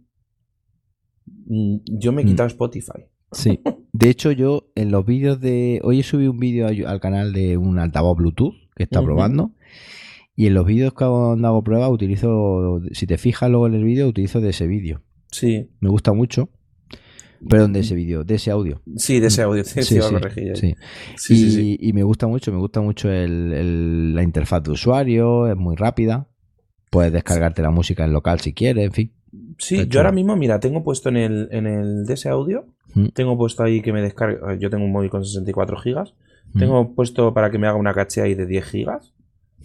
B: Mm, yo me he mm. quitado Spotify.
A: Sí. De hecho, yo en los vídeos de. Hoy he subido un vídeo al canal de un altavoz Bluetooth que está probando. Y en los vídeos que hago prueba utilizo. Si te fijas luego en el vídeo, utilizo de ese vídeo.
B: Sí.
A: Me gusta mucho. Perdón, de ese vídeo, de ese audio.
B: Sí, de ese audio, sí, sí,
A: sí, y, me gusta mucho, me gusta mucho el, la interfaz de usuario, es muy rápida. Puedes descargarte la música en local si quieres, en fin.
B: Sí, yo ahora mismo, mira, tengo puesto en el, en el de ese audio, mm. tengo puesto ahí que me descargue, yo tengo un móvil con 64 gigas, mm. tengo puesto para que me haga una caché ahí de 10 gigas.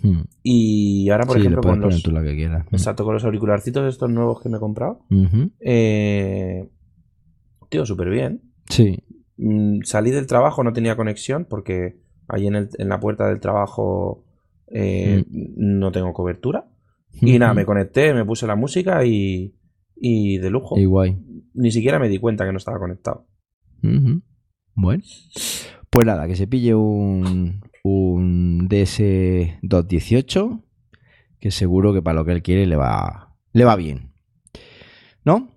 B: Mm. Y ahora, por ejemplo, con los, exacto, con los auricularcitos estos nuevos que me he comprado, eh, tío, súper bien.
A: Sí.
B: Mm, salí del trabajo, no tenía conexión porque ahí en, la puerta del trabajo eh, mm. no tengo cobertura. Y nada, me conecté, me puse la música y, y de lujo.
A: Y guay.
B: Ni siquiera me di cuenta que no estaba conectado.
A: Bueno. Pues nada, que se pille un, un DS218, que seguro que para lo que él quiere le va, le va bien. ¿No?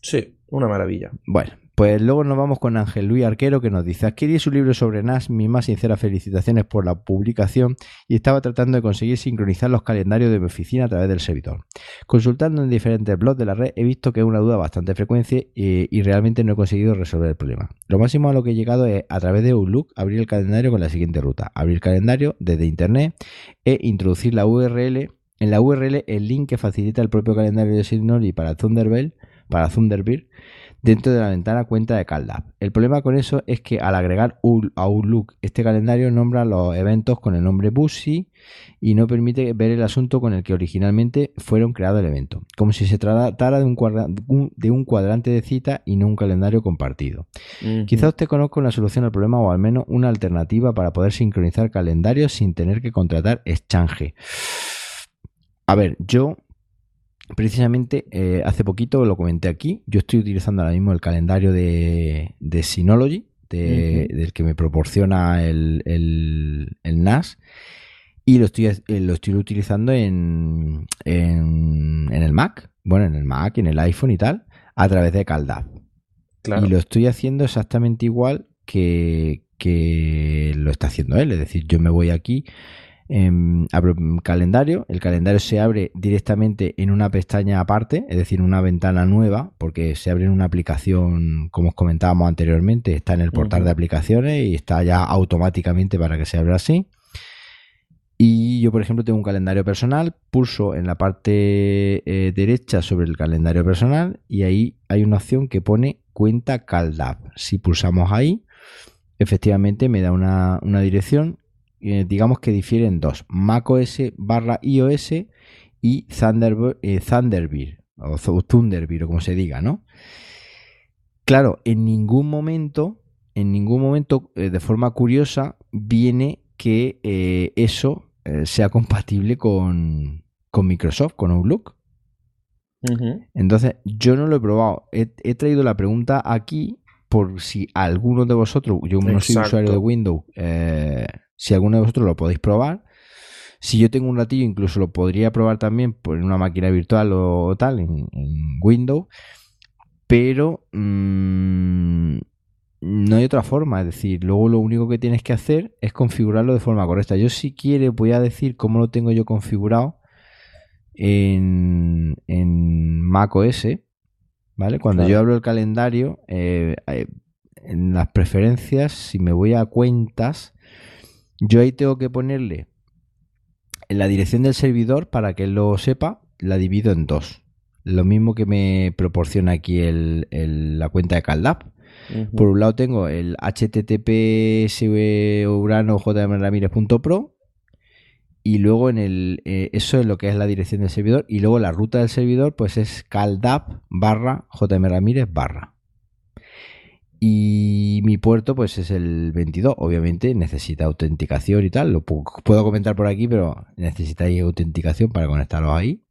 B: Sí, una maravilla.
A: Bueno, pues luego nos vamos con Ángel Luis Arquero que nos dice, adquirí su libro sobre NAS, mis más sinceras felicitaciones por la publicación y estaba tratando de conseguir sincronizar los calendarios de mi oficina a través del servidor. Consultando en diferentes blogs de la red he visto que es una duda bastante frecuente y, realmente no he conseguido resolver el problema. Lo máximo a lo que he llegado es a través de Outlook abrir el calendario con la siguiente ruta. Abrir calendario desde internet e introducir la URL en la URL el link que facilita el propio calendario de Signal y para Thunderbird, para Thunderbird dentro de la ventana cuenta de CalDAV. El problema con eso es que al agregar a Outlook este calendario nombra los eventos con el nombre Busy y no permite ver el asunto con el que originalmente fueron creado el evento, como si se tratara de un, de un cuadrante de cita y no un calendario compartido. Quizás usted conozca una solución al problema o al menos una alternativa para poder sincronizar calendarios sin tener que contratar Exchange. A ver, yo precisamente eh, hace poquito lo comenté aquí. Yo estoy utilizando ahora mismo el calendario de, Synology, del que me proporciona el, NAS. Y lo estoy, eh, lo estoy utilizando en, en, el Mac, bueno, en el Mac, en el iPhone y tal, a través de CalDAV. Y lo estoy haciendo exactamente igual que, que lo está haciendo él. Es decir, yo me voy aquí, abro un calendario, el calendario se abre directamente en una pestaña aparte, es decir, una ventana nueva, porque se abre en una aplicación, como os comentábamos anteriormente, está en el portal de aplicaciones y está ya automáticamente para que se abra así. Y yo, por ejemplo, tengo un calendario personal, pulso en la parte eh, derecha sobre el calendario personal y ahí hay una opción que pone cuenta CalDAV. Si pulsamos ahí, efectivamente me da una, una dirección eh, digamos que difieren dos, macOS barra iOS y Thunderbird, eh, Thunderbird, o Thunderbird o como se diga, ¿no? Claro, en ningún momento, en ningún momento, eh, de forma curiosa, viene que eh, eso eh, sea compatible con, Microsoft, con Outlook. Entonces, yo no lo he probado. He, traído la pregunta aquí por si alguno de vosotros, yo no soy usuario de Windows, si alguno de vosotros lo podéis probar. Si yo tengo un ratillo, incluso lo podría probar también por una máquina virtual o, tal en, Windows. Pero mm, no hay otra forma. Es decir, luego lo único que tienes que hacer es configurarlo de forma correcta. Yo si quiere voy a decir cómo lo tengo yo configurado en, en Mac OS. ¿Vale? Cuando yo abro el calendario, eh, eh, en las preferencias, si me voy a cuentas, yo ahí tengo que ponerle en la dirección del servidor, para que él lo sepa, la divido en dos. Lo mismo que me proporciona aquí el, la cuenta de CalDAP. Por un lado tengo el https urano y luego en el eh, eso es lo que es la dirección del servidor y luego la ruta del servidor pues es caldap barra jmramírez barra y mi puerto pues es el 22 obviamente necesita autenticación y tal lo puedo comentar por aquí pero necesitáis autenticación para conectaros ahí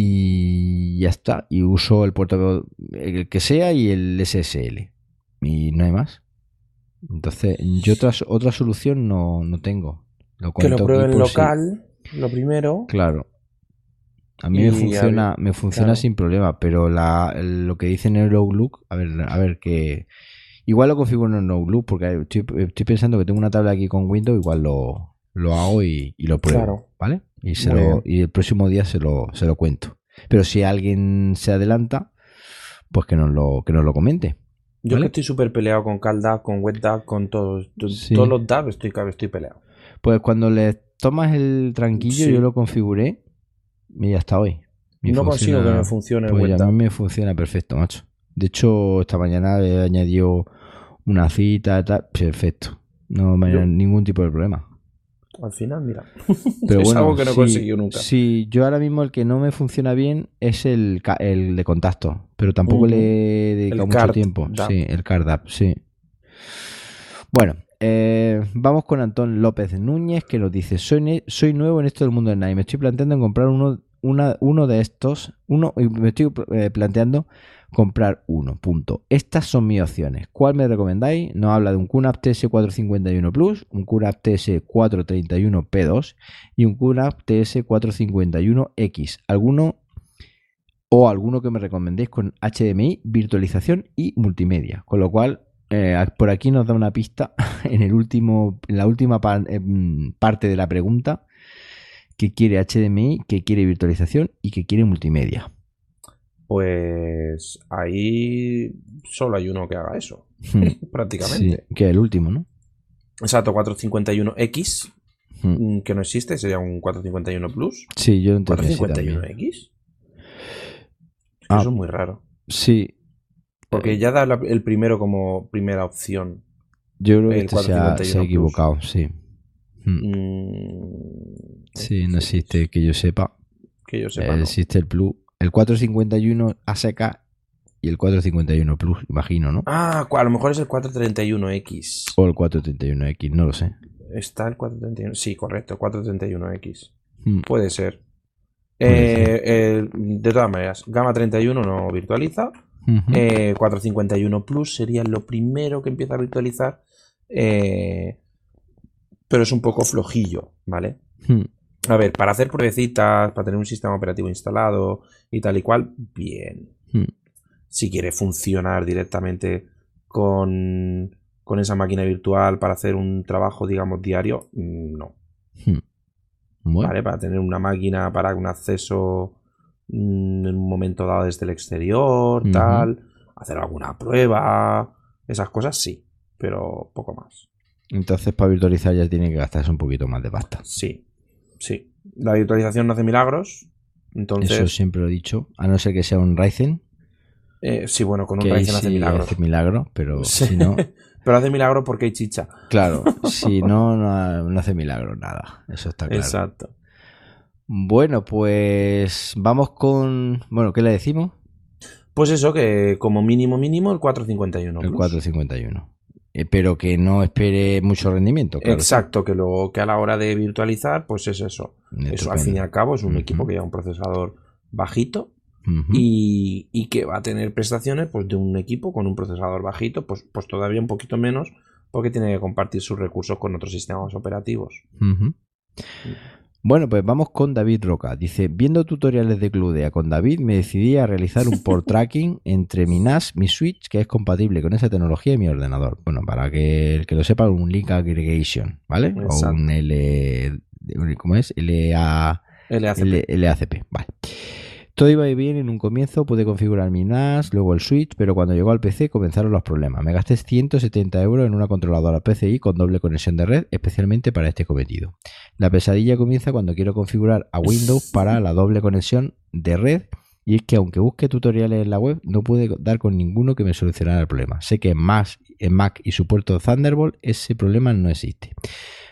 A: y ya está. Y uso el puerto el que sea y el SSL. Y no hay más. Entonces, yo otra, otra solución no, tengo.
B: Lo que lo prueben local, lo primero.
A: Claro. A mí me funciona, me funciona sin problema, pero la, lo que dice en el Outlook, a ver, a ver que igual lo configuro en el Outlook, porque estoy, pensando que tengo una tabla aquí con Windows, igual lo, lo hago y, lo pruebo, ¿vale? Y, se lo, y el próximo día se lo, se lo cuento. Pero si alguien se adelanta, pues que nos lo, que nos lo comente.
B: Yo que estoy súper peleado con CalDAV, con WebDAV, con todos, todos los DAV estoy, estoy peleado.
A: Pues cuando le tomas el tranquillo, yo lo configuré y hasta hoy.
B: no consigo que me funcione el pues
A: A mí me funciona perfecto, macho. De hecho, esta mañana he añadido una cita, tal, perfecto. No me da ningún tipo de problema
B: al final, mira. Pero es algo que no he conseguido nunca.
A: Sí, yo ahora mismo el que no me funciona bien es el, el de contacto, pero tampoco le he dedicado mucho tiempo. Sí, el card app, sí. Bueno, eh, vamos con Antón López Núñez que nos dice: soy, nuevo en esto del mundo Nike. Me estoy planteando en comprar uno, de estos. Uno, me estoy eh, planteando comprar uno. Punto. Estas son mis opciones. ¿Cuál me recomendáis? Nos habla de un QNAP TS451 Plus, un QNAP TS431 P2 y un QNAP TS451X. ¿Alguno o alguno que me recomendéis con HDMI, virtualización y multimedia? Con lo cual, eh, por aquí nos da una pista en, el último, en la última eh, mm, parte de la pregunta que quiere HDMI, que quiere virtualización y que quiere multimedia.
B: Pues ahí solo hay uno que haga eso, hmm. prácticamente.
A: que es el último, ¿no?
B: Exacto, 451X, hmm. mm, que no existe, sería un 451 Plus.
A: Sí, yo entiendo.
B: 451X. Ah, eso es muy raro.
A: Sí.
B: Porque eh, ya da el primero como primera opción.
A: Yo creo que este se, ha, equivocado, sí. Hmm. Mm, sí, no existe, que yo sepa.
B: Que yo sepa.
A: Eh, existe el Plus el 451 ASK y el 451 Plus, imagino, ¿no?
B: Ah, a lo mejor es el 431X.
A: O el 431X, no lo sé.
B: Está el 431. Sí, correcto, el 431X. Hmm. Puede ser. Eh, de todas maneras, Gama 31 no virtualiza. 451 eh, Plus sería lo primero que empieza a virtualizar. Eh, pero es un poco flojillo, ¿vale? Hmm. A ver, para hacer pruebecitas, para tener un sistema operativo instalado y tal y cual, bien. Hmm. Si quiere funcionar directamente con, con, esa máquina virtual para hacer un trabajo, digamos, diario, no. Hmm. ¿Vale? Para tener una máquina para un acceso mm, en un momento dado desde el exterior, tal, hacer alguna prueba, esas cosas sí, pero poco más.
A: Entonces, para virtualizar ya tiene que gastarse un poquito más de pasta.
B: Sí, Sí, la virtualización no hace milagros. Entonces... Eso
A: siempre lo he dicho, a no ser que sea un Ryzen.
B: Eh, sí, bueno, con un Ryzen hace milagros.
A: Hace milagro, pero si no.
B: pero hace milagro porque hay chicha.
A: Claro, si no, no, hace milagro nada. Eso está claro.
B: Exacto.
A: Bueno, pues vamos con. Bueno, ¿qué le decimos?
B: Pues eso, que como mínimo mínimo el 451.
A: El 451. Eh, pero que no espere mucho rendimiento.
B: Exacto, que luego que a la hora de virtualizar, pues es eso. Eso al fin y al cabo es un equipo que lleva un procesador bajito y, que va a tener prestaciones pues, de un equipo con un procesador bajito, pues, pues todavía un poquito menos, porque tiene que compartir sus recursos con otros sistemas operativos.
A: Bueno, pues vamos con David Roca. Dice, viendo tutoriales de Cludea con David, me decidí a realizar un port tracking entre mi NAS, mi Switch, que es compatible con esa tecnología, y mi ordenador. Bueno, para que el que lo sepa, un link aggregation, ¿vale? O un L... ¿Cómo es? LA... LACP. Vale. Todo iba bien en un comienzo, pude configurar mi NAS, luego el Switch, pero cuando llegó al PC comenzaron los problemas. Me gasté 170 euros en una controladora PCI con doble conexión de red, especialmente para este cometido. La pesadilla comienza cuando quiero configurar a Windows para la doble conexión de red y es que aunque busque tutoriales en la web, no pude dar con ninguno que me solucionara el problema. Sé que en Mac, en Mac y su puerto Thunderbolt ese problema no existe.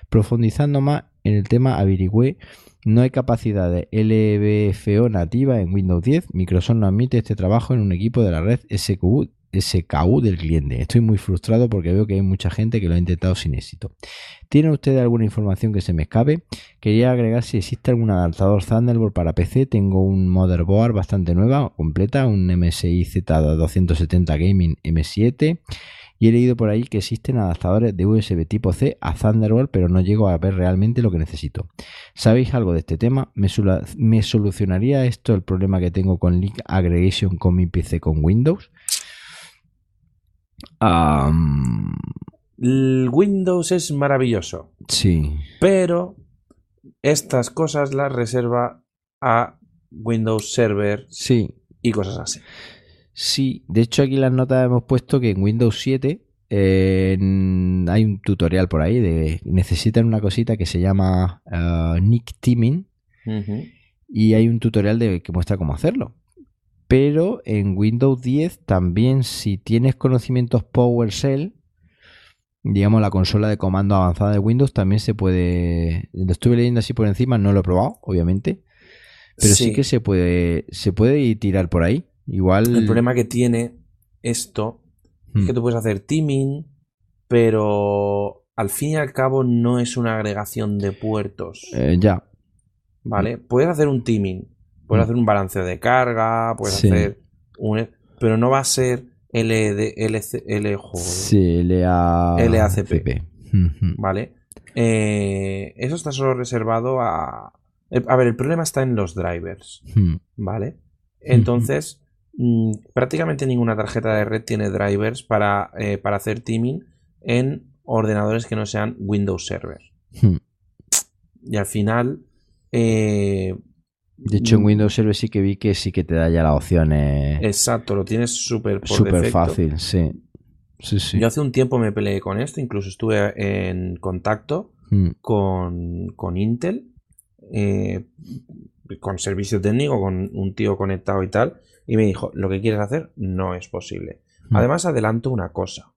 A: Profundizando más en el tema, averigüé no hay capacidad de LBFO nativa en Windows 10. Microsoft no admite este trabajo en un equipo de la red SKU, del cliente. Estoy muy frustrado porque veo que hay mucha gente que lo ha intentado sin éxito. ¿Tiene usted alguna información que se me escape? Quería agregar si existe algún adaptador Thunderbolt para PC. Tengo un motherboard bastante nueva, completa, un MSI Z270 Gaming M7 y he leído por ahí que existen adaptadores de USB tipo C a Thunderbolt, pero no llego a ver realmente lo que necesito. ¿Sabéis algo de este tema? ¿Me, solucionaría esto el problema que tengo con Link Aggregation con mi PC con Windows?
B: El Windows es maravilloso.
A: Sí.
B: Pero estas cosas las reserva a Windows Server.
A: Sí.
B: Y cosas así.
A: Sí, de hecho aquí en las notas hemos puesto que en Windows 7 hay un tutorial por ahí de necesitan una cosita que se llama uh, Nick Teaming y hay un tutorial de que muestra cómo hacerlo. Pero en Windows 10 también si tienes conocimientos PowerShell, digamos la consola de comando avanzada de Windows también se puede, lo estuve leyendo así por encima, no lo he probado, obviamente, pero sí, sí que se puede se puede tirar por ahí. Igual.
B: El problema que tiene esto es que hmm. tú puedes hacer teaming, pero al fin y al cabo no es una agregación de puertos.
A: Eh, ya.
B: ¿Vale? Puedes hacer un teaming, puedes hmm. hacer un balanceo de carga, puedes hacer un. Pero no va a ser LD, LC, L,
A: sí, LA...
B: LACP. ¿Vale? Eh, eso está solo reservado a. A ver, el problema está en los drivers. Hmm. ¿Vale? Entonces. Mm, prácticamente ninguna tarjeta de red tiene drivers para, eh, para hacer teaming en ordenadores que no sean Windows Server. Hmm. Y al final... Eh,
A: de hecho, en mm, Windows Server sí que vi que sí que te da ya las opciones.
B: Exacto, lo tienes súper
A: Súper fácil, sí.
B: Yo hace un tiempo me peleé con esto, incluso estuve en contacto hmm. con, con, Intel, eh, con servicio técnico, con un tío conectado y tal, y me dijo, lo que quieres hacer no es posible. Hmm. Además, adelanto una cosa.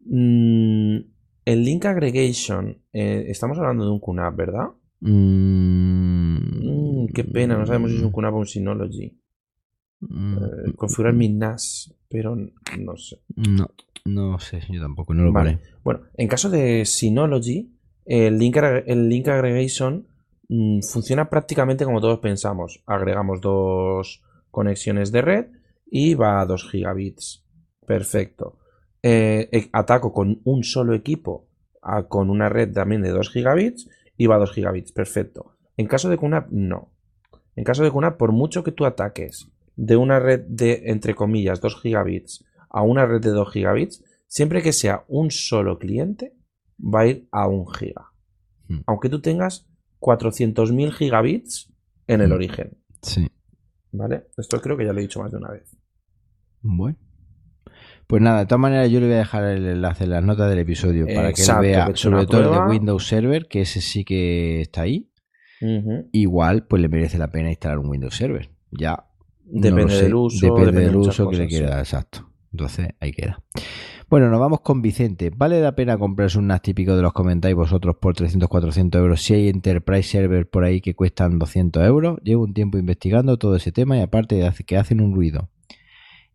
B: Mm, el link aggregation, eh, estamos hablando de un QNAP, ¿verdad?
A: Mm.
B: Mm, qué pena, no sabemos si es un QNAP o un Synology. Eh, configurar mi NAS, pero no sé.
A: No, no sé, yo tampoco, no lo vale.
B: Bueno, en caso de Synology, el link, el link aggregation funciona prácticamente como todos pensamos. Agregamos dos conexiones de red y va a 2 gigabits. Perfecto. Eh, eh, ataco con un solo equipo con una red también de 2 gigabits y va a 2 gigabits. Perfecto. En caso de QNAP, no. En caso de QNAP, por mucho que tú ataques de una red de, entre comillas, 2 gigabits a una red de 2 gigabits, siempre que sea un solo cliente, va a ir a 1 giga. Hmm. Aunque tú tengas 400.000 gigabits en el hmm. origen.
A: Sí.
B: ¿Vale? Esto creo que ya lo he dicho más de una vez.
A: Bueno. Pues nada, de todas maneras yo le voy a dejar el enlace en las notas del episodio para que él vea, sobre todo el de Windows Server, que ese sí que está ahí. Igual, pues le merece la pena instalar un Windows Server. Ya.
B: Depende del uso.
A: Depende, del uso que le quiera, exacto. Entonces, ahí queda. Bueno, nos vamos con Vicente. ¿Vale la pena comprarse un NAS típico de los comentáis vosotros por 300, 400 euros si hay Enterprise Server por ahí que cuestan 200 euros? Llevo un tiempo investigando todo ese tema y aparte de que hacen un ruido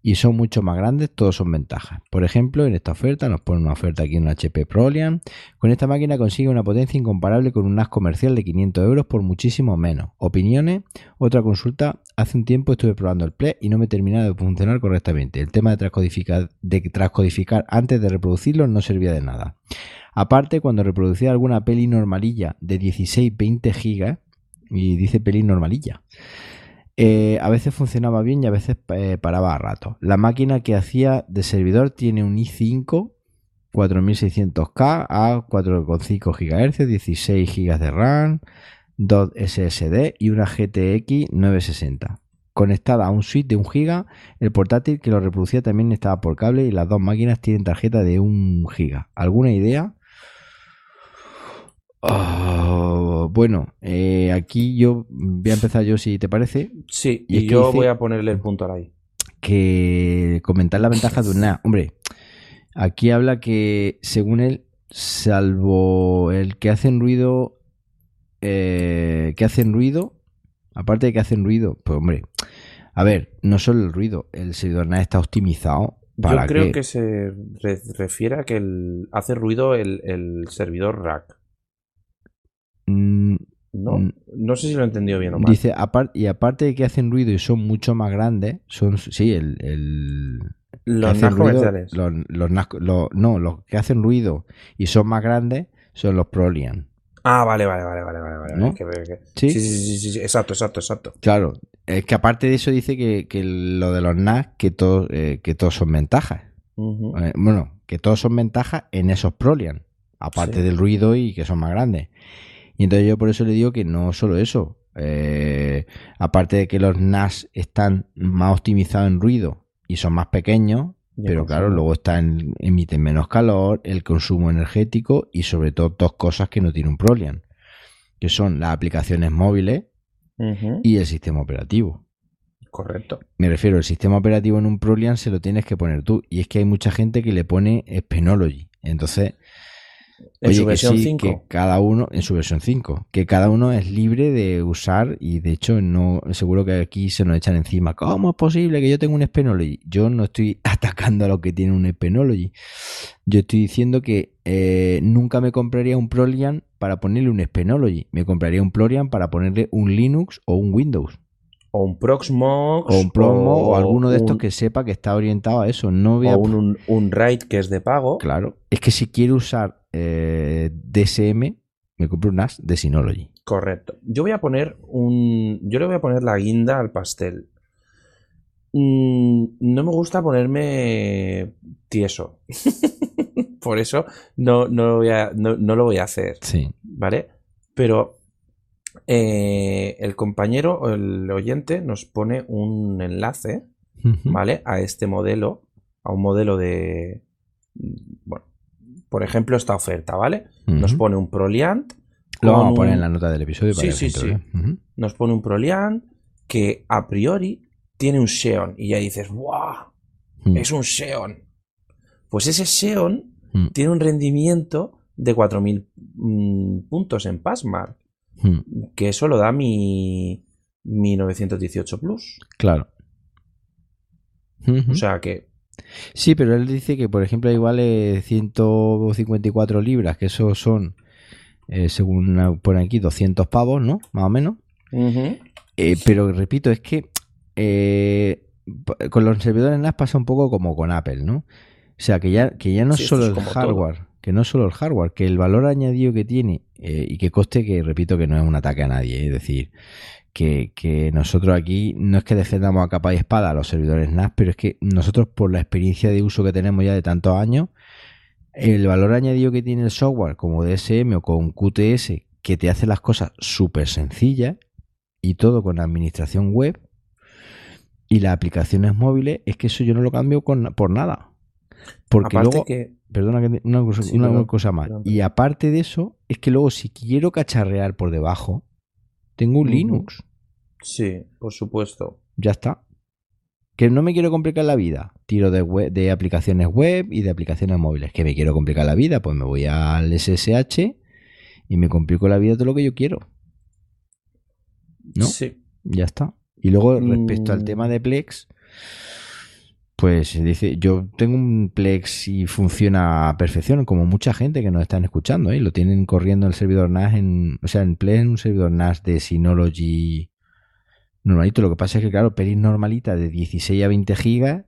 A: y son mucho más grandes, todos son ventajas. Por ejemplo, en esta oferta, nos pone una oferta aquí en un HP Prolian, con esta máquina consigue una potencia incomparable con un NAS comercial de 500 euros por muchísimo menos. Opiniones, otra consulta, hace un tiempo estuve probando el Play y no me terminaba de funcionar correctamente. El tema de transcodificar antes de reproducirlo no servía de nada. Aparte, cuando reproducía alguna peli normalilla de 16-20 gigas, y dice peli normalilla, eh, a veces funcionaba bien y a veces eh, paraba a rato. La máquina que hacía de servidor tiene un i5 4600K a 4,5 GHz, 16 GB de RAM, 2 SSD y una GTX 960. Conectada a un switch de 1 GB, el portátil que lo reproducía también estaba por cable y las dos máquinas tienen tarjeta de 1 GB. ¿Alguna idea? Ah, bueno, eh, aquí yo voy a empezar yo si te parece.
B: Sí, y, yo voy a ponerle el punto ahí.
A: Que comentar la ventaja de una. Hombre, aquí habla que según él, salvo el que hacen ruido, eh, que hacen ruido, aparte de que hacen ruido, pues hombre, a ver, no solo el ruido, el servidor NAS está optimizado. Para
B: yo creo que, se refiere a que hace ruido el, el servidor rack.
A: Mm,
B: no, mm. no sé si lo he entendido bien o mal.
A: Dice, y aparte de que hacen ruido y son mucho más grandes, son, sí, el...
B: los NAS comerciales.
A: Los, no, los que hacen ruido y son más grandes son los Prolian.
B: Ah, vale, vale, vale, vale, vale. ¿Sí? ¿Sí? Sí, sí, sí, exacto, exacto, exacto.
A: Claro, es que aparte de eso dice que, lo de los NAS, que, todo, eh, que todos son ventajas. Eh, bueno, que todos son ventajas en esos Prolian, aparte del ruido y que son más grandes. Y entonces yo por eso le digo que no solo eso. Eh, aparte de que los NAS están más optimizados en ruido y son más pequeños, pero claro, luego están, emiten menos calor, el consumo energético y sobre todo dos cosas que no tiene un Prolian, que son las aplicaciones móviles y el sistema operativo.
B: Correcto.
A: Me refiero, el sistema operativo en un Prolian se lo tienes que poner tú. Y es que hay mucha gente que le pone Spenology. Entonces,
B: en su versión 5. Que
A: cada uno, en su versión 5, que cada uno es libre de usar y de hecho no seguro que aquí se nos echan encima. ¿Cómo es posible que yo tenga un Spenology? Yo no estoy atacando a los que tienen un Spenology. Yo estoy diciendo que eh, nunca me compraría un Prolian para ponerle un Spenology. Me compraría un Prolian para ponerle un Linux o un Windows.
B: O un Proxmox.
A: O un Proxmox o, alguno de estos que sepa que está orientado a eso. No
B: o un, un, RAID que es de pago.
A: Claro. Es que si quiero usar eh, DSM, me compro un NAS de Synology.
B: Correcto. Yo voy a poner un. Yo le voy a poner la guinda al pastel. Mm, no me gusta ponerme tieso. Por eso no, no, lo voy a, no, lo voy a hacer.
A: Sí.
B: ¿Vale? Pero eh, el compañero o el oyente nos pone un enlace, ¿vale? A este modelo, a un modelo de, bueno, por ejemplo, esta oferta, ¿vale? Nos pone un Proliant.
A: Lo vamos a poner en la nota del episodio.
B: Para sí, sí, sí. Nos pone un Proliant que a priori tiene un Xeon. Y ya dices, ¡guau! Es un Xeon. Pues ese Xeon tiene un rendimiento de 4.000 mm, puntos en Passmark. Que eso lo da mi, mi 918 Plus.
A: Claro.
B: O sea que.
A: Sí, pero él dice que, por ejemplo, igual 154 libras, que eso son, eh, según pone aquí, 200 pavos, ¿no? Más o menos. Eh, pero repito, es que eh, con los servidores NAS pasa un poco como con Apple, ¿no? O sea, que ya, que ya no es solo el hardware, que no es solo el hardware, que el valor añadido que tiene y que coste, que repito que no es un ataque a nadie, es decir, que, nosotros aquí no es que defendamos a capa y espada a los servidores NAS, pero es que nosotros por la experiencia de uso que tenemos ya de tantos años, el valor añadido que tiene el software como DSM o con QTS, que te hace las cosas súper sencillas y todo con administración web y las aplicaciones móviles, es que eso yo no lo cambio con, por nada. Porque luego, perdona que una cosa, más. Y aparte de eso, es que luego si quiero cacharrear por debajo, tengo un Linux.
B: Sí, por supuesto.
A: Ya está. Que no me quiero complicar la vida. Tiro de, web, de aplicaciones web y de aplicaciones móviles. Que me quiero complicar la vida, pues me voy al SSH y me complico la vida todo lo que yo quiero. ¿No?
B: Sí.
A: Ya está. Y luego, respecto al
B: Mm.
A: tema de Plex, pues dice, yo tengo un Plex y funciona a perfección, como mucha gente que nos están escuchando, ¿eh? Lo tienen corriendo el servidor NAS en, o sea, en Plex en un servidor NAS de Synology normalito. Lo que pasa es que, claro, Peris normalita de 16 a 20 gigas,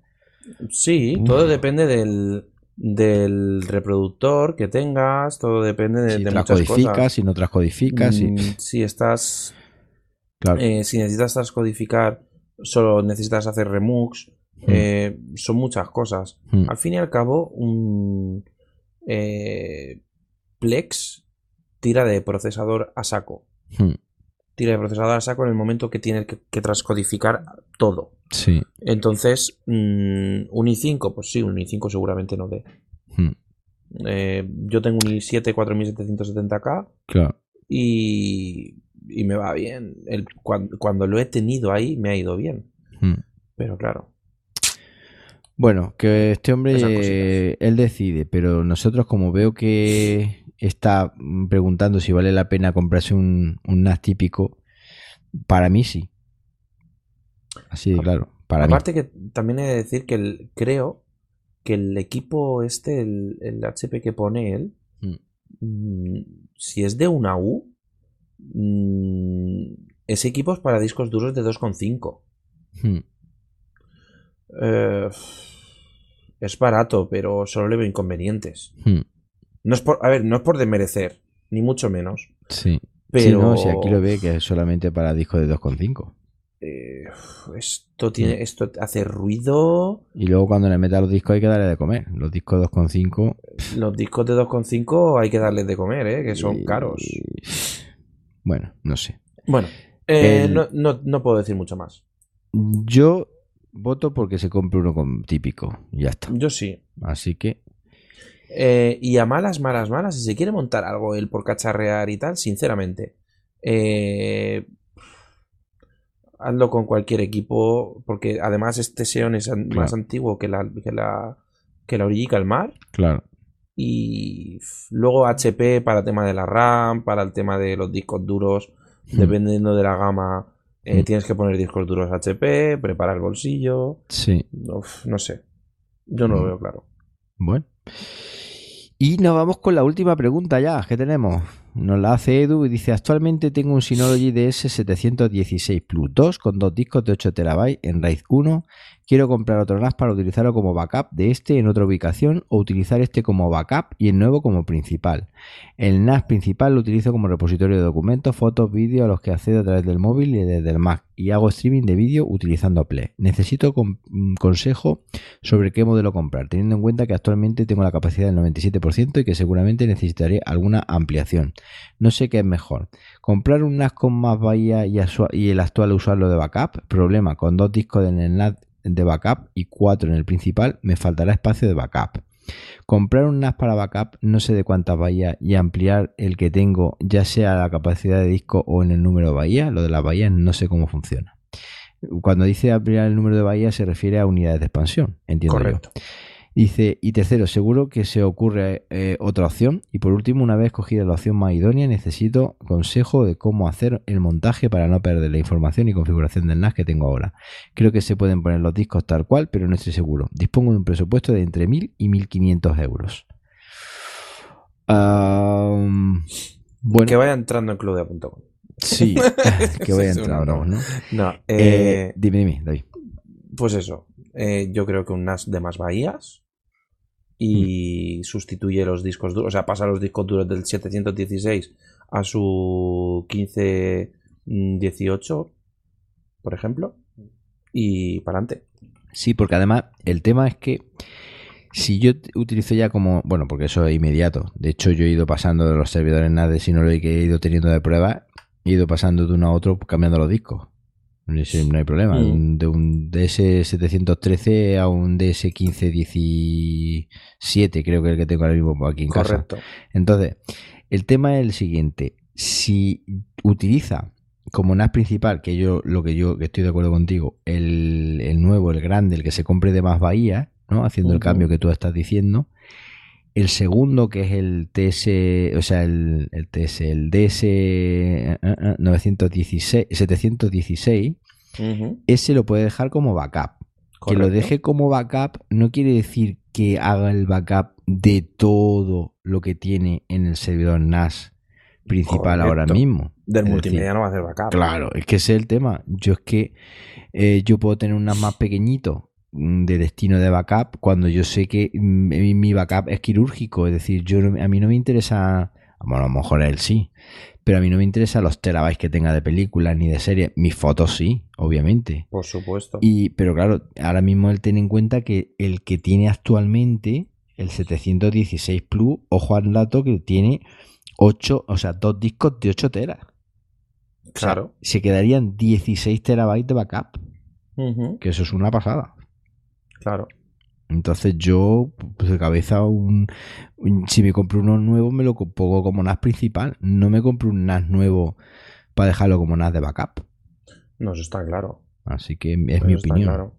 B: Sí,
A: Uf.
B: todo depende del, del reproductor que tengas, todo depende de,
A: si
B: de muchas
A: transcodificas,
B: cosas.
A: si no transcodificas, si-
B: Mm, si estás,
A: claro.
B: eh, si necesitas transcodificar, solo necesitas hacer remux,
A: Mm.
B: eh, son muchas cosas.
A: Mm.
B: Al fin y al cabo, un eh, Plex tira de procesador a saco.
A: Hmm,
B: Tira de procesador a saco en el momento que tiene que, que transcodificar todo.
A: Sí.
B: Entonces, mm, un i5, pues sí, un i5 seguramente no dé. Eh, yo tengo un i7 4770K
A: Claro.
B: y, y me va bien. El, cuando, cuando lo he tenido ahí, me ha ido bien. Pero claro,
A: Bueno, que este hombre, él decide, pero nosotros como veo que está mm, preguntando si vale la pena comprarse un, un NAS típico, para mí sí. Así de claro, para mí.
B: aparte que también he de decir que el- creo que el equipo este, el, el HP que pone él,
A: Mm.
B: mm, si es de una U, mm, ese equipo es para discos duros de 2,5.
A: Hmm,
B: Eh, es barato, pero solo le veo inconvenientes.
A: hmm,
B: No es por, a ver, no es por desmerecer, ni mucho menos.
A: Sí.
B: Pero
A: Sí, no, si aquí lo ve que es solamente para discos de 2.5.
B: eh, esto tiene, esto hace ruido.
A: Y luego cuando le meta los discos hay que darle de comer. Los discos 2.5
B: Los discos de 2,5 hay que darles de comer, ¿eh? que son
A: y-
B: caros.
A: Bueno, no sé.
B: Bueno, eh,
A: El-
B: no, no- no puedo decir mucho más.
A: Yo voto porque se compre uno con típico. y Ya está.
B: Yo sí.
A: Así que
B: Eh, y a malas, malas, malas, si se quiere montar algo él por cacharrear y tal, sinceramente, eh, hazlo con cualquier equipo, porque además este Xeon es an- más antiguo que la, que la, que la Origi Calmar.
A: Claro.
B: Y luego HP para el tema de la RAM, para el tema de los discos duros,
A: Hmm.
B: dependiendo de la gama, eh,
A: Hmm.
B: tienes que poner discos duros HP, preparar el bolsillo.
A: Sí.
B: Uf, no sé. Yo no lo
A: Hmm.
B: veo claro.
A: Bueno. Y nos vamos con la última pregunta ya que tenemos. Nos la hace Edu y dice, actualmente tengo un Synology DS716 Plus 2 con dos discos de 8 TB en RAID 1. Quiero comprar otro NAS para utilizarlo como backup de este en otra ubicación o utilizar este como backup y el nuevo como principal. El NAS principal lo utilizo como repositorio de documentos, fotos, vídeos a los que accedo a través del móvil y desde el Mac y hago streaming de vídeo utilizando Play. Necesito con- un consejo sobre qué modelo comprar, teniendo en cuenta que actualmente tengo la capacidad del 97% y que seguramente necesitaré alguna ampliación. No sé qué es mejor. Comprar un NAS con más bahía y, y el actual usarlo de backup. Problema, con dos discos en el NAS de backup y cuatro en el principal, me faltará espacio de backup. Comprar un NAS para backup, no sé de cuántas bahías, y ampliar el que tengo, ya sea la capacidad de disco o en el número de bahías. Lo de las bahías no sé cómo funciona. Cuando dice ampliar el número de bahías se refiere a unidades de expansión, entiendo yo. Dice, y tercero, seguro que se ocurre eh, otra opción. Y por último, una vez cogida la opción más idónea, necesito consejo de cómo hacer el montaje para no perder la información y configuración del NAS que tengo ahora. Creo que se pueden poner los discos tal cual, pero no estoy seguro. Dispongo de un presupuesto de entre 1000 y 1500 euros. Bueno,
B: Que vaya entrando en clubia.com.
A: sí, que voy a
B: Sí, sí,
A: entrar
B: no,
A: ahora, ¿no?
B: No,
A: Eh,
B: eh,
A: dime, dime, David.
B: pues eso. eh, yo creo que un NAS de más bahías y
A: Mm.
B: sustituye los discos duros, o sea, pasa los discos duros del 716 a su 1518, por ejemplo, y para adelante.
A: Sí, porque además el tema es que si yo utilizo ya como, bueno, porque eso es inmediato. De hecho, yo he ido pasando de los servidores NAS de Synology que he ido teniendo de prueba, he ido pasando de uno a otro cambiando los discos. No hay problema.
B: Mm.
A: De un DS713 a un DS1517, creo que es el que tengo ahora mismo aquí en casa.
B: Correcto.
A: Entonces, el tema es el siguiente. Si utiliza como NAS principal, que yo lo que yo estoy de acuerdo contigo, el, nuevo, el grande, el que se compre de más Bahía, ¿no? Haciendo el cambio que tú estás diciendo. El segundo, que es el TS, o sea, el, el TS, el DS 916, 716, ese lo puede dejar como backup. Que lo deje como backup no quiere decir que haga el backup de todo lo que tiene en el servidor NAS principal ahora mismo.
B: Del multimedia no va a hacer backup.
A: Claro, es que ese es el tema. Yo es que eh, yo puedo tener un NAS más pequeñito de destino de backup cuando yo sé que mm, mi backup es quirúrgico. Es decir, yo a mí no me interesa, bueno, a lo mejor él sí, pero a mí no me interesa los terabytes que tenga de películas ni de series. Mis fotos sí, obviamente.
B: Por supuesto.
A: Y, pero claro, ahora mismo él tiene en cuenta que el que tiene actualmente, el 716 Plus, ojo al dato que tiene 8, o sea, dos discos de 8 teras.
B: Claro.
A: se quedarían 16 terabytes de backup. Que eso es una pasada.
B: Claro.
A: Entonces yo, pues de cabeza, un, si me compro uno nuevo, me lo pongo como NAS principal. No me compro un NAS nuevo para dejarlo como NAS de backup.
B: No, eso está claro.
A: Así que es mi opinión.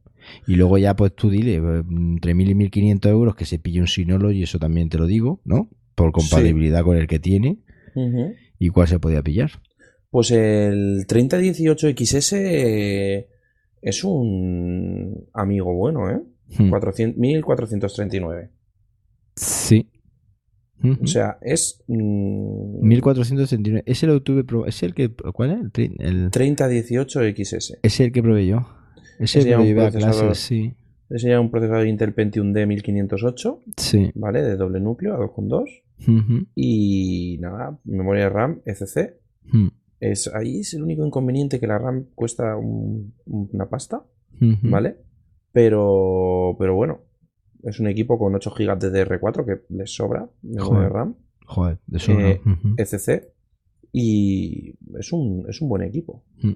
A: Y luego ya, pues tú dile, entre 1.000 y 1.500 euros que se pille un Synology, eso también te lo digo, ¿no? Por compatibilidad con el que tiene. ¿Y cuál se podía pillar?
B: Pues el 3018XS eh, es un amigo bueno, ¿eh? 1439. Hmm.
A: Sí.
B: O sea, es.
A: 1439. ¿Es el tuve ¿Es el que. ¿Cuál es? El,
B: 3018XS.
A: Es el que probé yo. Es el que llevé a clase, sí.
B: Ese ya un procesador Intel Pentium D 1508.
A: Sí.
B: ¿Vale? De doble núcleo a 2.2. Y nada, memoria RAM ECC. Es, ahí es el único inconveniente que la RAM cuesta una pasta. ¿Vale? Pero, pero bueno, es un equipo con 8 GB de DR4 que les sobra de RAM.
A: Joder, de sobra.
B: Eh, ECC. Y es un, es un buen equipo. Mm.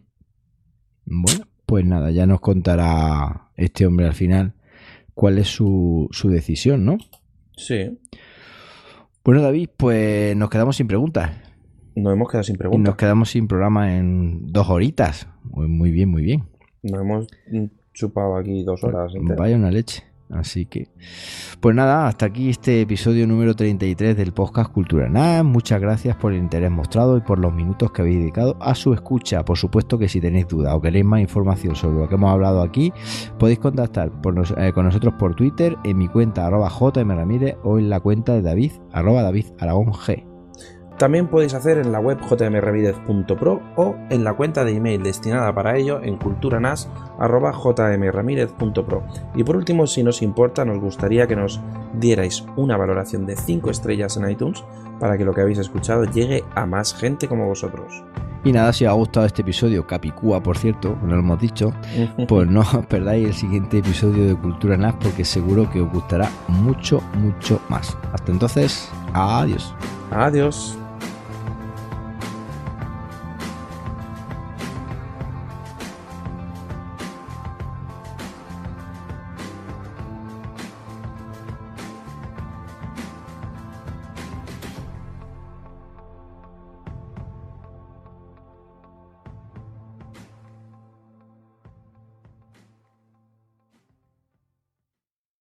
A: Bueno, pues nada, ya nos contará este hombre al final cuál es su, su decisión, ¿no?
B: Sí.
A: Bueno, David, pues nos quedamos sin preguntas.
B: Nos hemos quedado sin preguntas.
A: Y nos quedamos sin programa en dos horitas. Muy bien, muy bien.
B: Nos hemos chupado aquí dos horas.
A: Vaya una leche. Así que, pues nada, hasta aquí este episodio número 33 del podcast Cultura Nada. Muchas gracias por el interés mostrado y por los minutos que habéis dedicado a su escucha. Por supuesto que si tenéis dudas o queréis más información sobre lo que hemos hablado aquí, podéis contactar eh, con nosotros por Twitter en mi cuenta arroba jmramírez o en la cuenta de David arroba David Aragón G.
B: También podéis hacer en la web jmramirez.pro o en la cuenta de email destinada para ello en culturanas.jmramirez.pro. Y por último, si nos importa, nos gustaría que nos dierais una valoración de 5 estrellas en iTunes para que lo que habéis escuchado llegue a más gente como vosotros.
A: Y nada, si os ha gustado este episodio, Capicúa, por cierto, no lo hemos dicho, pues no os perdáis el siguiente episodio de Cultura NAS porque seguro que os gustará mucho, mucho más. Hasta entonces, adiós.
B: Adiós.